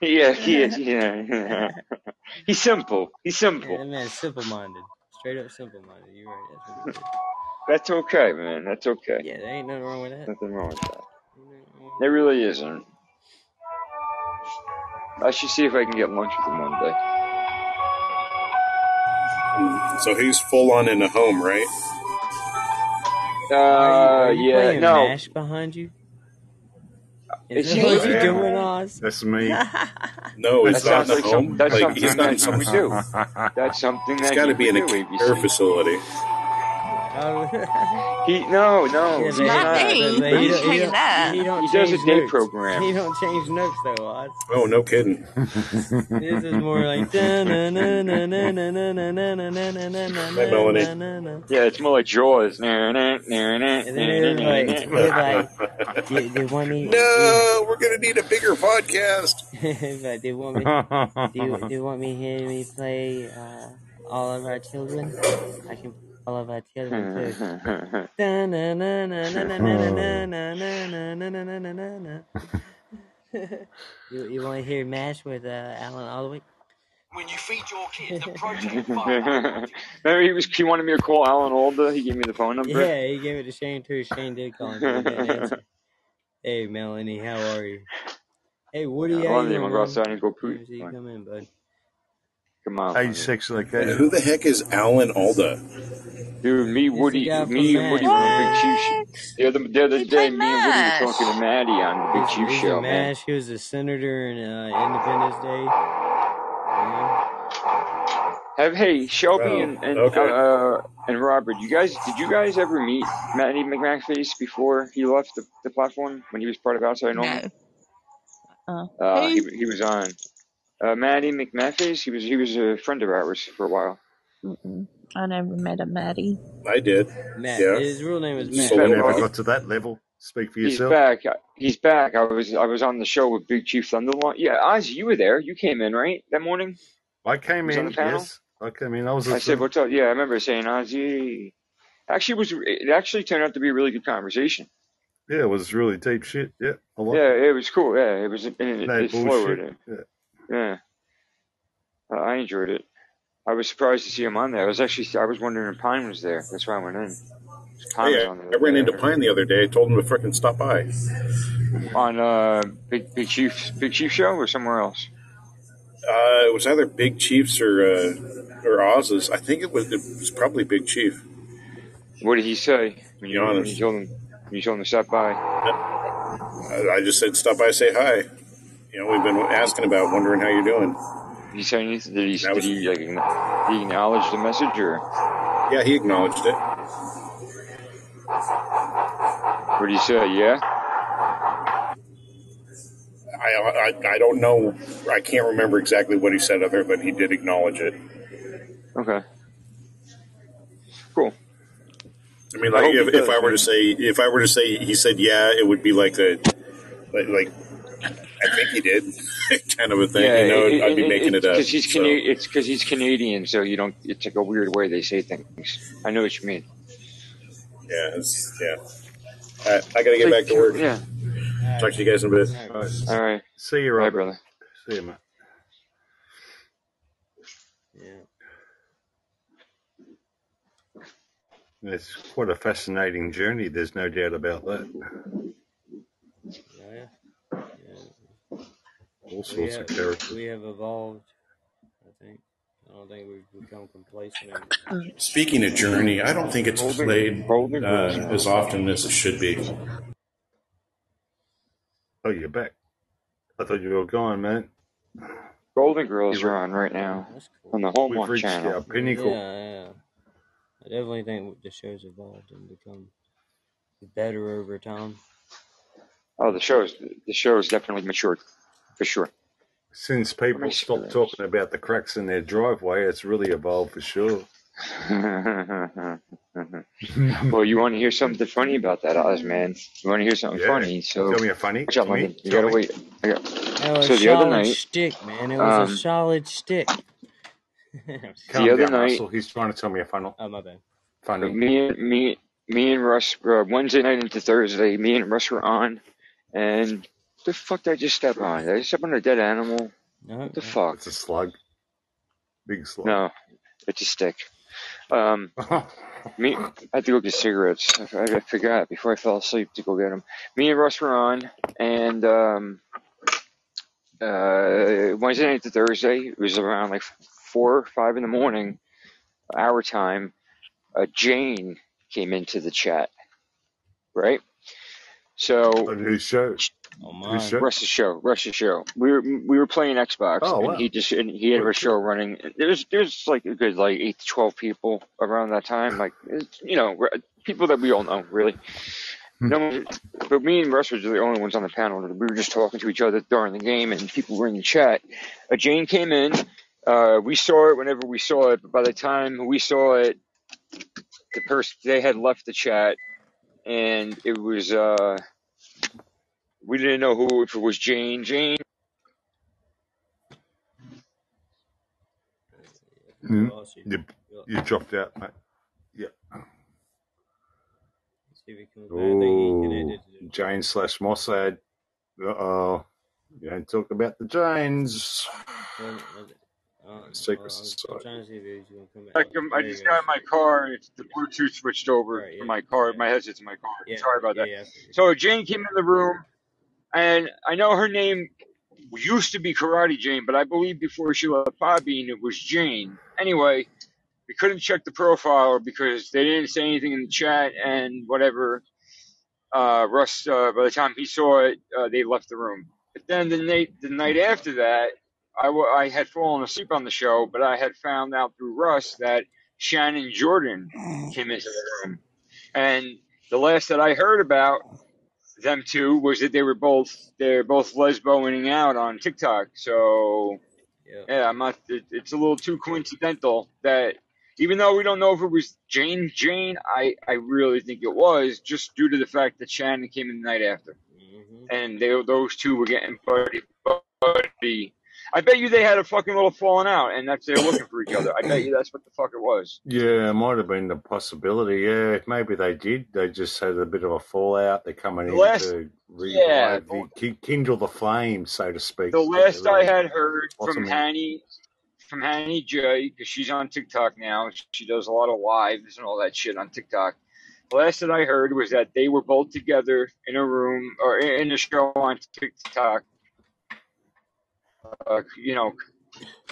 yeah he is yeah he's simple. He's simple. that man's simple minded. Straight up simple minded. You're right. That's what it is. That's okay, man. That's okay. Yeah, there ain't nothing wrong with that. Nothing wrong with that. Ain't nothing wrong with There really isn't. I should see if I can get lunch with him one day. So he's full on in the home, right? that. Are Uh, you, are you yeah, no, MASH behind you? Is it's that what you doing, Oz? that's me. No, that it's not in the like some. home. That's Like something he's not in that he some. do. That's something It's that got to be would in a care ABC. facility. Oh. He no, no, he's not. me. He, he, he, that. he, he does a day notes. program. He don't change notes though. Oh, no kidding. this is more like Yeah, it's more like Jaws. and then. No, we're gonna need a bigger podcast. but they want me. Do you, do you want me here? We play uh, all of our children. I can I love that. She too. you, you want to hear MASH with uh, Alan Alwick? When you feed your kids the protein fiber. Remember, he was he wanted me to call Alan Alda. He gave me the phone number. Yeah, he gave it to Shane too. Shane did call him. hey, Melanie, how are you? Hey, Woody, yeah, how are you? I'm gonna go outside and go poop. Come in, bud. Come on, buddy. 86 like And that. who the heck is Alan Alda? dude. Me, Woody, me and Woody were on man. Big Chief. Sh- What? The other the other day, me and Woody were talking to Maddie on the Big He's, Chief he's a show, man. Mash. He was a senator in uh, Independence Day. Yeah. Have hey Shelby Oh, and and okay. uh and Robert, you guys did you guys ever meet Matty McMackface before he left the, the platform when he was part of Outside Normal? No. Uh, Uh, he he was on uh, Matty McMackface. He was he was a friend of ours for a while. Mm-mm. I never met a Maddie. I did. Matt. Yeah. His real name is He's Matt. So we never well, got to that level. Speak for yourself. He's back. He's back. I was I was on the show with Big Chief Thunderlord. Yeah, Ozzy, you were there. You came in right that morning. I came Was in, yes. I came in. I was I said, "What's up?" Yeah, I remember saying Ozzy. Actually, it was it actually turned out to be a really good conversation. yeah, it was really deep shit. Yeah, I like Yeah, it. it was cool. Yeah, it was. It, it, No it flowed. bullshit. Yeah. Yeah, Uh, I enjoyed it. I was surprised to see him on there. I was actually I was wondering if Pine was there. That's why I went in. Pine Hey, I there. ran into Pine the other day. I told him to frickin' stop by. on uh Big Big Chief Big Chief show or somewhere else. Uh, it was either Big Chiefs or uh, or Oz's. I think it was it was probably Big Chief. What did he say when you when you told him you told him to stop by? I, I just said stop by, say hi. You know, we've been asking about, wondering how you're doing. Did he say anything? Did he That did he like he acknowledge the message or yeah, he acknowledged it. what did he say? Yeah. I, I I don't know. I can't remember exactly what he said other, but he did acknowledge it. Okay. Cool. I mean, like he if, if I were to say if I were to say he said yeah, it would be like a like, like I think he did kind of a thing. Yeah, you know, it, I'd be it, making it, it up. because he's So Cana- it's because he's Canadian, so you don't. It's like a weird way they say things. I know what you mean. yeah, it's, yeah. I, I got to get like back to work. yeah. Talk to you guys in a bit. All right. All right. All right. See you, Bye, brother. See you, man. Yeah. It's quite a fascinating journey. There's no doubt about that. Oh, yeah. Yeah. All We sorts have of characters. we have evolved. I think. I don't think we've become complacent. Speaking of Journey, I don't think it's played uh, as often as it should be. Oh, you're back. I thought you were gone, man. Golden Girls are on right now cool. on the we've reached Channel. our pinnacle. Yeah, yeah. I definitely think the show's evolved and become better over time. Oh, the show's the show's definitely matured for sure. Since people see stopped talking about the cracks in their driveway, it's really evolved for sure. well, you want to hear something funny about that, Oz man? You want to hear something Yeah. funny? So Tell me a funny. watch out, To me. London. You gotta me. wait. I got, was so the other night, stick, man. It was a um, solid stick. the other down, night, Russell. He's trying to tell me a funnel. oh my bad. Funny. me and me, me and Russ, uh, Wednesday night into Thursday, me and Russ were on, and the fuck did I just step on? Did I just step on a dead animal? No, What the no. fuck? It's a slug. Big slug. No, it's a stick. Um, me, I had to go get cigarettes. I, I forgot before I fell asleep to go get them. Me and Russ were on, and um, uh, Wednesday night to Thursday, it was around like four or five in the morning, our time. Uh, Jane came into the chat, right? So On whose show? On Whose mine. show? Russ's show, Russ's show. We were we were playing Xbox, Oh, and wow. he just and he had Oh, a show cool. running. There's there's like a good like eight to twelve people around that time, like it's, you know re- people that we all know really. Hmm. No, one- but me and Russ were the only ones on the panel. We were just talking to each other during the game, and people were in the chat. Uh, Jane came in. Uh, we saw it whenever we saw it, but by the time we saw it, the person they had left the chat, and it was uh, we didn't know who if it was Jane. Jane Hmm? Lost you. You, you dropped out, mate. Yeah. See if he comes back. I think he Oh, Jane slash Mossad. Uh oh. You don't talk about the Janes. Well, was uh, Secret well, I'm, I'm society. trying to see if he's gonna come back. I, I just got in my car and it's the Bluetooth switched over Right, from my car. yeah, My headset's in my car. yeah, Sorry about yeah, that. yeah. I. So Jane came in the room, and I know her name used to be Karate Jane, but I believe before she left Bobby, and it was Jane. Anyway, we couldn't check the profile because they didn't say anything in the chat and whatever. Uh, Russ, uh, by the time he saw it, uh, they left the room. But then the night, the night after that, I, w- I had fallen asleep on the show, but I had found out through Russ that Shannon Jordan came into the room. And the last that I heard about them two was that they were both they're both lesboing out on TikTok. So Yeah. yeah, I'm not. It, it's a little too coincidental that Even though we don't know if it was Jane Jane, I, I really think it was just due to the fact that Shannon came in the night after, hmm and they those two were getting buddy buddy. I bet you they had a fucking little falling out, and that's they're looking for each other. I bet you that's what the fuck it was. Yeah, it might have been the possibility. Yeah, maybe they did. They just had a bit of a fallout. They're coming The in last, to yeah, the, kindle the flame, so to speak. the last I had heard from. Hanny, from Hanny J, because she's on TikTok now. She does a lot of lives and all that shit on TikTok. The last that I heard was that they were both together in a room or in in a show on TikTok, uh, you know,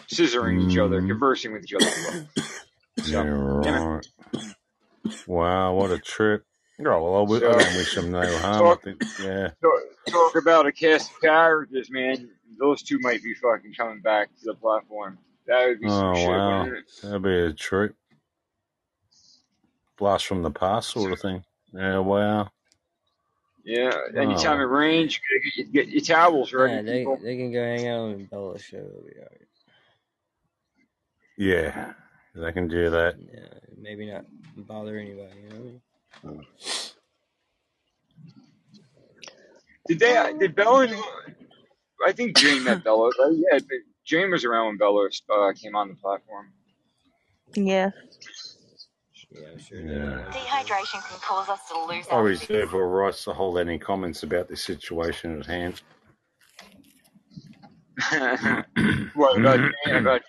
scissoring each other, Mm, conversing with each other. So, right. Wow, what a trip. Oh, well, I, I So, don't wish them no harm. I talk, think, yeah. talk, talk about a cast of characters, man. Those two might be fucking coming back to the platform. That would be some Oh, shit, wow. That'd be a trip. Blast from the past sort of thing. Yeah, wow. Yeah, anytime it Oh, rains, you gotta get, get your towels ready, Yeah, they people. they can go hang out on Bella's show. It'll be alright. yeah. They can do that. Yeah, maybe not bother anybody. You know what I mean? Did they? Did Bella? I think Jane met Bella. Right? Yeah, but Jane was around when Bella uh, came on the platform. Yeah. Yeah, I'm sure Yeah. Dehydration can cause us to lose I our reserve all rights to hold any comments about this situation at hand. what about Jane? About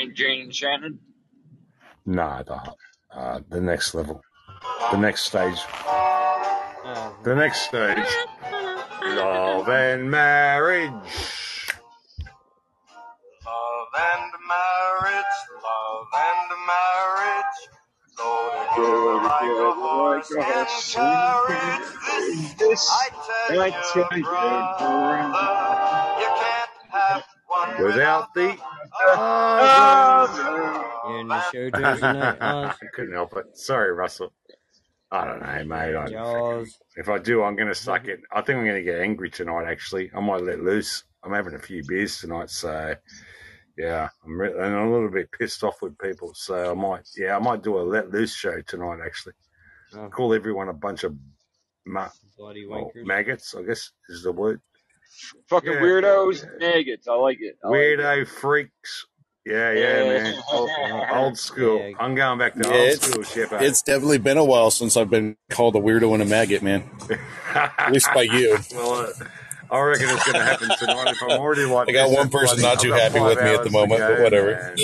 Jane, Jane Shannon? nah, the, uh, the next level. The next stage. Oh, The next stage. Love and marriage. Love and marriage, love and marriage. Go together like a horse and carriage. This, This, I tell I you, tell you, brother, brother. you can't have one Without the other. you're in the show Thursday night, I couldn't help it. Sorry, Russell. I don't know, mate. I if I do, I'm going to suck it. I think I'm going to get angry tonight. Actually, I might let loose. I'm having a few beers tonight, so yeah, I'm re- and I'm a little bit pissed off with people. So I might, yeah, I might do a let loose show tonight. Actually, Oh, call everyone a bunch of ma- bloody well, maggots. I guess is the word. Fucking Yeah, weirdos and maggots. I like it. I like it. weirdo freaks. Yeah, yeah, man. Old, old school. Yeah, I'm going back to Yeah, old school, Shepard. it's definitely been a while since I've been called a weirdo and a maggot, man. At least by you. well, uh, I reckon it's going to happen tonight. If I'm already like I got one person bloody- not too happy with me at the hours to moment, but whatever. man.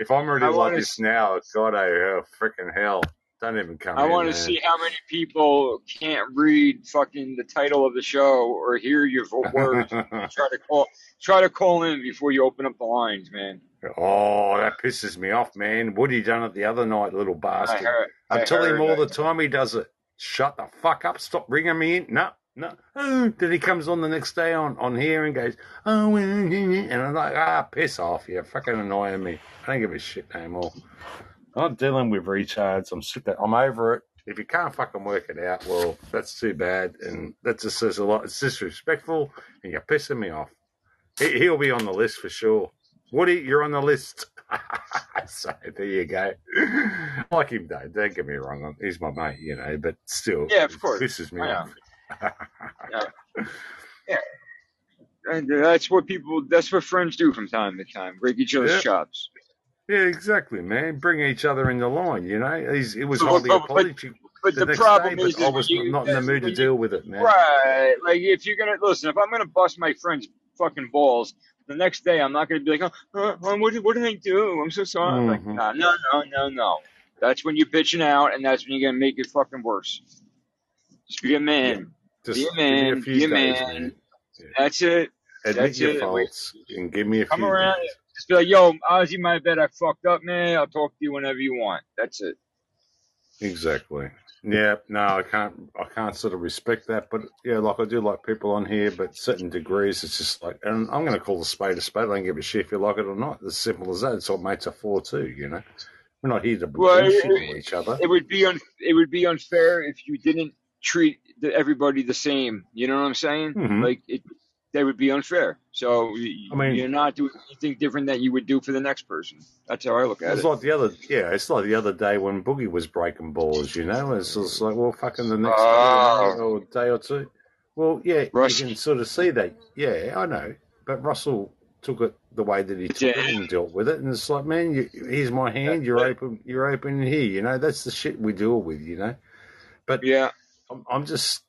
If I'm already I like want to. this now, God, oh, freaking hell. Don't even come I want to see how many people can't read fucking the title of the show or hear your vo- words. Try to call, try to call in before you open up the lines, man. oh, that pisses me off, man. Woody done it the other night, little I bastard. heard. I I tell him heard. all the time he does it. Shut the fuck up. Stop bringing me in. No, no. Oh, then he comes on the next day on, on here and goes, oh, and I'm like, ah, piss off. You're fucking annoying me. I don't give a shit no more. I'm dealing with retards. I'm sick. Of, I'm over it. If you can't fucking work it out, well, that's too bad. And that just says a lot. It's disrespectful and you're pissing me off. He, he'll be on the list for sure. Woody, you're on the list. so there you go. I like him though. Don't get me wrong. He's my mate, you know, but still, Yeah, of it course. pisses me off. Yeah. Yeah. And that's what people, that's what friends do from time to time. Break each other's Yeah. chops. yeah, exactly, man. Bring each other in the line, you know. He's, it was But, hardly but, but, apology but the the problem day, is, I was you, not in the mood to deal with it, man. right, like if you're gonna, listen, if I'm gonna bust my friend's fucking balls, the next day I'm not gonna be like, oh, uh, uh, what, did- what did I do? I'm so sorry. I'm like, hmm nah, no, no, no, no. That's when you're bitching out, and that's when you're gonna make it fucking worse. Just be a man. Be just a give me a man. few days, man. man. Yeah. That's it. Admit That's your it. Faults and give me a come few around. days. Just be like, yo, Ozzy, my bad. I fucked up, man. I'll talk to you whenever you want. That's it. Exactly. Yeah, no, I can't. I can't sort of respect that, but yeah, like I do like people on here, but certain degrees, it's just like, and I'm going to call the spade a spade. I don't give a shit if you like it or not. As simple as that. It's what mates are for too. You know, we're not here to Well, bullshit it, each other. it would be un, it would be unfair if you didn't treat everybody the same. You know what I'm saying? hmm Like it, that would be unfair. So I mean- you're not doing anything different that you would do for the next person. That's how I look at It's it. It's like the other, yeah. It's like the other day when Boogie was breaking balls. You know, it's just like, well, fucking the next Oh. day or day or two. Well, yeah, Russ- you can sort of see that. Yeah, I know, but Russell took it the way that he took Yeah. it and dealt with it, and it's like, man, you, here's my hand. You're open. You're open here. You know, that's the shit we deal with. You know, but Yeah. I'm, I'm just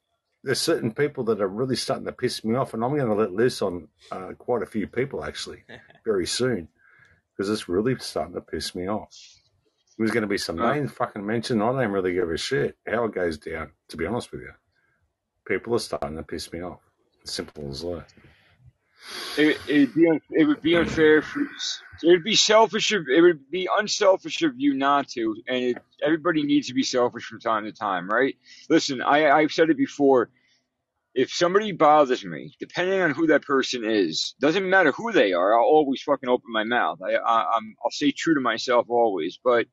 there's certain people that are really starting to piss me off, and I'm going to let loose on uh, quite a few people actually very soon because it's really starting to piss me off. There's going to be some Uh. names fucking mentioned. I don't really give a shit how it goes down. To be honest with you, people are starting to piss me off. Simple as that. It, it'd be it would be unfair for it would be selfish of it would be unselfish of you not to and it, everybody needs to be selfish from time to time right? Listen I I've said it before. If somebody bothers me depending on who that person is doesn't matter who they are I'll always fucking open my mouth. I, I I'm I'll stay true to myself always but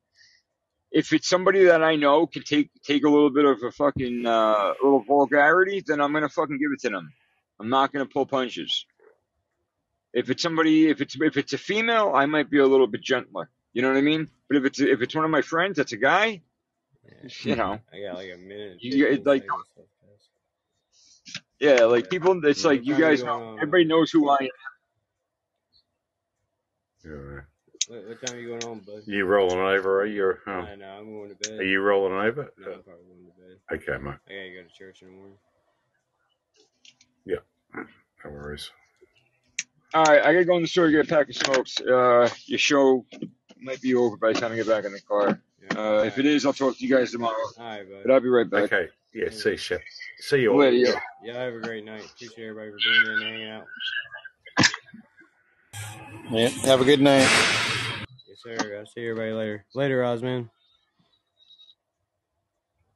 if it's somebody that I know can take take a little bit of a fucking uh, little vulgarity then I'm gonna fucking give it to them. I'm not gonna pull punches if it's somebody, if it's if it's a female, I might be a little bit gentler. You know what I mean? But if it's if it's one of my friends, that's a guy. You know, I got like a minute. You- 15 it's like- seconds left, guys. yeah, like people. It's Yeah, like you guys you know. going? Everybody knows who I am. Yeah. What, what time are you going on, bud? You rolling over? Are you? Oh. I know. I'm going to bed. Are you rolling over? No, I'm probably going to bed. Okay, mate. I gotta go to church in the morning. Yeah, no worries. All right, I gotta go in the store to get a pack of smokes. Uh, your show might be over by the time I get back in the car. Yeah. Uh, if it is, I'll talk to you guys tomorrow. All right, bud. But I'll be right back. Okay. Yeah. See you, Shep. See you all. Later, yeah. Y'all have a great night. Appreciate everybody for being here and hanging out. Yeah. Have a good night. Yes, sir. I'll see everybody later. Later, Osman.